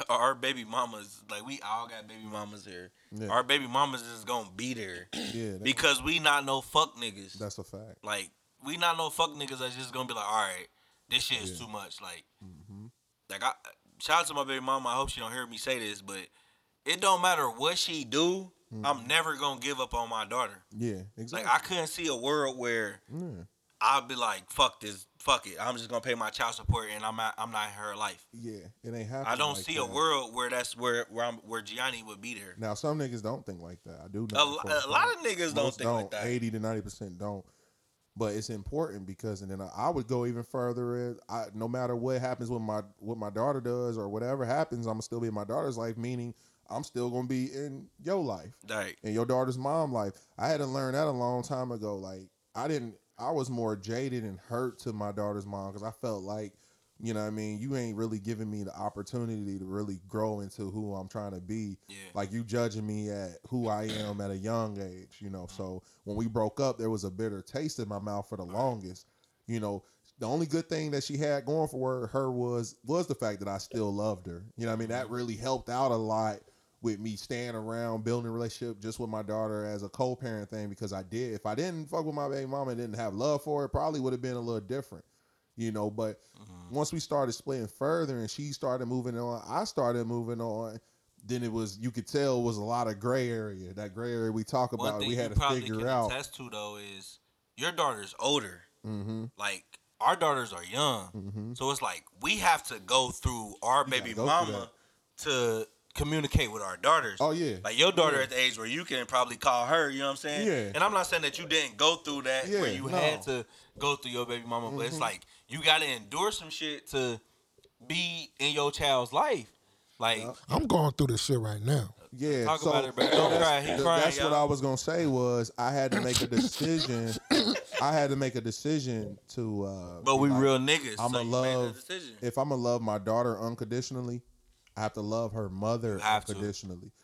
our baby mamas, like we all got baby mamas here. Yeah. Our baby mamas is gonna be there [clears throat] yeah, because we not no fuck niggas. that's a fact. Like we not no fuck niggas that's just gonna be like, all right, this shit is Yeah. too much. Like, Mm-hmm. like I shout out to my baby mama. I hope she don't hear me say this, but it don't matter what she do. I'm never gonna give up on my daughter. Yeah, Mm-hmm. exactly. Like I couldn't see a world where yeah. I'd be like, fuck this, fuck it. I'm just gonna pay my child support and I'm not, I'm not in her life. yeah, it ain't happening. I don't like see that. a world where that's where where I'm where Gianni would be there. Now some niggas don't think like that. I do A, know. a lot of niggas don't think like that. Eighty to ninety percent don't. but it's important because, and then I, I would go even further. I, no matter what happens with my what my daughter does or whatever happens, I'm gonna still be in my daughter's life. Meaning, I'm still gonna be in your life, Right. in your daughter's mom life. I had to learn that a long time ago. Like I didn't. I was more jaded and hurt to my daughter's mom because I felt like, you know, what I mean, you ain't really giving me the opportunity to really grow into who I'm trying to be. Yeah. Like you judging me at who I am at a young age, you know. So when we broke up, there was a bitter taste in my mouth for the longest. You know, the only good thing that she had going for her, her was was the fact that I still loved her. You know, what I mean, that mm-hmm. really helped out a lot with me staying around, building a relationship just with my daughter as a co-parent thing because I did. If I didn't fuck with my baby mama and didn't have love for it probably would have been a little different. You know, but once we started splitting further and she started moving on, I started moving on. Then it was you could tell was a lot of gray area. That gray area we talk One about, we had to figure out. attest to though is your daughter's older. Mm-hmm. Like our daughters are young, so it's like we have to go through our baby go mama to communicate with our daughters. Oh yeah, Like your daughter Yeah. at the age where you can probably call her, you know what I'm saying? Yeah. And I'm not saying that you didn't go through that where you no. had to go through your baby mama, but it's Mhm. like you gotta endure some shit to be in your child's life. Like I'm going through this shit right now. Yeah, Talk so about it, bro. Don't that's- cry. He th- crying, That's what y'all. I was gonna say was I had to make a [coughs] decision. I had to make a decision to. Uh, But be we real niggas, I'm so to you made a love. decision. If I'm gonna love my daughter unconditionally, I have to love her mother have to.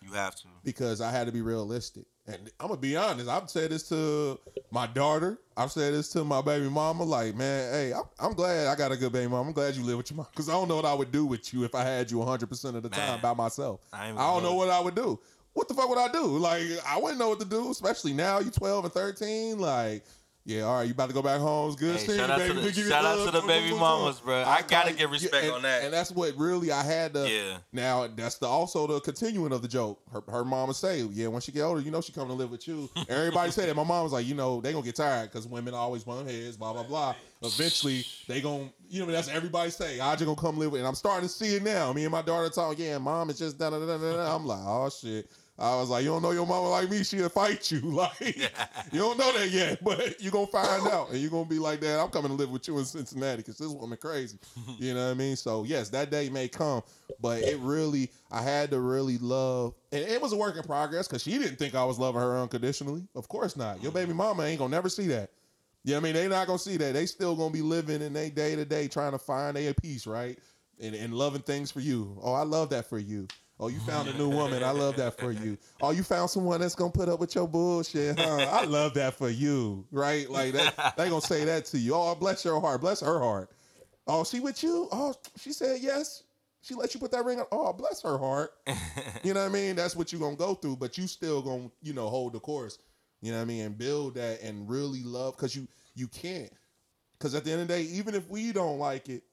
you have to. Because I had to be realistic, and I'm gonna be honest. I've said this to my daughter. I've said this to my baby mama. Like, man, hey, I'm, I'm glad I got a good baby mama. I'm glad you live with your mom. Because I don't know what I would do with you if I had you 100 percent of the time by myself. I I, don't know what I would do. What the fuck would I do? Like, I wouldn't know what to do, especially now. You 12 and 13. Like, yeah, all right, you about to go back home. It's good Hey, seeing shout you, out to baby. the- give you shout out to the baby mamas, bro. I gotta kinda- give respect and, on that. And that's what really I had to. Yeah. Now that's the also the continuing of the joke. Her, her mama say, yeah, when she get older, you know she coming to live with you. Everybody say that. My mom was like, you know, they gonna get tired because women always bump heads, blah blah blah. Eventually, they gonna, you know, that's everybody say. I just gonna come live with. And I'm starting to see it now. Me and my daughter talk. Yeah, mom is just da da da da da. I'm like, oh shit. I was like, you don't know your mama like me. She'll fight you. [laughs] Like, [laughs] you don't know that yet, [laughs] but you're gonna find out, and you're gonna be like, Dad, I'm coming to live with you in Cincinnati because this woman crazy. You know what I mean? So yes, that day may come, but it really, I had to really love, and it was a work in progress because she didn't think I was loving her unconditionally. Of course not. Your baby mama ain't gonna never see that. You know what I mean? They not gonna see that. They still gonna be living in their day to day trying to find their peace, right? And, and loving things for you. Oh, I love that for you. Oh, you found a new woman. I love that for you. Oh, you found someone that's gonna put up with your bullshit. Huh? I love that for you, right? Like that. They gonna say that to you. Oh, bless your heart. Bless her heart. Oh, she with you? Oh, she said yes. She let you put that ring on. Oh, bless her heart. you know what I mean? That's what you're gonna go through, but you still gonna, you know, hold the course. You know what I mean? And build that and really love because you you can't. Because at the end of the day, even if we don't like it,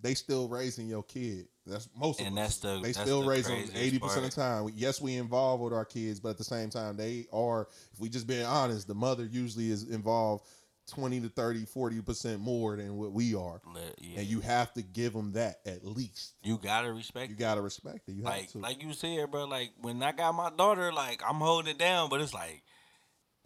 they still raising your kid. That's most of And that's the- they that's still the raise them eighty percent of the time. Yes, we involve with our kids, but at the same time, they are. If we just being honest, the mother usually is involved twenty to 30, 40 percent more than what we are, yeah. and you have to give them that at least. You gotta respect. You gotta respect it. You have like to. like you said, bro. Like when I got my daughter, like I'm holding it down, but it's like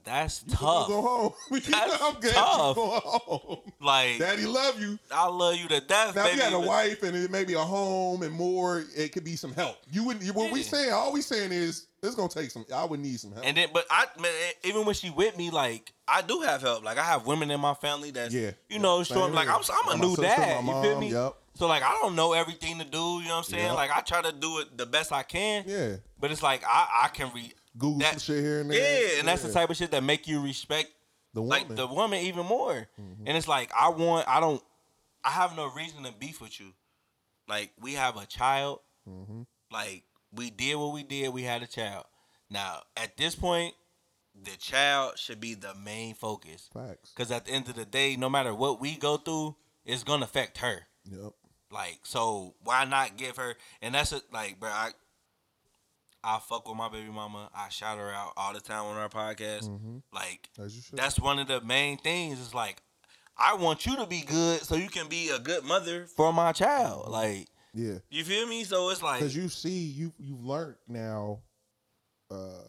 that's [laughs] tough. Go home. That's I'm glad tough. you going home. Like Daddy love you. I love you to death, Now, if baby. you had a wife and maybe a home and more, it could be some help. You wouldn't. What we saying? All we saying is it's gonna take some. I would need some help. And then, but I, man, even when she with me, like I do have help. Like I have women in my family that's, Yeah. you know, showing like I'm. I'm a new dad. my you feel me? yep. So like I don't know everything to do. You know what I'm saying? Yep. Like I try to do it the best I can. Yeah. But it's like I, I can read. Google that, some shit here and there. Yeah, and that's the type of shit that make you respect the like woman. the woman even more. And it's like I want. I don't. I have no reason to beef with you. Like we have a child. Mm-hmm. Like we did what we did. We had a child. Now at this point, the child should be the main focus. Facts. Because at the end of the day, no matter what we go through, it's gonna affect her. Yep. Like so, why not give her? And that's it. Like, bro, I I fuck with my baby mama. I shout her out all the time on our podcast. Mm-hmm. Like As you should. that's one of the main things. Is like I want you to be good so you can be a good mother for my child. Mm-hmm. Like Yeah. you feel me? So it's like Because you see, you you've learned now. Uh,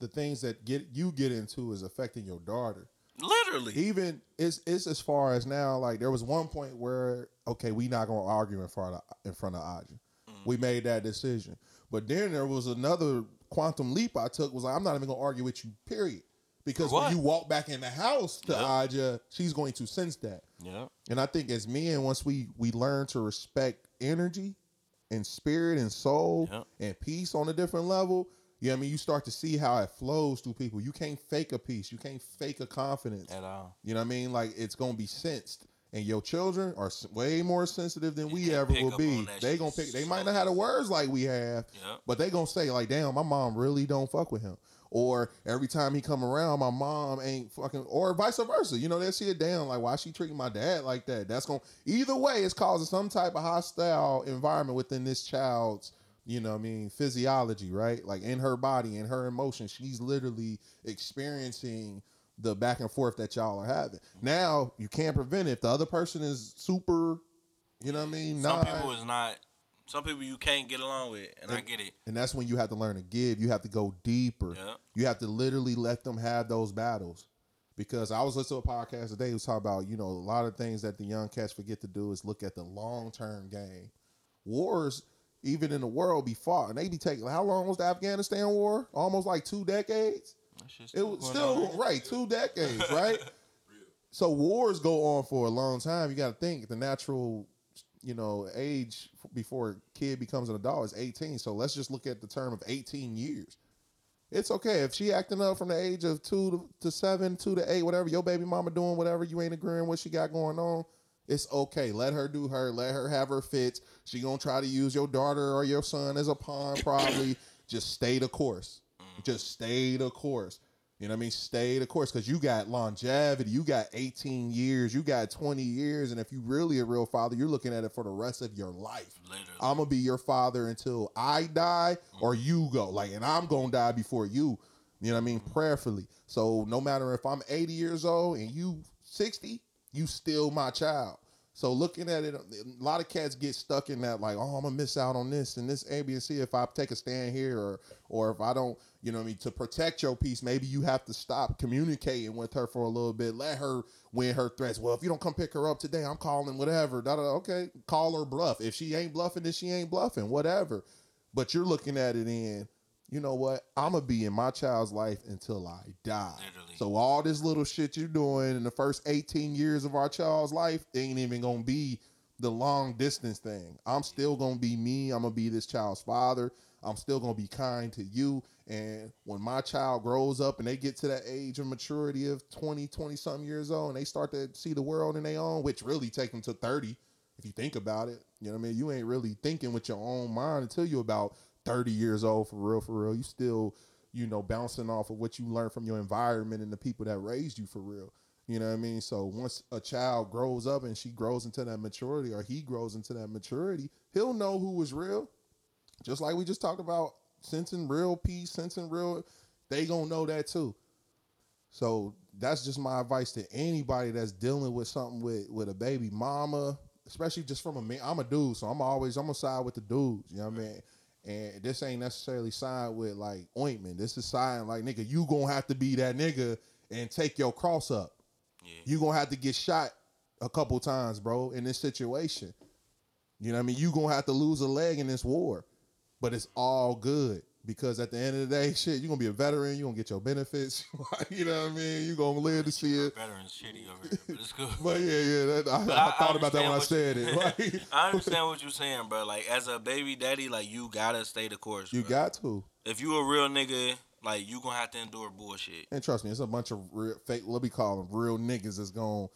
the things that get you get into is affecting your daughter. literally. Even it's it's as far as now. Like there was one point where okay, we not gonna argue in front of in front of Aja. Mm. We made that decision. But then there was another quantum leap I took. Was like I'm not even gonna argue with you. Period. Because what? when you walk back in the house to Yep. Aja, she's going to sense that. Yeah. And I think as men, once we we learn to respect energy and spirit and soul Yep. and peace on a different level, you know I mean? You start to see how it flows through people. You can't fake a peace. You can't fake a confidence. At all. You know what I mean? Like it's gonna be sensed. And your children are way more sensitive than we ever will be. They gonna pick. They might not have the words like we have, Yep. but they gonna say like, "Damn, my mom really don't fuck with him." Or every time he come around, my mom ain't fucking. Or vice versa. You know, they see it down like, "Why she treating my dad like that?" That's gonna. Either way, it's causing some type of hostile environment within this child's. You know, what I mean, physiology, right? Like in her body, in her emotions, she's literally experiencing the back and forth that y'all are having. Now you can't prevent it. If the other person is super, you know what I mean? Some people is not. Some people you can't get along with, and I get it. and that's when you have to learn to give. You have to go deeper. Yeah. You have to literally let them have those battles. Because I was listening to a podcast today who was talking about, you know, a lot of things that the young cats forget to do is look at the long term game. Wars, even in the world, be fought. And they be taking how long was the Afghanistan war? Almost like two decades. It was still right, two decades, right? [laughs] so wars go on for a long time. You got to think the natural, you know, age before a kid becomes an adult is 18. So let's just look at the term of 18 years. It's okay if she acting up from the age of two to, to seven, two to eight, whatever. Your baby mama doing whatever you ain't agreeing what she got going on. It's okay. Let her do her. Let her have her fits. She gonna try to use your daughter or your son as a pawn. Probably [coughs] just stay the course. Just stay the course. You know what I mean? Stay the course because you got longevity. You got 18 years. You got 20 years. And if you really a real father, you're looking at it for the rest of your life. I'm gonna be your father until I die or mm-hmm. you go. Like, and I'm gonna die before you. You know what I mean? Mm-hmm. Prayerfully. So no matter if I'm 80 years old and you 60, you still my child. So looking at it, a lot of cats get stuck in that like, oh, I'm gonna miss out on this and this A, B, and C if I take a stand here, or or if I don't, you know, what I mean, to protect your peace, maybe you have to stop communicating with her for a little bit. Let her win her threats. Well, if you don't come pick her up today, I'm calling whatever. Da, da. Okay, call her bluff. If she ain't bluffing, then she ain't bluffing. Whatever. But you're looking at it in, you know what? I'm gonna be in my child's life until I die. So all this little shit you're doing in the first 18 years of our child's life ain't even gonna be the long distance thing. I'm still gonna be me. I'm gonna be this child's father. I'm still gonna be kind to you. And when my child grows up and they get to that age of maturity of 20, 20 something years old, and they start to see the world in their own, which really take them to 30, if you think about it. You know what I mean? You ain't really thinking with your own mind until you're about 30 years old for real, for real. You still, you know, bouncing off of what you learned from your environment and the people that raised you for real. You know what I mean? So once a child grows up and she grows into that maturity or he grows into that maturity, he'll know who was real. Just like we just talked about sensing real peace, sensing real, they gonna know that too. So that's just my advice to anybody that's dealing with something with with a baby mama, especially just from a man. I'm a dude, so I'm always I'm gonna side with the dudes. You know what I mean? And this ain't necessarily signed with like ointment. This is signed like nigga, you gonna have to be that nigga and take your cross up. You gonna have to get shot a couple times, bro, in this situation. You know what I mean? You gonna have to lose a leg in this war, but it's all good because at the end of the day, [laughs] shit, you gonna be a veteran. You're gonna get your benefits. [laughs] you know what I mean? You're gonna live to see it. Veterans shitty over here, but it's good. [laughs] But yeah, yeah, that, I, But I, thought about that when I said you- it. Like, I understand what you're saying, bro. Like as a baby daddy, like you gotta stay the course. you bro. got to. If you a real nigga, like you gonna have to endure bullshit. And trust me, it's a bunch of real, fake. Let me call them real niggas. That's gonna.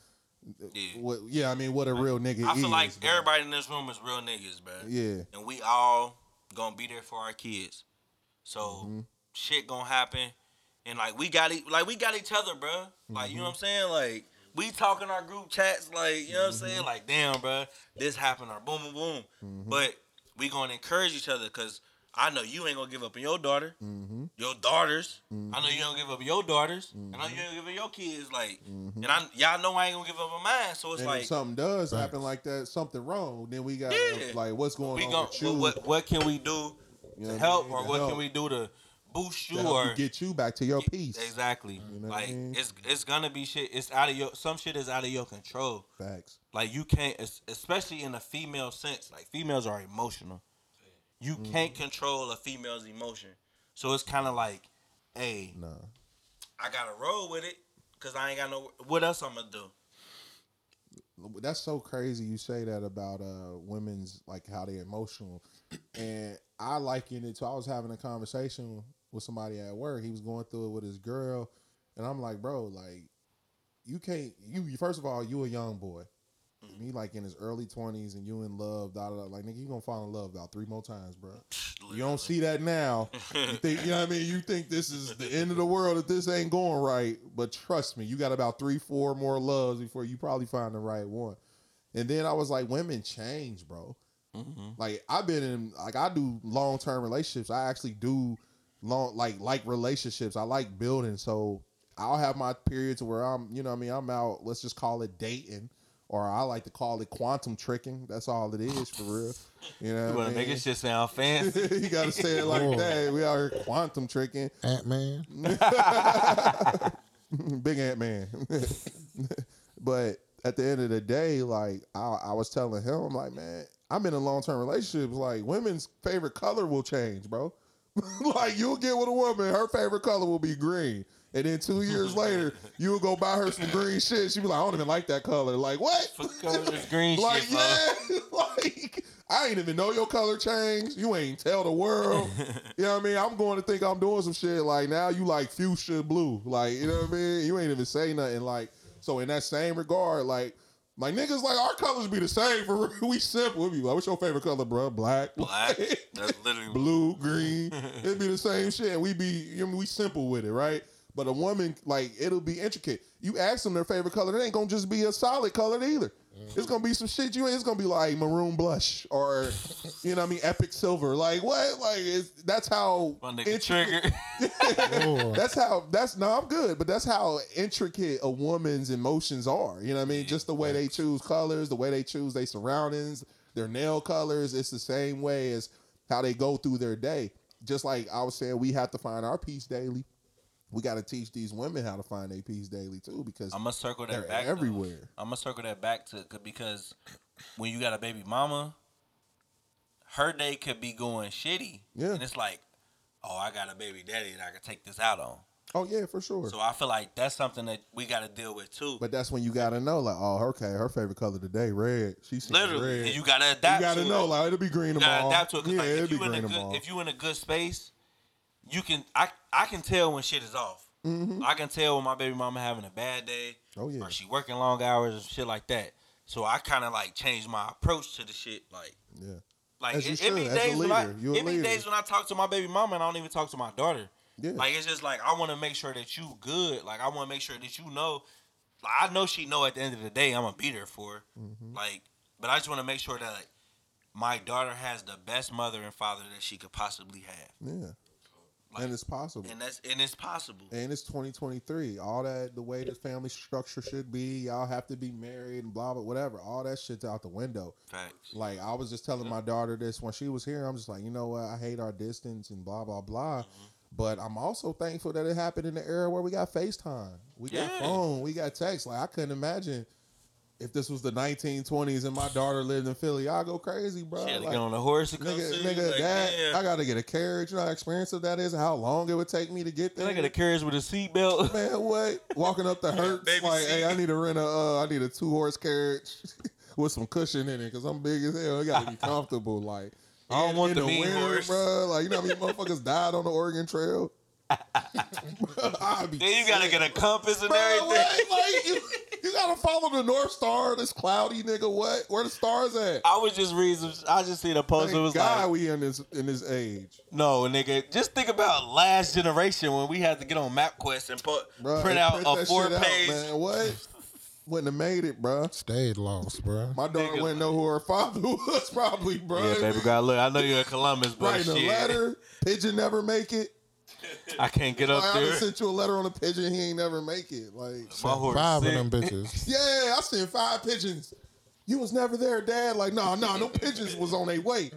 Yeah. What, yeah, I mean, what a real nigga I is. feel like everybody in this room is real niggas, bro. Yeah. And we all gonna be there for our kids. So Mm-hmm. shit gonna happen, and like we got e- like we got each other, bro. Like you know what I'm saying? Like we talk in our group chats, like you know what I'm saying? Like damn, bro, this happened or boom, boom, boom. Mm-hmm. But we gonna encourage each other because I know you ain't gonna give up on your daughter, Mm-hmm. your daughters. I know you don't give up on your daughters. And I know you don't give up on your kids. Like, and I y'all know I ain't gonna give up on mine. So it's and like if something does happen like that, something wrong, then we got Yeah. like what's going we on gon' with you? what, what what can we do You know to what I help, mean? or To what help. can we do to boost you to help or you get you back to your peace. Exactly. know what I like mean? it's it's gonna be shit. It's out of your some shit is out of your control. Facts. Like you can't, especially in a female sense. Like females are emotional. You Mm-hmm. can't control a female's emotion. So it's kind of like, hey, Nah. I gotta roll with it because I ain't got no. What else I'm gonna do? That's so crazy you say that about uh women's like how they emotional. And I liken it to I was having a conversation with somebody at work. He was going through it with his girl. And I'm like, bro, like you can't you first of all, you a young boy. Mm-hmm. Me like in his early twenties and you in love, da, da, da. like nigga, you gonna fall in love about three more times, bro. You don't see that now. [laughs] You think you know what I mean? You think this is the end of the world if this ain't going right. But trust me, you got about three, four more loves before you probably find the right one. And then I was like, women change, bro. Mm-hmm. Like I've been in like I do long term relationships. I actually do long like like relationships. I like building. So I'll have my periods where I'm, you know what I mean, I'm out, let's just call it dating. Or I like to call it quantum tricking. That's all it is for real. You know, [laughs] You wanna I make mean? it shit sound fancy. [laughs] you gotta say it like Lord. that. We out here quantum tricking. Ant Man. [laughs] Big Ant Man. but at the end of the day, like I, I was telling him, I'm like, man, I'm in a long term relationship. Like women's favorite color will change, bro. [laughs] like you'll get with a woman, her favorite color will be green. And then two years [laughs] later, you'll go buy her some green shit. She'll be like, I don't even like that color. Like, what? This green [laughs] like, shit, bro. yeah. like, I ain't even know your color changed. You ain't tell the world. you know what I mean? I'm going to think I'm doing some shit. Like, now you like fuchsia blue. Like, you know what I mean? You ain't even say nothing. Like, so in that same regard, like, like niggas, like our colors be the same for [laughs] real. we simple. We be like, what's your favorite color, bro? Black, Black. That's literally [laughs] blue, green. [laughs] It'd be the same shit. We be, you know, we simple with it, right? But a woman, like, it'll be intricate. You ask them their favorite color, it ain't gonna just be a solid color either. It's gonna be some shit you. It's gonna be like maroon blush or, you know, what I mean, epic silver. Like what? Like it's, that's how. My nigga intricate- [laughs] that's how. That's no, I'm good, but that's how intricate a woman's emotions are. You know what I mean? Just the way they choose colors, the way they choose their surroundings, their nail colors. It's the same way as how they go through their day. Just like I was saying, we have to find our peace daily. We got to teach these women how to find their peace daily too, because I'm gonna circle that they're back everywhere. I'm gonna circle that back to because when you got a baby mama, her day could be going shitty. Yeah. And it's like, oh, I got a baby daddy that I can take this out on. Oh yeah, for sure. So I feel like that's something that we got to deal with too. But that's when you gotta know, like, oh, okay, her favorite color today, red. She's Literally, red. and you gotta adapt. You gotta know, it. like, it'll be green You tomorrow. adapt to it. Yeah, like, it'll be you in a green good, tomorrow. if you in a good space, you can. I I can tell when shit is off. Mhm. I can tell when my baby mama having a bad day. Oh yeah. Or she working long hours and shit like that. So I kind of like changed my approach to the shit. Like, Yeah. like it, it be should, as a days when I, leader. You a it be days when I talk to my baby mama and I don't even talk to my daughter. Yeah. Like it's just like I want to make sure that you good. Like I want to make sure that you know. Like I know she know at the end of the day I'm gonna beat her for. her. Mm-hmm. Like, but I just want to make sure that like, my daughter has the best mother and father that she could possibly have, Yeah. And it's possible. and that's and it's possible. And it's 2023. All that, the way the family structure should be, y'all have to be married and blah, blah, whatever. All that shit's out the window. Facts. Like, I was just telling my daughter this when she was here. I'm just like, you know what? I hate our distance and blah, blah, blah. Mm-hmm. But I'm also thankful that it happened in the era where we got FaceTime. We got Yeah. phone. We got text. Like, I couldn't imagine if this was the 1920s and my daughter lived in Philly. I'd go crazy, bro. She had to Like, get on a horse to Nigga, see. nigga, like, that damn. I gotta get a carriage. You know how expensive that is, and how long it would take me to get there. I got a carriage with a seatbelt. [laughs] Man, what? Walking up the [laughs] Hertz, baby like, hey. I need to rent a, uh, I need a two horse carriage [laughs] with some cushion in it, cause I'm big as hell. I gotta be comfortable. Like, I don't want the mean winter, horse. bro. Like, you know how many motherfuckers died on the Oregon Trail? I'd be Then you gotta get a compass and Bro, everything. what? [laughs] Like, you, you gotta follow the North Star. This cloudy nigga. What? Where the stars at? I was just reading. some- I just seen a post. Thank it was God like, we in this in this age. no, nigga. Just think about last generation when we had to get on MapQuest and put Bruh, print and out print a four shit out, page. man. What? Wouldn't have made it, bro. Stayed lost, bro. My daughter wouldn't know who her father [laughs] was, probably, bro. yeah, baby girl. Look, I know you're in Columbus, but Writing a letter, pigeon never make it. [laughs] I can't get up Like, I there. done sent you a letter on a pigeon, he ain't never make it. Like, My horse Five sick. of them bitches. [laughs] yeah, I sent five pigeons. You was never there, Dad. Like, no, no, no pigeons was on their way.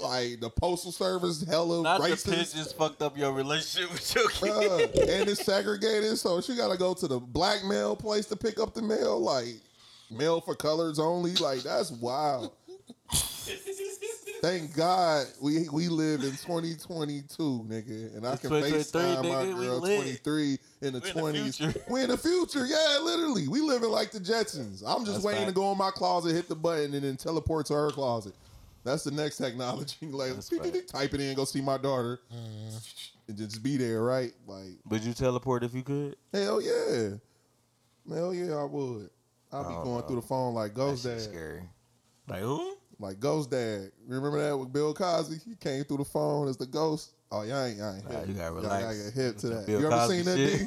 like the postal service, hella Not the racist. pigeons fucked up your relationship with your Bruh, kid. and it's segregated, so she gotta go to the black mail place to pick up the mail. Like mail for colors only. Like that's wild. [laughs] Thank God we we live in 2022, nigga, and I can 2023, FaceTime my nigga, girl 23 in the We in the 20s. we in the future, yeah, literally. We living like the Jetsons. I'm just That's waiting to go in my closet, hit the button, and then teleport to her closet. That's the next technology. [laughs] like type it in, go see my daughter, mm-hmm. and just be there, right? Like Would you teleport if you could? Hell yeah. Hell yeah, I would. I'd be Oh, going through the phone like Ghost Dad. scary. Like who? Like Ghost Dad. Remember that with Bill Cosby? He came through the phone as the ghost. Oh, y'all ain't, y'all ain't Nah, hip. you gotta relax. Y'all gotta get hip to that. Bill you ever Cosby seen that shit? D?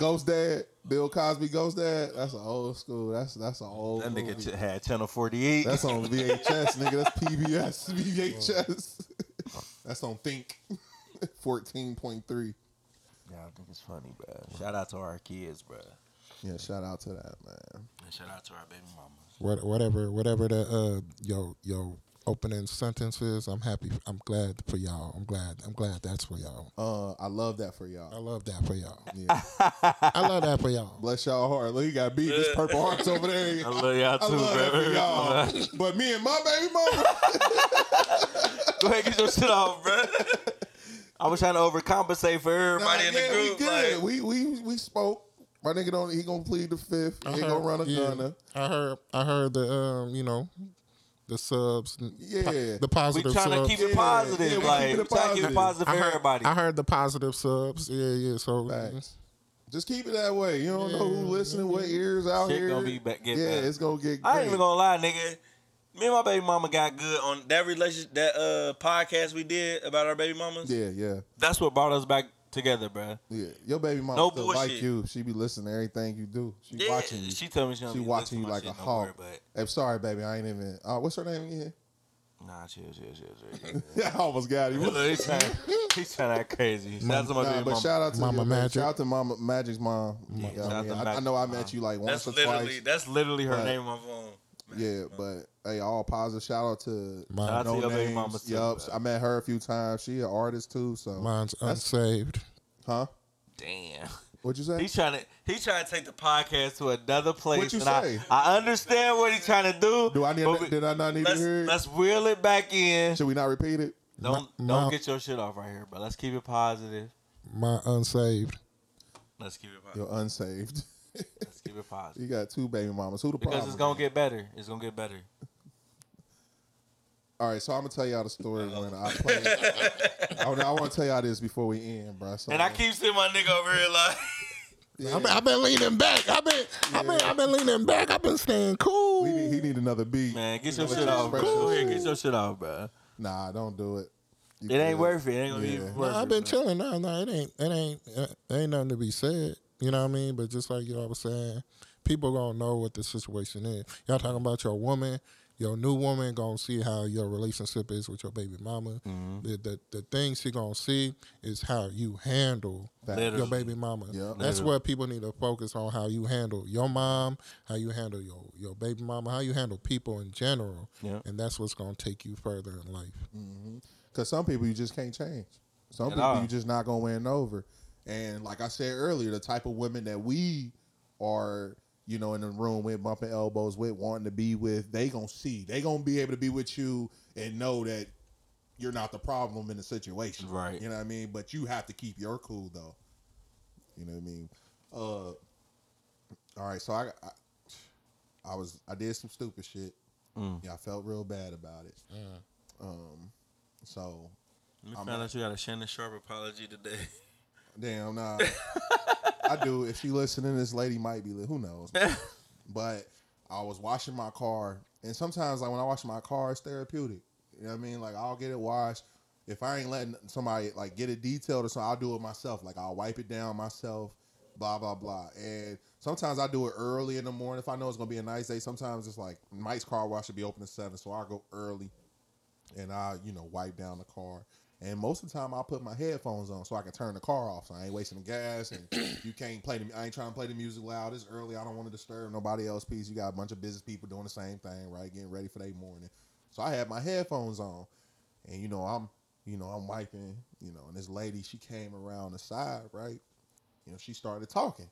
Ghost Dad, Bill Cosby Ghost Dad. That's an old school. That's that's an old. That nigga movie. had channel 48. That's on [laughs] VHS, nigga. That's PBS, [laughs] VHS. that's on Think. [laughs] Fourteen point three. Yeah, I think it's funny, bro. Shout out to our kids, bro. Yeah, shout out to that man. And shout out to our baby mamas. What, whatever, whatever the uh, yo yo opening sentence is, I'm happy. I'm glad for y'all. I'm glad. I'm glad that's for y'all. Uh, I love that for y'all. I love that for y'all. Yeah. [laughs] I love that for y'all. Bless y'all heart. Look, he got beef. this purple hearts over there. [laughs] I love y'all I too, love that bro. for y'all. [laughs] but me and my baby mama. Go ahead, get your shit off, bro. I was trying to overcompensate for everybody Nah, in the group. We good. like, we we we spoke. My nigga don't. He gonna plead the fifth. He I gonna heard- run a yeah. gunner. I heard. I heard the um, you know, the subs. and Yeah. po- the we positive trying to subs. keep it Yeah, positive. yeah, we like, keeping it trying to keep it positive. positive I for heard, everybody. I heard the positive subs. Yeah, yeah. So Facts. Just keep it that way. You don't know who listening, what ears out Shit here. gonna be back- get yeah, better. it's gonna get. I ain't great. even gonna lie, nigga. Me and my baby mama got good on that relationship, that uh podcast we did about our baby mamas. Yeah, yeah, That's what brought us back together, bro. yeah. Your baby mama No still bullshit. like you. She be listening to everything you do. She Yeah, watching you. she tell me she don't She be watching you like a shit no more, hawk. but- I'm sorry, baby. I ain't even. Uh, what's her name again? Nah, chill, chill, chill, chill. yeah, [laughs] I almost got him. Look, he's trying, he's trying to act crazy. Shout out to my Nah, baby but mama. shout out to Mama your Magic. Shout out to Mama Magic's mom. Yeah, shout I, mean, to I, I know I mom. met you like That's once or literally twice. that's literally her name on my phone. Yeah, but hey, all positive. Shout out to Mine- Shout out to no your baby mama too, Yup, bro. I met her a few times. She an artist too. So mine's unsaved. huh? Damn. What'd you say? He's trying to he's trying to take the podcast to another place. What you and say? I, I understand what he's trying to do. Do I need? but we- did I not need to let's, hear it? let's wheel it back in. Should we not repeat it? Don't My- don't my- get your shit off right here, but let's keep it positive. My unsaved. Let's keep it positive. You're unsaved. Let's keep it positive. you got two baby mamas. Who the Because problem? it's gonna get better. It's gonna get better. [laughs] All right, so I'm gonna tell y'all the story when I played. [laughs] I, I want to tell y'all this before we end, bro. So, And I keep seeing my nigga over here like [laughs] I've, been, I've been leaning back. I've been, I've been, I've been leaning back. I've been staying cool. he need, he need another beat. Man, get your Let shit off, express bro. your Go ahead, shit. get your shit off, bro. Nah, don't do it. You It ain't worth it. It ain't gonna Yeah. be No, worth I've been bro. chilling. No, no, it ain't, it ain't, it ain't nothing to be said. You know what I mean? But just like y'all was saying, people gonna know what the situation is. Y'all talking about your woman, your new woman gonna see how your relationship is with your baby mama. Mm-hmm. The, the the thing she gonna see is how you handle your baby mama. Yeah. That's what people need to focus on: how you handle your mom, how you handle your your baby mama, how you handle people in general. Yeah. And that's what's gonna take you further in life. Because some people you just can't change. Some At people all. you just not gonna win over. And like I said earlier, the type of women that we are, you know, in the room with, bumping elbows with, wanting to be with, they gonna see. They gonna be able to be with you and know that you're not the problem in the situation. Right. You know what I mean? But you have to keep your cool though. You know what I mean? Uh all right, so I I, I was I did some stupid shit. Mm. Yeah, I felt real bad about it. Um so We I'm found out you got a Shannon Sharpe apology today. [laughs] Damn, nah. I do. If she listening, this lady might be. Who knows? [laughs] but I was washing my car, and sometimes, like when I wash my car, it's therapeutic. You know what I mean? Like I'll get it washed. If I ain't letting somebody like get it detailed or something, I'll do it myself. Like I'll wipe it down myself. Blah blah blah. And sometimes I do it early in the morning if I know it's gonna be a nice day. Sometimes it's like Mike's car wash should be open at seven, so I go early and I, you know, wipe down the car. And most of the time, I'll put my headphones on so I can turn the car off, so I ain't wasting the gas. And [clears throat] you can't play the. I ain't trying to play the music loud. It's early. I don't want to disturb nobody else. Peace. You got a bunch of business people doing the same thing, right? Getting ready for their morning. So I had my headphones on, and you know I'm you know I'm wiping, you know, and this lady she came around the side, right? You know, she started talking.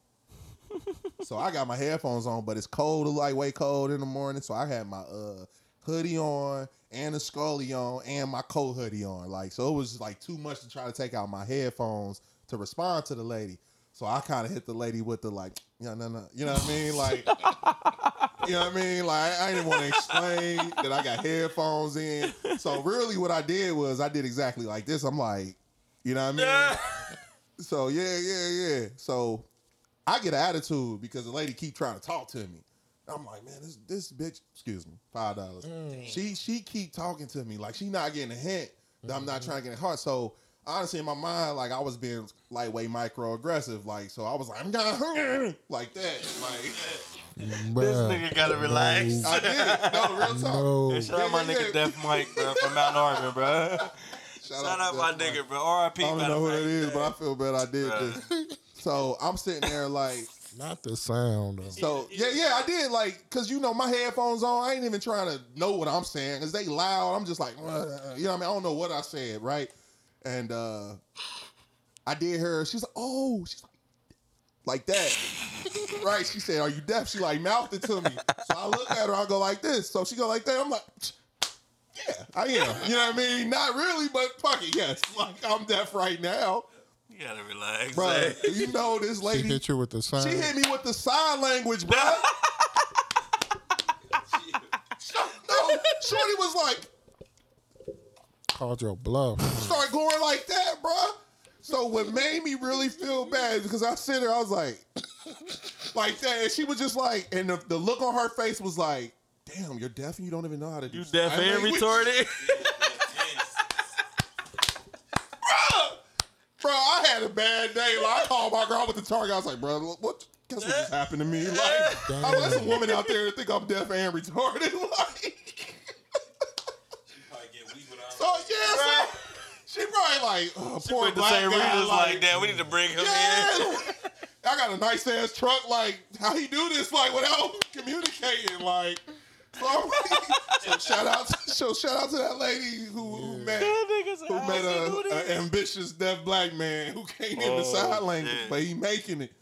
so I got my headphones on, but it's cold, like way cold in the morning. So I had my uh hoodie on and a scully on and my coat hoodie on. Like so it was like too much to try to take out my headphones to respond to the lady. So I kind of hit the lady with the like, yeah, no, no, you know what I mean? Like, you know what I mean? Like I didn't want to explain that I got headphones in. So really, what I did was I did exactly like this. I'm like, you know what I mean? so yeah, yeah, yeah. So I get an attitude because the lady keep trying to talk to me. I'm like, man, this this bitch, excuse me, five dollars. She she keep talking to me like she not getting a hint that I'm not mm-hmm. trying to get a heart. So honestly, in my mind, like I was being lightweight microaggressive, like so I was like, I'm gonna like that, like. This nigga gotta relax. I did. No, real talk. No. Hey, shout out my Yeah, yeah, nigga Def Mike, bro, from Mount Arvin, bro. Shout, Shout out my nigga, bro. R.I.P. I don't know who of that but I feel bad I did Bruh. this. So I'm sitting there like, Not the sound. Though. so yeah, yeah, I did like, cause you know my headphones on. I ain't even trying to know what I'm saying, cause they loud. I'm just like, "Uh," you know, what I mean, I don't know what I said, right? And uh I did her. She's like, oh, she's like, like that, [laughs] right? She said, "Are you deaf?" She like mouthed it to me. So I look at her. I go like this. So she go like that. I'm like. Yeah, I am. You know what I mean? Not really, but fuck it, yes. [laughs] Like I'm deaf right now. You gotta relax. Bro, hey. Eh? you know this lady. She lady. hit you with the sound. She hit me with the sign language, bro. [laughs] [laughs] no, Shorty was like, Called your bluff. start going like that, bro. So what made me really feel bad because I sit there, I was like, [coughs] like that, and she was just like, and the, the look on her face was like, damn, you're deaf and you don't even know how to do You deaf sign and retarded? [laughs] Bro, I had a bad day. Like, I called my girl with the target. I was like, bro, what? Guess what just happened to me? [laughs] Like, I there's a woman out there that think I'm deaf and retarded. [laughs] Like, so yeah, so she probably like, oh, poor Went to black guy. Rita's like, damn, we need to bring him in. [laughs] I got a nice ass truck. Like, how he do this? Like, without communicating? Like, so, so shout out, to, so shout out to that lady who, who met who met a, a ambitious deaf black man who can't in the Oh, sign language, shit. but he making it.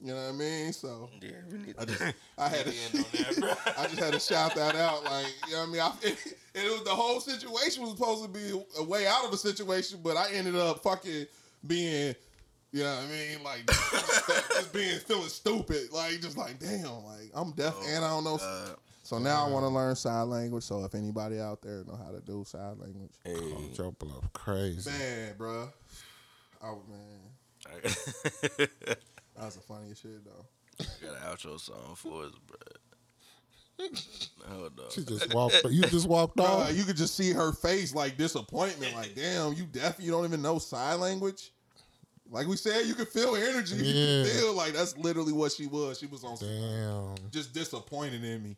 You know what I mean? So Yeah, we need I just, [laughs] I had to, that. [laughs] I just had to shout that out. Like, you know what I mean? I, [laughs] it, it was the whole situation was supposed to be a way out of the situation, but I ended up fucking being, you know what I mean? Like, just being feeling stupid. Like, just like, damn, like I'm deaf oh, and I don't know. So now I want to learn sign language. So if anybody out there know how to do sign language, Called your bluff. Crazy. man, bro, oh man, [laughs] that was the funniest shit though. I Got an outro song for us, bro. [laughs] Hold on. She just walked. You just walked Bro, off. you could just see her face like disappointment. Like, damn, you deaf? You don't even know sign language? Like we said, you could feel energy. You Yeah. could feel like that's literally what she was. She was on Damn. just disappointed in me.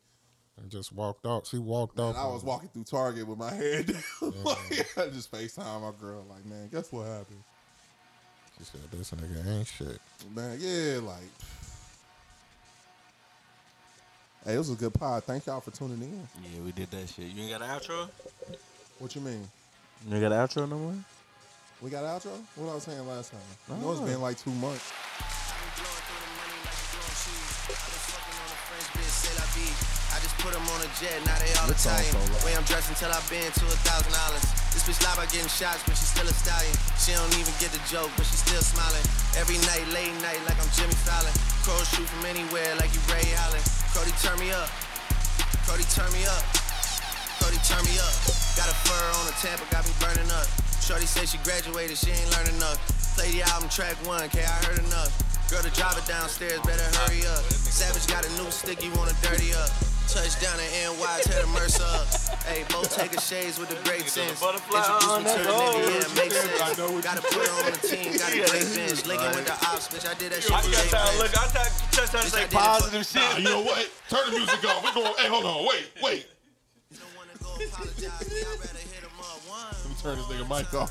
And just walked off. She walked And off. I was walking through Target with my head [laughs] down. like, I just FaceTime my girl. Like, man, guess what happened? She said, "This nigga ain't shit." Man, yeah, like. Hey, it was a good pod. Thank y'all for tuning in. Yeah, we did that shit. You ain't got an outro? What you mean? You ain't got an outro no more? We got an outro? What I was saying last time? I know it's been like two months. Just put them on a jet, now they all Italian. Way I'm dressed until I've been to a thousand dollars. This bitch lie about getting shots, but she still a stallion. She don't even get the joke, but she still smiling. Every night, late night, like I'm Jimmy Fallon. Crow shoot from anywhere, like you Ray Allen. Cody, turn me up. Cody, turn me up. Cody, turn me up. Got a fur on a Tampa, got me burning up. Shorty say she graduated, she ain't learned enough. Play the album track one, K, I heard enough. Girl, the driver downstairs, better hurry up. Savage got a new stick, you wanna dirty up. Touchdown in NY, tear the Mercer up. Hey, both take a shades with the great sense. butterfly Introduce me to the nigga, yeah, it makes I sense. Gotta you put her on the team, got a Yeah, great bench. Linking with the ops, bitch, I did that You shit got for to look. I thought touch down to I say did it for- positive shit. Nah, you know what? Turn the music off. We're going, hey, hold on. Wait, wait. Don't wanna go apologize, I'd rather hit 'em up one. Let me turn this nigga mic off.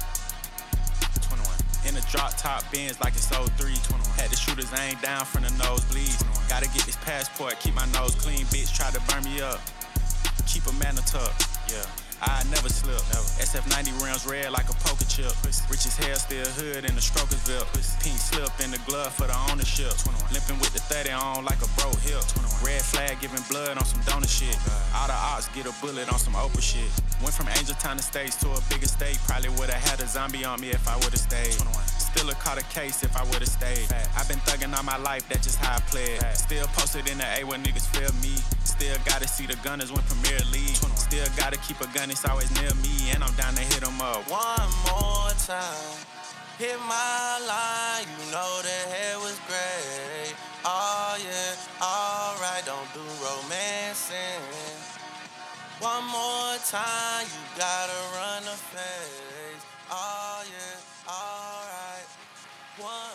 21. In a drop top Benz like it's 03. 21. Had the shooters aim down from the nosebleeds. Gotta get this passport, keep my nose clean. Bitch try to burn me up. Keep a man a tuck. Yeah. I never slip. SF90 rims red like a poker chip. Rich as hell, still hood in the Strokersville. Pink slip in the glove for the ownership. Limping with the 30 on like a bro hip. Red flag giving blood on some donor shit. All the ops get a bullet on some Oprah shit. Went from Angel Town Estates to a bigger state. Probably would've had a zombie on me if I would've stayed. Still a caught a case if I would've stayed. I've been thugging all my life, that's just how I played. Still posted in the A where niggas feel me. Still gotta see the gunners win Premier League. Still gotta keep a gun, it's always near me. And I'm down to hit 'em up. One more time. Hit my line, you know the hair was great. Oh yeah, alright, don't do romancing. One more time, you gotta run the face. Oh, one.